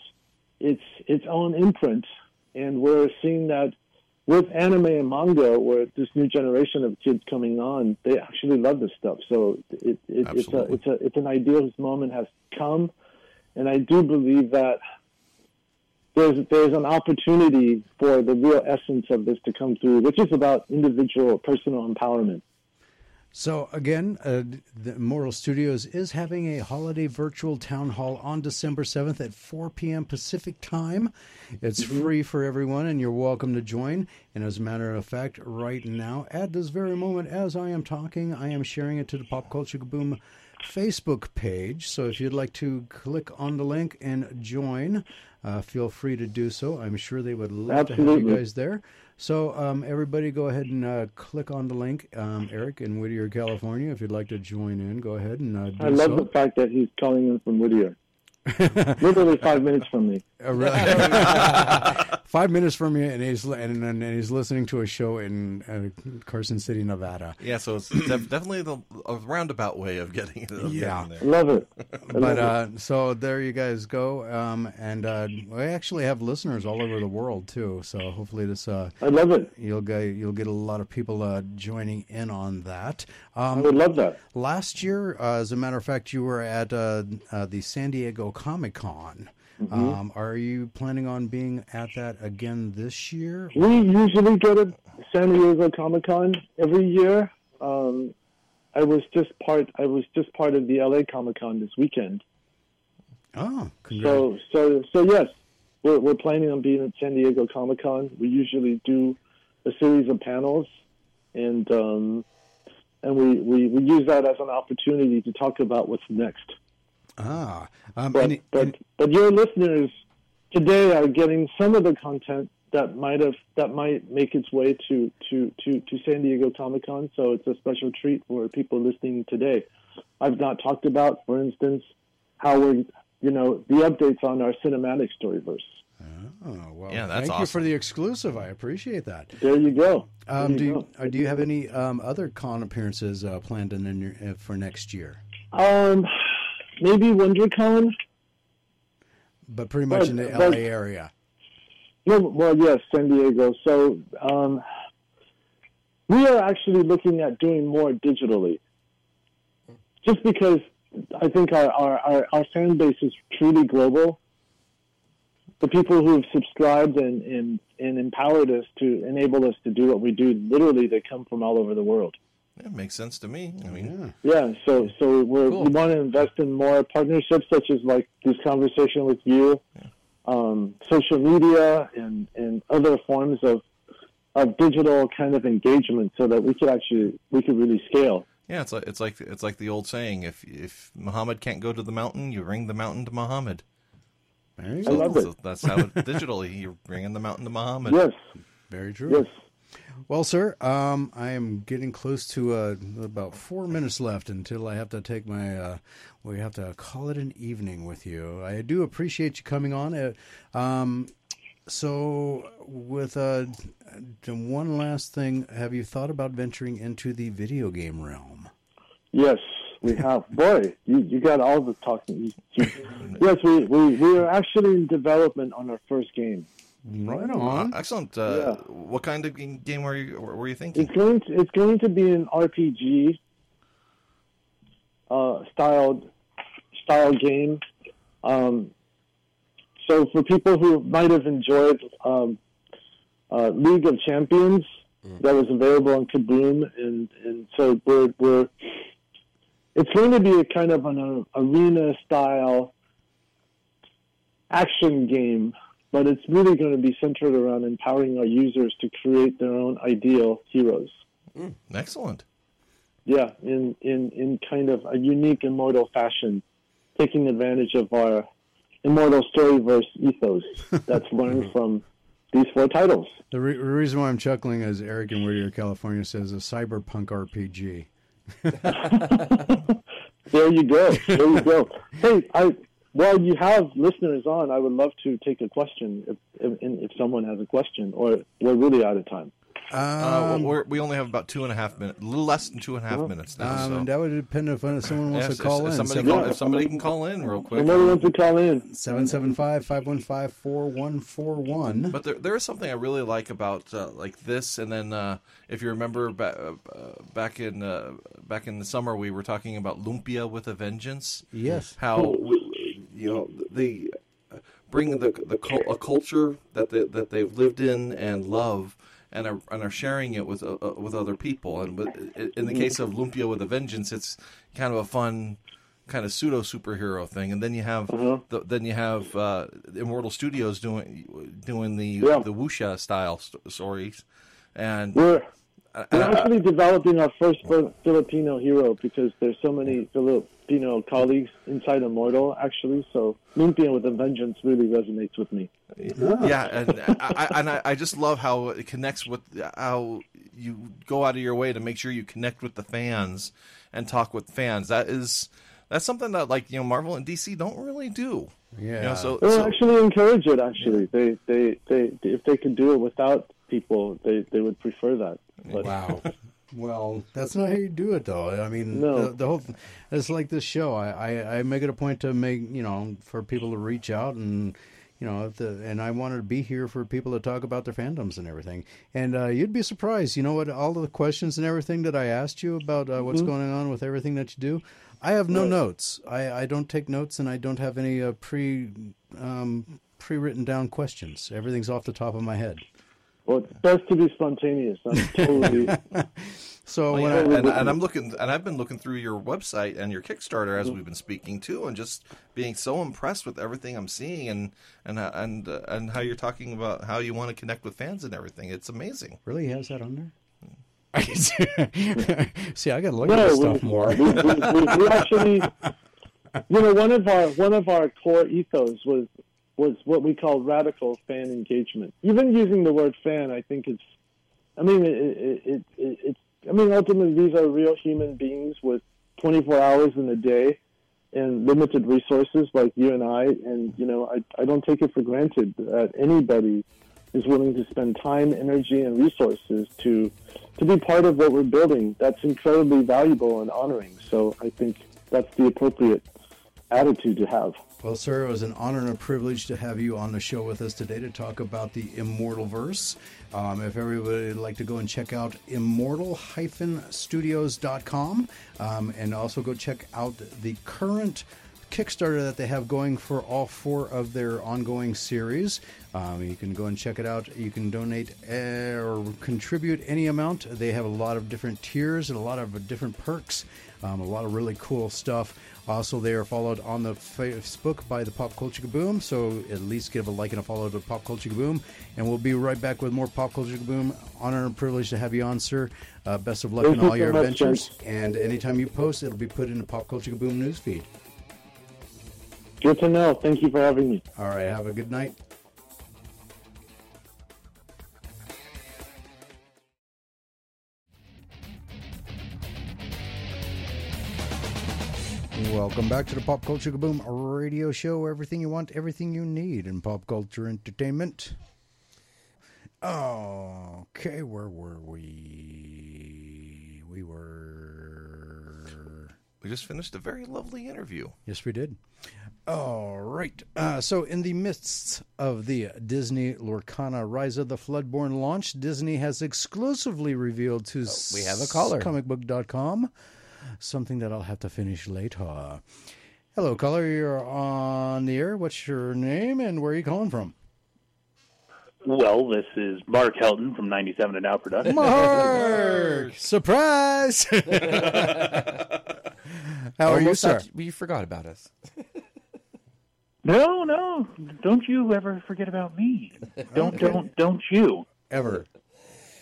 its its own imprint, and we're seeing that with anime and manga, where this new generation of kids coming on, they actually love this stuff. So it, it, it's a it's a it's an ideal whose moment has come, and I do believe that there's there's an opportunity for the real essence of this to come through, which is about individual personal empowerment. So again, uh, the Immortal Studios is having a holiday virtual town hall on December 7th at 4 p.m. Pacific time. It's free for everyone and you're welcome to join. And as a matter of fact, right now, at this very moment as I am talking, I am sharing it to the Pop Culture Kaboom Facebook page. So if you'd like to click on the link and join, uh, feel free to do so. I'm sure they would love to have you guys there. So um, everybody, go ahead and uh, click on the link, um, Eric in Whittier, California. If you'd like to join in, go ahead and uh, I love so. the fact that he's calling in from Whittier. Literally five minutes from me. Uh, really- Five minutes from you, and he's and, and, and he's listening to a show in uh, Carson City, Nevada. Yeah, so it's def- definitely the a roundabout way of getting it. of Yeah. getting there. love it. But love it. uh, so there you guys go, um, and uh, we actually have listeners all over the world too. So hopefully this uh, I love it. you'll get you'll get a lot of people uh, joining in on that. I Um, would love that. last year, uh, as a matter of fact, you were at uh, uh, the San Diego Comic Con. Mm-hmm. Um, are you planning on being at that again this year? We usually go to San Diego Comic Con every year. Um, I was just part. I was just part of the LA Comic Con this weekend. Oh, congrats. So, so, so yes, we're we're planning on being at San Diego Comic Con. We usually do a series of panels, and um, and we, we, we use that as an opportunity to talk about what's next. Ah, um, But any- but but your listeners today are getting some of the content that might have that might make its way to to to, to San Diego Comic Con. So it's a special treat for people listening today. I've not talked about, for instance, how we're you know the updates on our cinematic storyverse. oh, well, Yeah, that's thank you for the exclusive. I appreciate that. There you go. Um, There do you you, uh, do you have any um, other con appearances uh, planned in, in your, uh, for next year? Um, maybe WonderCon. But pretty much in the But- but- LA area. No, well, yes, San Diego. So um, we are actually looking at doing more digitally, just because I think our, our, our, our fan base is truly global. The people who have subscribed and, and, and empowered us to enable us to do what we do, literally, they come from all over the world. Yeah, makes sense to me. I mean, Yeah, so so we're, Cool. we want to invest in more partnerships, such as like this conversation with you, um, social media, and and other forms of of digital kind of engagement, so that we could actually we could really scale. yeah, it's like it's like it's like the old saying: if if Muhammad can't go to the mountain, you bring the mountain to Muhammad. There you I go. love it. That's how it, digitally you're bringing the mountain to Muhammad. Yes, Very true. yes. Well, sir, um, I am getting close to uh, about four minutes left until I have to take my. Uh, we have to call it an evening with you. I do appreciate you coming on. Uh, um, so, with uh, one last thing, have you thought about venturing into the video game realm? Yes, we have. Boy, you, you got all the talking. Yes, we, we, we are actually in development on our first game. Right Uh, on. excellent. Uh, Yeah. What kind of game game were you were you thinking? It's going to it's going to be an RPG uh, styled style game. Um, so for people who might have enjoyed um, uh, League of Champions, that was available on Kaboom, and and so we're we're it's going to be a kind of an uh, arena style action game but it's really going to be centered around empowering our users to create their own ideal heroes. Mm, excellent. Yeah, in, in, in kind of a unique immortal fashion, taking advantage of our immortal storyverse ethos that's learned from these four titles. The re- reason why I'm chuckling is Eric in Whittier, California says a cyberpunk RPG. There you go. There you go. Hey, I while you have listeners on, I would love to take a question if if, if someone has a question, or we're really out of time. Uh, Um, we're, we only have about two and a half minutes, a little less than two and a half minutes now. um, so. That would depend if uh, someone wants Yeah, to call if, in. somebody Seven- call, if somebody can call in real quick. Somebody wants to call in. 775-515-4141. But there, there is something I really like about uh, like this, and then uh, if you remember ba- uh, back in uh, back in the summer, we were talking about Lumpia with a Vengeance. Yes. how we, you know the bring the the a culture that they, that they've lived in and love, and are and are sharing it with uh, uh, with other people. And with, in the case of Lumpia with a Vengeance, it's kind of a fun kind of pseudo superhero thing. And then you have the, then you have uh, Immortal Studios doing doing the Yeah. the wuxia style st- stories, and We're we're actually developing our first Fil- Filipino hero because there's so many Filipino colleagues inside Immortal, actually. So Lumpia with a Vengeance really resonates with me. Yeah, and I, I, and I, I just love how it connects with how you go out of your way to make sure you connect with the fans and talk with fans. That is that's something that like you know Marvel and DC don't really do. You Yeah. know, so, They so actually encourage it. Actually, they, they they if they could do it without people, they they would prefer that. But Wow. Well, that's not how you do it, though. I mean, No. the, the whole it's like this show. I, I I make it a point to make you know for people to reach out and you know if the and I wanted to be here for people to talk about their fandoms and everything. And uh, you'd be surprised. You know what? All of the questions and everything that I asked you about uh, what's going on with everything that you do. I have no notes. I, I don't take notes, and I don't have any uh, pre um, pre written down questions. Everything's off the top of my head. Well, it's best to be spontaneous. I'm totally. So Well, when yeah, I, and, and I'm looking, and I've been looking through your website and your Kickstarter as we've been speaking too, and just being so impressed with everything I'm seeing, and and uh, and uh, and how you're talking about how you want to connect with fans and everything. It's amazing. Really has that on there? See, I got to look No, at this we- stuff more. we, we, we, we actually, you know, one of our one of our core ethos was was what we call radical fan engagement. Even using the word fan, I think it's, I mean, it, it, it, it, it's, I mean, ultimately these are real human beings with 24 hours in a day and limited resources like you and I. And you know, I I don't take it for granted that anybody is willing to spend time, energy, and resources to to be part of what we're building. That's incredibly valuable and honoring. So I think that's the appropriate attitude to have. Well, sir, it was an honor and a privilege to have you on the show with us today to talk about the Immortal Verse. Um, if everybody would like to go and check out immortal-studios.com um, and also go check out the current Kickstarter that they have going for all four of their ongoing series. Um, you can go and check it out. You can donate uh, or contribute any amount. They have a lot of different tiers and a lot of different perks, um, a lot of really cool stuff. Also, they are followed on the Facebook by the Pop Culture Kaboom, so at least give a like and a follow to Pop Culture Kaboom. And we'll be right back with more Pop Culture Kaboom. Honor and privilege to have you on, sir. Uh, best of luck Thank in all so your much, adventures. And anytime you post, it'll be put in the Pop Culture Kaboom newsfeed. Good to know. Thank you for having me. All right, have a good night. Welcome back to the Pop Culture Kaboom radio show. Everything you want, everything you need in pop culture entertainment. Okay, where were we? We were. We just finished a very lovely interview. Yes, we did. All right. Uh, so, in the midst of the Disney Lorcana Rise of the Floodborn launch, Disney has exclusively revealed to we have a caller. comicbook.com something that I'll have to finish later. Hello, caller. You're on the air. What's your name and where are you calling from? Well, this is Mark Helton from 97 and Now Productions. Mark! Surprise! How are you, sir? thought you forgot about us. No, no, don't you ever forget about me. Don't, don't, don't you. Ever.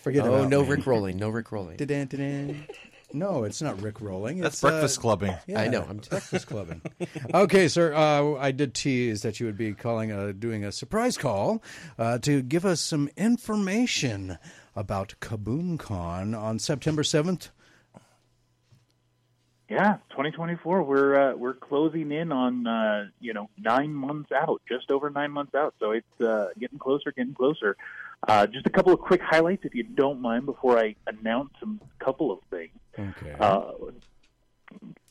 Forget Oh, about no me. Rick rolling, no Rick rolling. Dun, dun, dun. No, it's not Rick rolling. That's it's, breakfast uh, clubbing. Yeah, I know, I'm- breakfast clubbing. okay, sir. Uh, I did tease that you would be calling, uh, doing a surprise call uh, to give us some information about KaboomCon on September seventh. Yeah, 2024. We're uh, we're closing in on uh, you know nine months out, just over nine months out. So it's uh, getting closer, getting closer. Uh, just a couple of quick highlights, if you don't mind, before I announce some couple of things. Okay. Uh,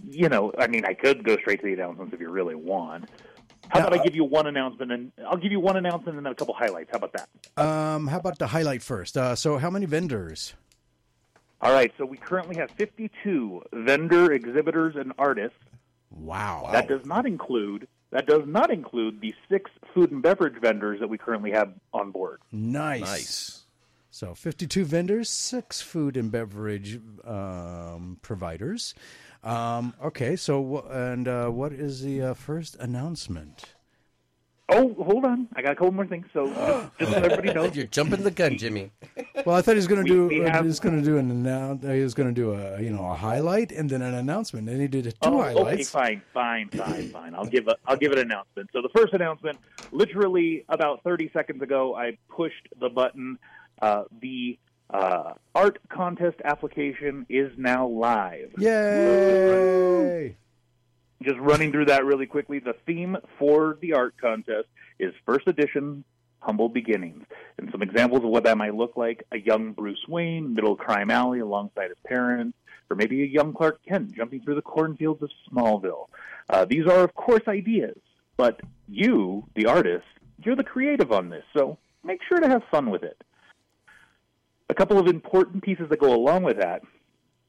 you know, I mean, I could go straight to the announcements if you really want. How about I give you one announcement and I'll give you one announcement and then a couple highlights. How about that? um, how about the highlight first? Uh, so, how many vendors? All right, so we currently have 52 vendor exhibitors and artists. Wow. That does not include that does not include the six food and beverage vendors that we currently have on board. nice. Nice. So 52 vendors, six food and beverage um, providers. Um, okay, so wh- and uh, what is the uh, first announcement? Oh, hold on. I got a couple more things. So just, just so everybody knows, You're jumping the gun, Jimmy. Well, I thought he was going to do. We- we uh, have- he was going to do an announce. He was going to do a you know a highlight and then an announcement. And he did two Oh, okay, highlights. Okay, fine, fine, fine, fine. I'll give a, I'll give an announcement. So the first announcement, literally about 30 seconds ago, I pushed the button. Uh, the uh, art contest application is now live. Yay! Just running through that really quickly. The theme for the art contest is first edition humble beginnings, and some examples of what that might look like: a young Bruce Wayne, middle crime alley alongside his parents, or maybe a young Clark Kent jumping through the cornfields of Smallville. Uh, these are, of course, ideas, but you, the artist, you're the creative on this, so make sure to have fun with it. A couple of important pieces that go along with that.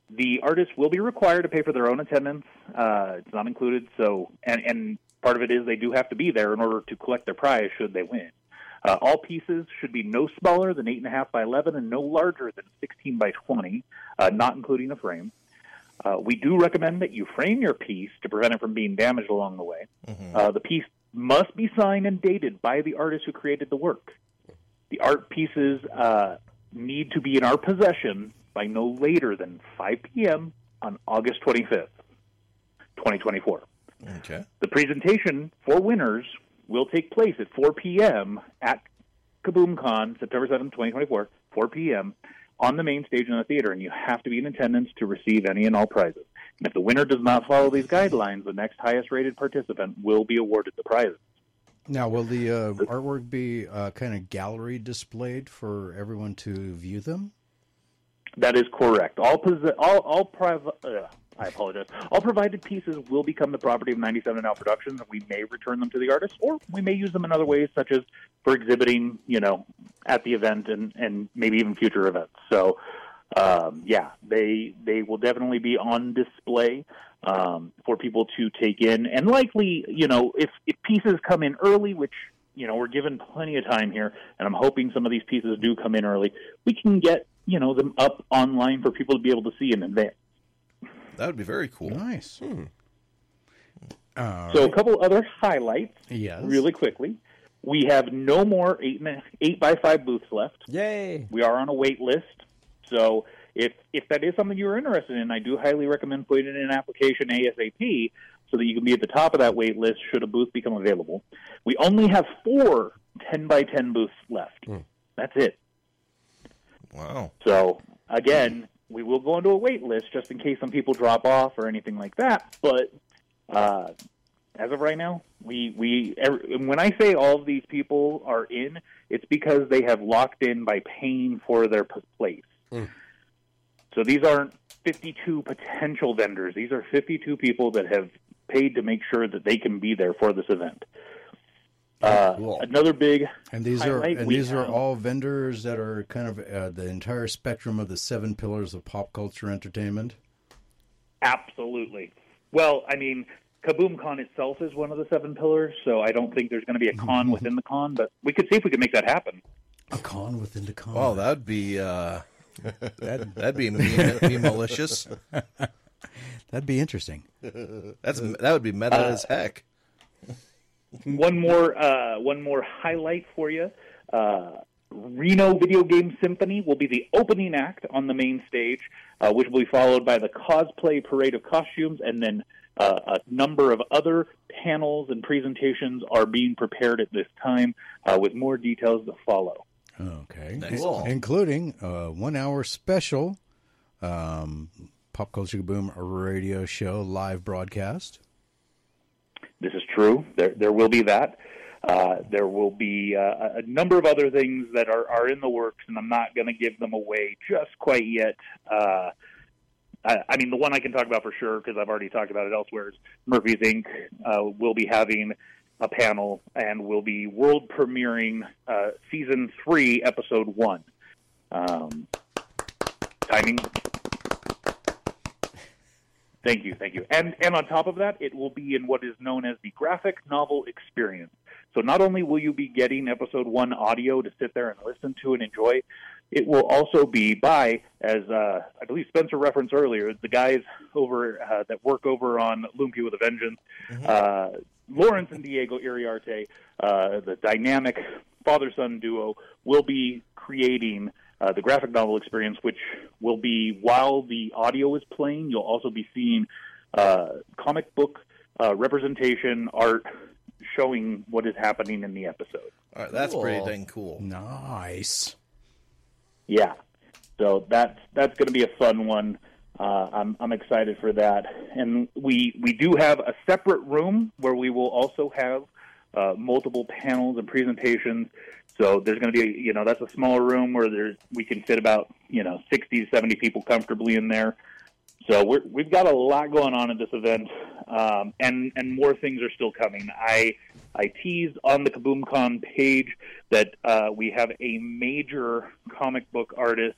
The artists will be required to pay for their own attendance. Uh, it's not included, so and, and part of it is they do have to be there in order to collect their prize should they win. Uh, all pieces should be no smaller than eight and a half by eleven and no larger than sixteen by twenty, uh, not including a frame. Uh, we do recommend that you frame your piece to prevent it from being damaged along the way. Uh, the piece must be signed and dated by the artist who created the work. The art pieces uh, need to be in our possession by no later than 5 p.m. on August 25th, 2024. Okay. The presentation for winners will take place at 4 p.m. at KaboomCon, September 7th, 2024, 4 p.m. on the main stage in the theater, and you have to be in attendance to receive any and all prizes. And if the winner does not follow these guidelines, the next highest rated participant will be awarded the prizes. Now, will the uh, artwork be uh, kind of gallery displayed for everyone to view them? That is correct. All posi- all all priv- uh, I apologize. All provided pieces will become the property of 97 Now Productions, and we may return them to the artist, or we may use them in other ways, such as for exhibiting, you know, at the event and and maybe even future events. So, um, yeah, they they will definitely be on display um, for people to take in, and likely, you know, if if pieces come in early, which you know we're given plenty of time here, and I'm hoping some of these pieces do come in early, we can get you know them up online for people to be able to see in advance. That would be very cool. Nice. Hmm. So, right. a couple other highlights, Yes. really quickly. We have no more eight and eight by five booths left. Yay! We are on a wait list. So, if if that is something you're interested in, I do highly recommend putting in an application ASAP so that you can be at the top of that wait list should a booth become available. We only have four 10 by 10 booths left. That's it. Wow. So again, we will go into a wait list just in case some people drop off or anything like that. But uh, as of right now, we we every, when I say all of these people are in, it's because they have locked in by paying for their p- place. So these aren't 52 potential vendors. These are 52 people that have paid to make sure that they can be there for this event. Uh, Cool. Another big And these are and we these are all vendors that are kind of uh, the entire spectrum of the seven pillars of pop culture entertainment. Absolutely. Well, I mean, KaboomCon itself is one of the seven pillars, so I don't think there's going to be a con within the con, but we could see if we can make that happen. A con within the con. Wow, that'd be uh, that that'd be mean, be malicious. That'd be interesting. That's that would be meta as heck. One more, uh, one more highlight for you. Uh, Reno Video Game Symphony will be the opening act on the main stage, uh, which will be followed by the cosplay parade of costumes, and then uh, a number of other panels and presentations are being prepared at this time, uh, with more details to follow. Okay. Nice. In- Including a one hour special um, Pop Culture Boom radio show live broadcast. True. There, there will be that. Uh, there will be uh, a number of other things that are, are in the works, and I'm not going to give them away just quite yet. Uh, I, I mean, the one I can talk about for sure because I've already talked about it elsewhere is Murphy's Inc. Uh, will be having a panel and will be world premiering uh, season three, episode one. Um, timing Thank you, thank you. And and on top of that, it will be in what is known as the graphic novel experience. So not only will you be getting episode one audio to sit there and listen to and enjoy, it will also be by, as uh, I believe Spencer referenced earlier, the guys over uh, that work over on Lumpia with a Vengeance, uh, Lawrence and Diego Iriarte, uh, the dynamic father-son duo, will be creating uh, the graphic novel experience, which will be while the audio is playing, you'll also be seeing uh, comic book uh, representation art showing what is happening in the episode. All right, that's pretty dang cool. Nice. Yeah, so that's that's going to be a fun one. Uh, I'm I'm excited for that, and we we do have a separate room where we will also have uh, multiple panels and presentations. So there's going to be you know that's a smaller room where there's we can fit about you know 60 to 70 people comfortably in there. So we're, we've got a lot going on at this event, um, and and more things are still coming. I I teased on the KaboomCon page that uh, we have a major comic book artist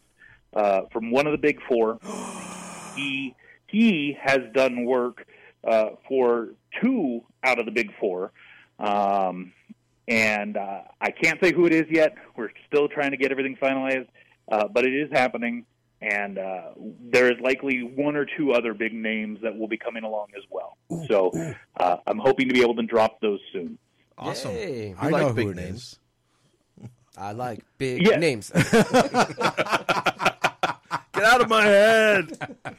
uh, from one of the big four. he he has done work uh, for two out of the big four, um, and uh, I can't say who it is yet. We're still trying to get everything finalized, uh, but it is happening. And uh, there is likely one or two other big names that will be coming along as well. so uh, I'm hoping to be able to drop those soon. Awesome. Yay. We I like know big who it names. is. I like big Yeah. names. Get out of my head.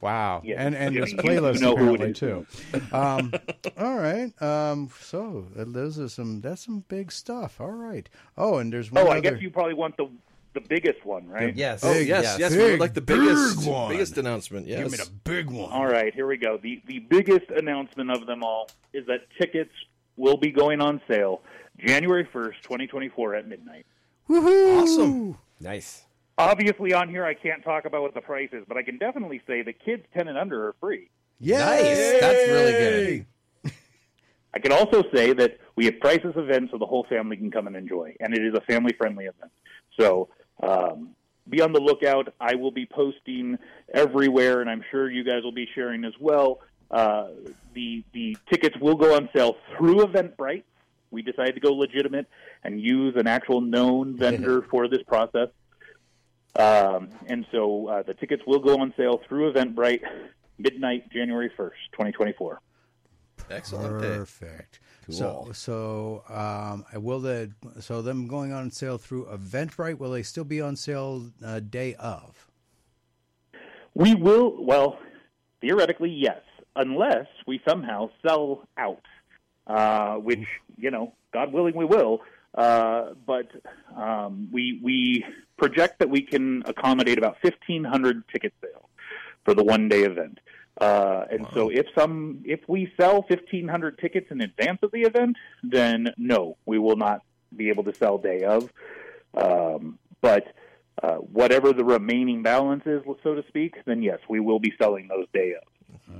Wow. Yeah. And and Yeah, this you playlist know who apparently is. too. Um, all right. Um, so uh, those are some that's some big stuff. All right. Oh, and there's one Oh, other. I guess you probably want the the biggest one, right? yes. Oh Big, yes, yes. yes. we Big, would like the biggest, big one. biggest announcement. Yes. Give me the big one. All right, here we go. The the biggest announcement of them all is that tickets will be going on sale January 1st, 2024 at midnight. Woohoo! Awesome. Nice. Obviously on here I can't talk about what the price is, but I can definitely say that kids 10 and under are free. Yay! Nice. That's really good. I can also say that we have priceless events so the whole family can come and enjoy, and it is a family friendly event. So um, be on the lookout. I will be posting everywhere, and I'm sure you guys will be sharing as well. Uh, the the tickets will go on sale through Eventbrite. We decided to go legitimate and use an actual known vendor for this process. Um, and so uh, the tickets will go on sale through Eventbrite midnight, January 1st, 2024. Excellent day. Perfect. So so um, will the so them going on sale through Eventbrite? Will they still be on sale uh, day of? We will, well, theoretically, yes, unless we somehow sell out, uh, which, you know, God willing, we will. Uh, but um, we, we project that we can accommodate about 1,500 ticket sales for the one day event. Uh, and so if some if we sell 1500 tickets in advance of the event then no we will not be able to sell day of um, but uh, whatever the remaining balance is so to speak then yes we will be selling those day of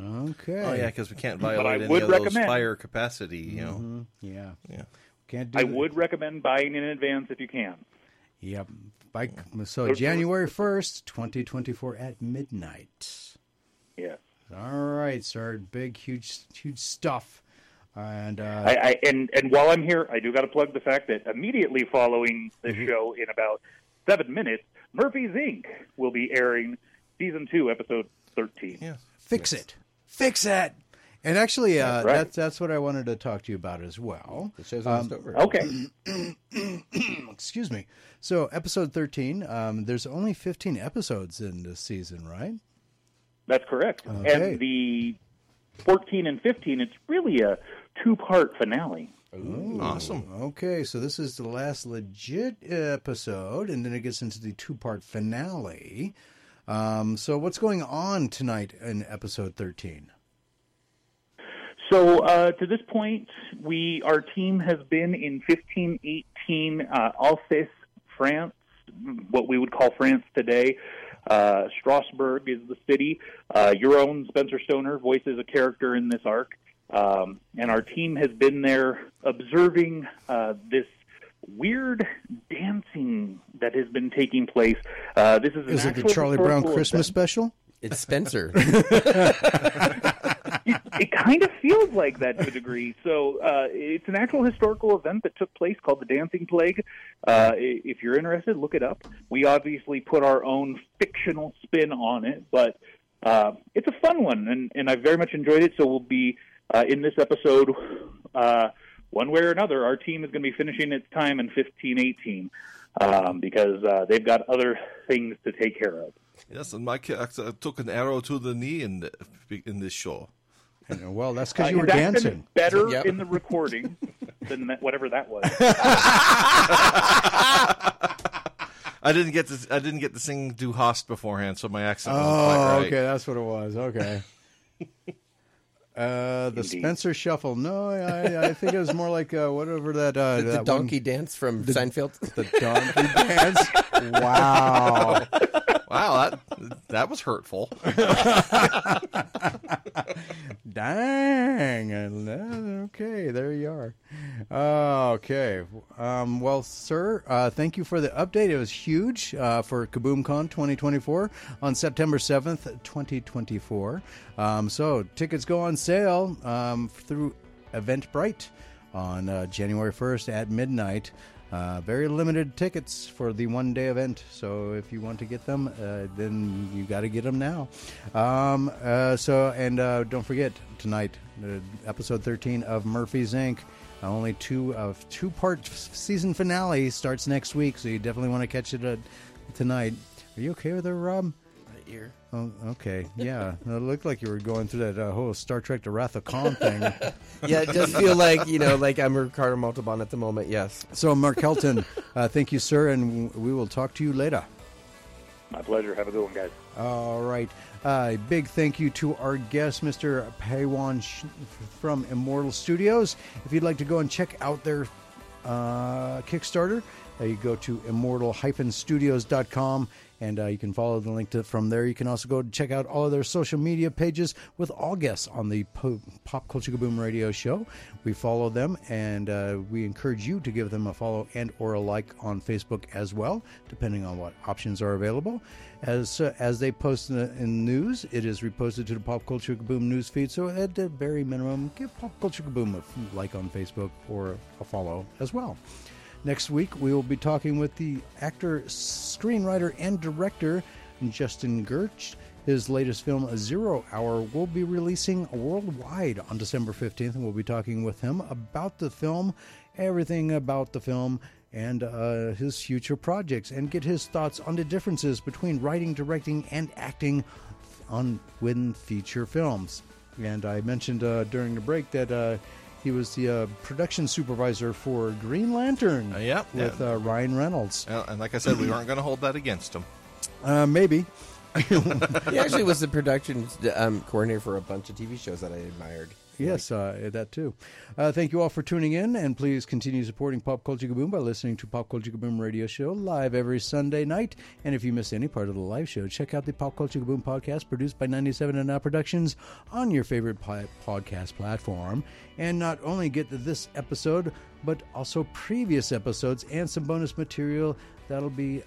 Okay. Oh yeah, because we can't violate any would of those fire capacity. You know. Mhm. Yeah. Yeah. Can't do i that. would recommend buying in advance if you can Yep. By, so January first, twenty twenty four at midnight. yes All right, sir. Big, huge, huge stuff. And uh, I, I and and while I'm here, I do got to plug the fact that immediately following this Mm-hmm. show, in about seven minutes, Murphy's Inc. will be airing season two, episode thirteen. Yeah. fix it, fix it. And actually, uh, That's right. that's that's what I wanted to talk to you about as well. The show's almost Um, over. Okay, Excuse me. So, episode thirteen. Um, there's only fifteen episodes in this season, right? that's correct. Okay. And the fourteen and fifteen, it's really a two-part finale. Awesome. Okay, so this is the last legit episode, and then it gets into the two-part finale. Um, so, what's going on tonight in episode thirteen? So uh, to this point, we our team has been in 1518 uh, Alsace, France, what we would call France today. Uh, Strasbourg is the city. Uh, your own Spencer Stoner voices a character in this arc, um, and our team has been there observing uh, this weird dancing that has been taking place. Uh, this is an Is it the Charlie Brown Christmas event. special? It's Spencer. it, kind of feels like that to a degree. So uh, it's an actual historical event that took place called the Dancing Plague. Uh, if you're interested, look it up. We obviously put our own fictional spin on it, but uh, it's a fun one, and, and I very much enjoyed it. So we'll be uh, in this episode, uh, one way or another. Our team is going to be finishing its time in 1518 um, because uh, they've got other things to take care of. Yes, and my character took an arrow to the knee in the, in this show. And, well, that's because Uh, you were his accent is dancing. better Yep. in the recording than that, whatever that was. I didn't get to I didn't get to sing Du Hast beforehand, so my accent wasn't Oh, quite right. okay, that's what it was. Okay. Uh, the Indeed. Spencer Shuffle. No, I, I think it was more like uh, whatever that uh, The that donkey dance from Seinfeld. The donkey dance. Wow. Wow, that that was hurtful. Dang. Okay, there you are. Uh, okay. Um, well, sir, uh, thank you for the update. It was huge uh, for KaboomCon 2024 on September 7th, 2024. Um, so tickets go on sale um, through Eventbrite on uh, January 1st at midnight. Uh, very limited tickets for the one day event. So if you want to get them, uh, then you got to get them now. Um, uh, so, and uh, don't forget tonight, uh, episode 13 of Murphy's Inc. Uh, only two of two part season finale starts next week. So you definitely want to catch it tonight. Are you okay with it, Rob? Ear. Oh, okay. Yeah. it looked like you were going through that uh, whole Star Trek The Wrath of Khan thing. Yeah, it does feel like you know, like I'm a Ricardo Montalban at the moment. Yes. so, Mark Helton, uh, thank you, sir, and we will talk to you later. My pleasure. Have a good one, guys. All right. Uh, big thank you to our guest, Mr. Payhuan Sh- from Immortal Studios. If you'd like to go and check out their uh, Kickstarter, uh, you go to immortal-studios.com and uh, you can follow the link to from there. You can also go check out all of their social media pages with all guests on the po- Pop Culture Kaboom radio show. We follow them and uh, we encourage you to give them a follow and or a like on Facebook as well, depending on what options are available. As uh, as they post in, the, in news, it is reposted to the Pop Culture Kaboom news feed. So at the very minimum, give Pop Culture Kaboom a like on Facebook or a follow as well. Next week, we will be talking with the actor, screenwriter, and director Justin Gertz. His latest film, Zero Hour, will be releasing worldwide on December 15th, and we'll be talking with him about the film, everything about the film, and uh, his future projects, and get his thoughts on the differences between writing, directing, and acting on when feature films. And I mentioned uh, during the break that uh, he was the uh, production supervisor for Green Lantern Uh, yep, with yeah. uh, Ryan Reynolds. And like I said, we weren't going to hold that against him. Uh, maybe. He actually was the production um, coordinator for a bunch of TV shows that I admired. Yes, uh, that too. Uh, thank you all for tuning in, and please continue supporting Pop Culture Kaboom by listening to Pop Culture Kaboom Radio Show live every Sunday night. And if you miss any part of the live show, check out the Pop Culture Kaboom podcast produced by 97 and Now Productions on your favorite po- podcast platform. And not only get this episode, but also previous episodes and some bonus material that'll be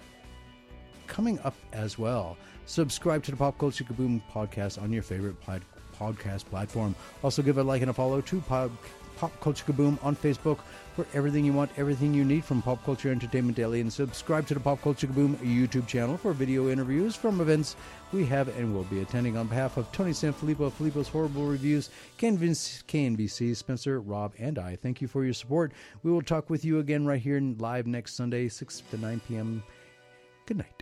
coming up as well. Subscribe to the Pop Culture Kaboom podcast on your favorite plat- podcast platform. Also, give a like and a follow to Pop, Pop Culture Kaboom on Facebook for everything you want, everything you need from Pop Culture Entertainment Daily. And subscribe to the Pop Culture Kaboom YouTube channel for video interviews from events we have and will be attending on behalf of Tony Sanfilippo, Filippo's Horrible Reviews, KNVC, KNBC, Spencer, Rob, and I. Thank you for your support. We will talk with you again right here live next Sunday, 6 to 9 p.m. Good night.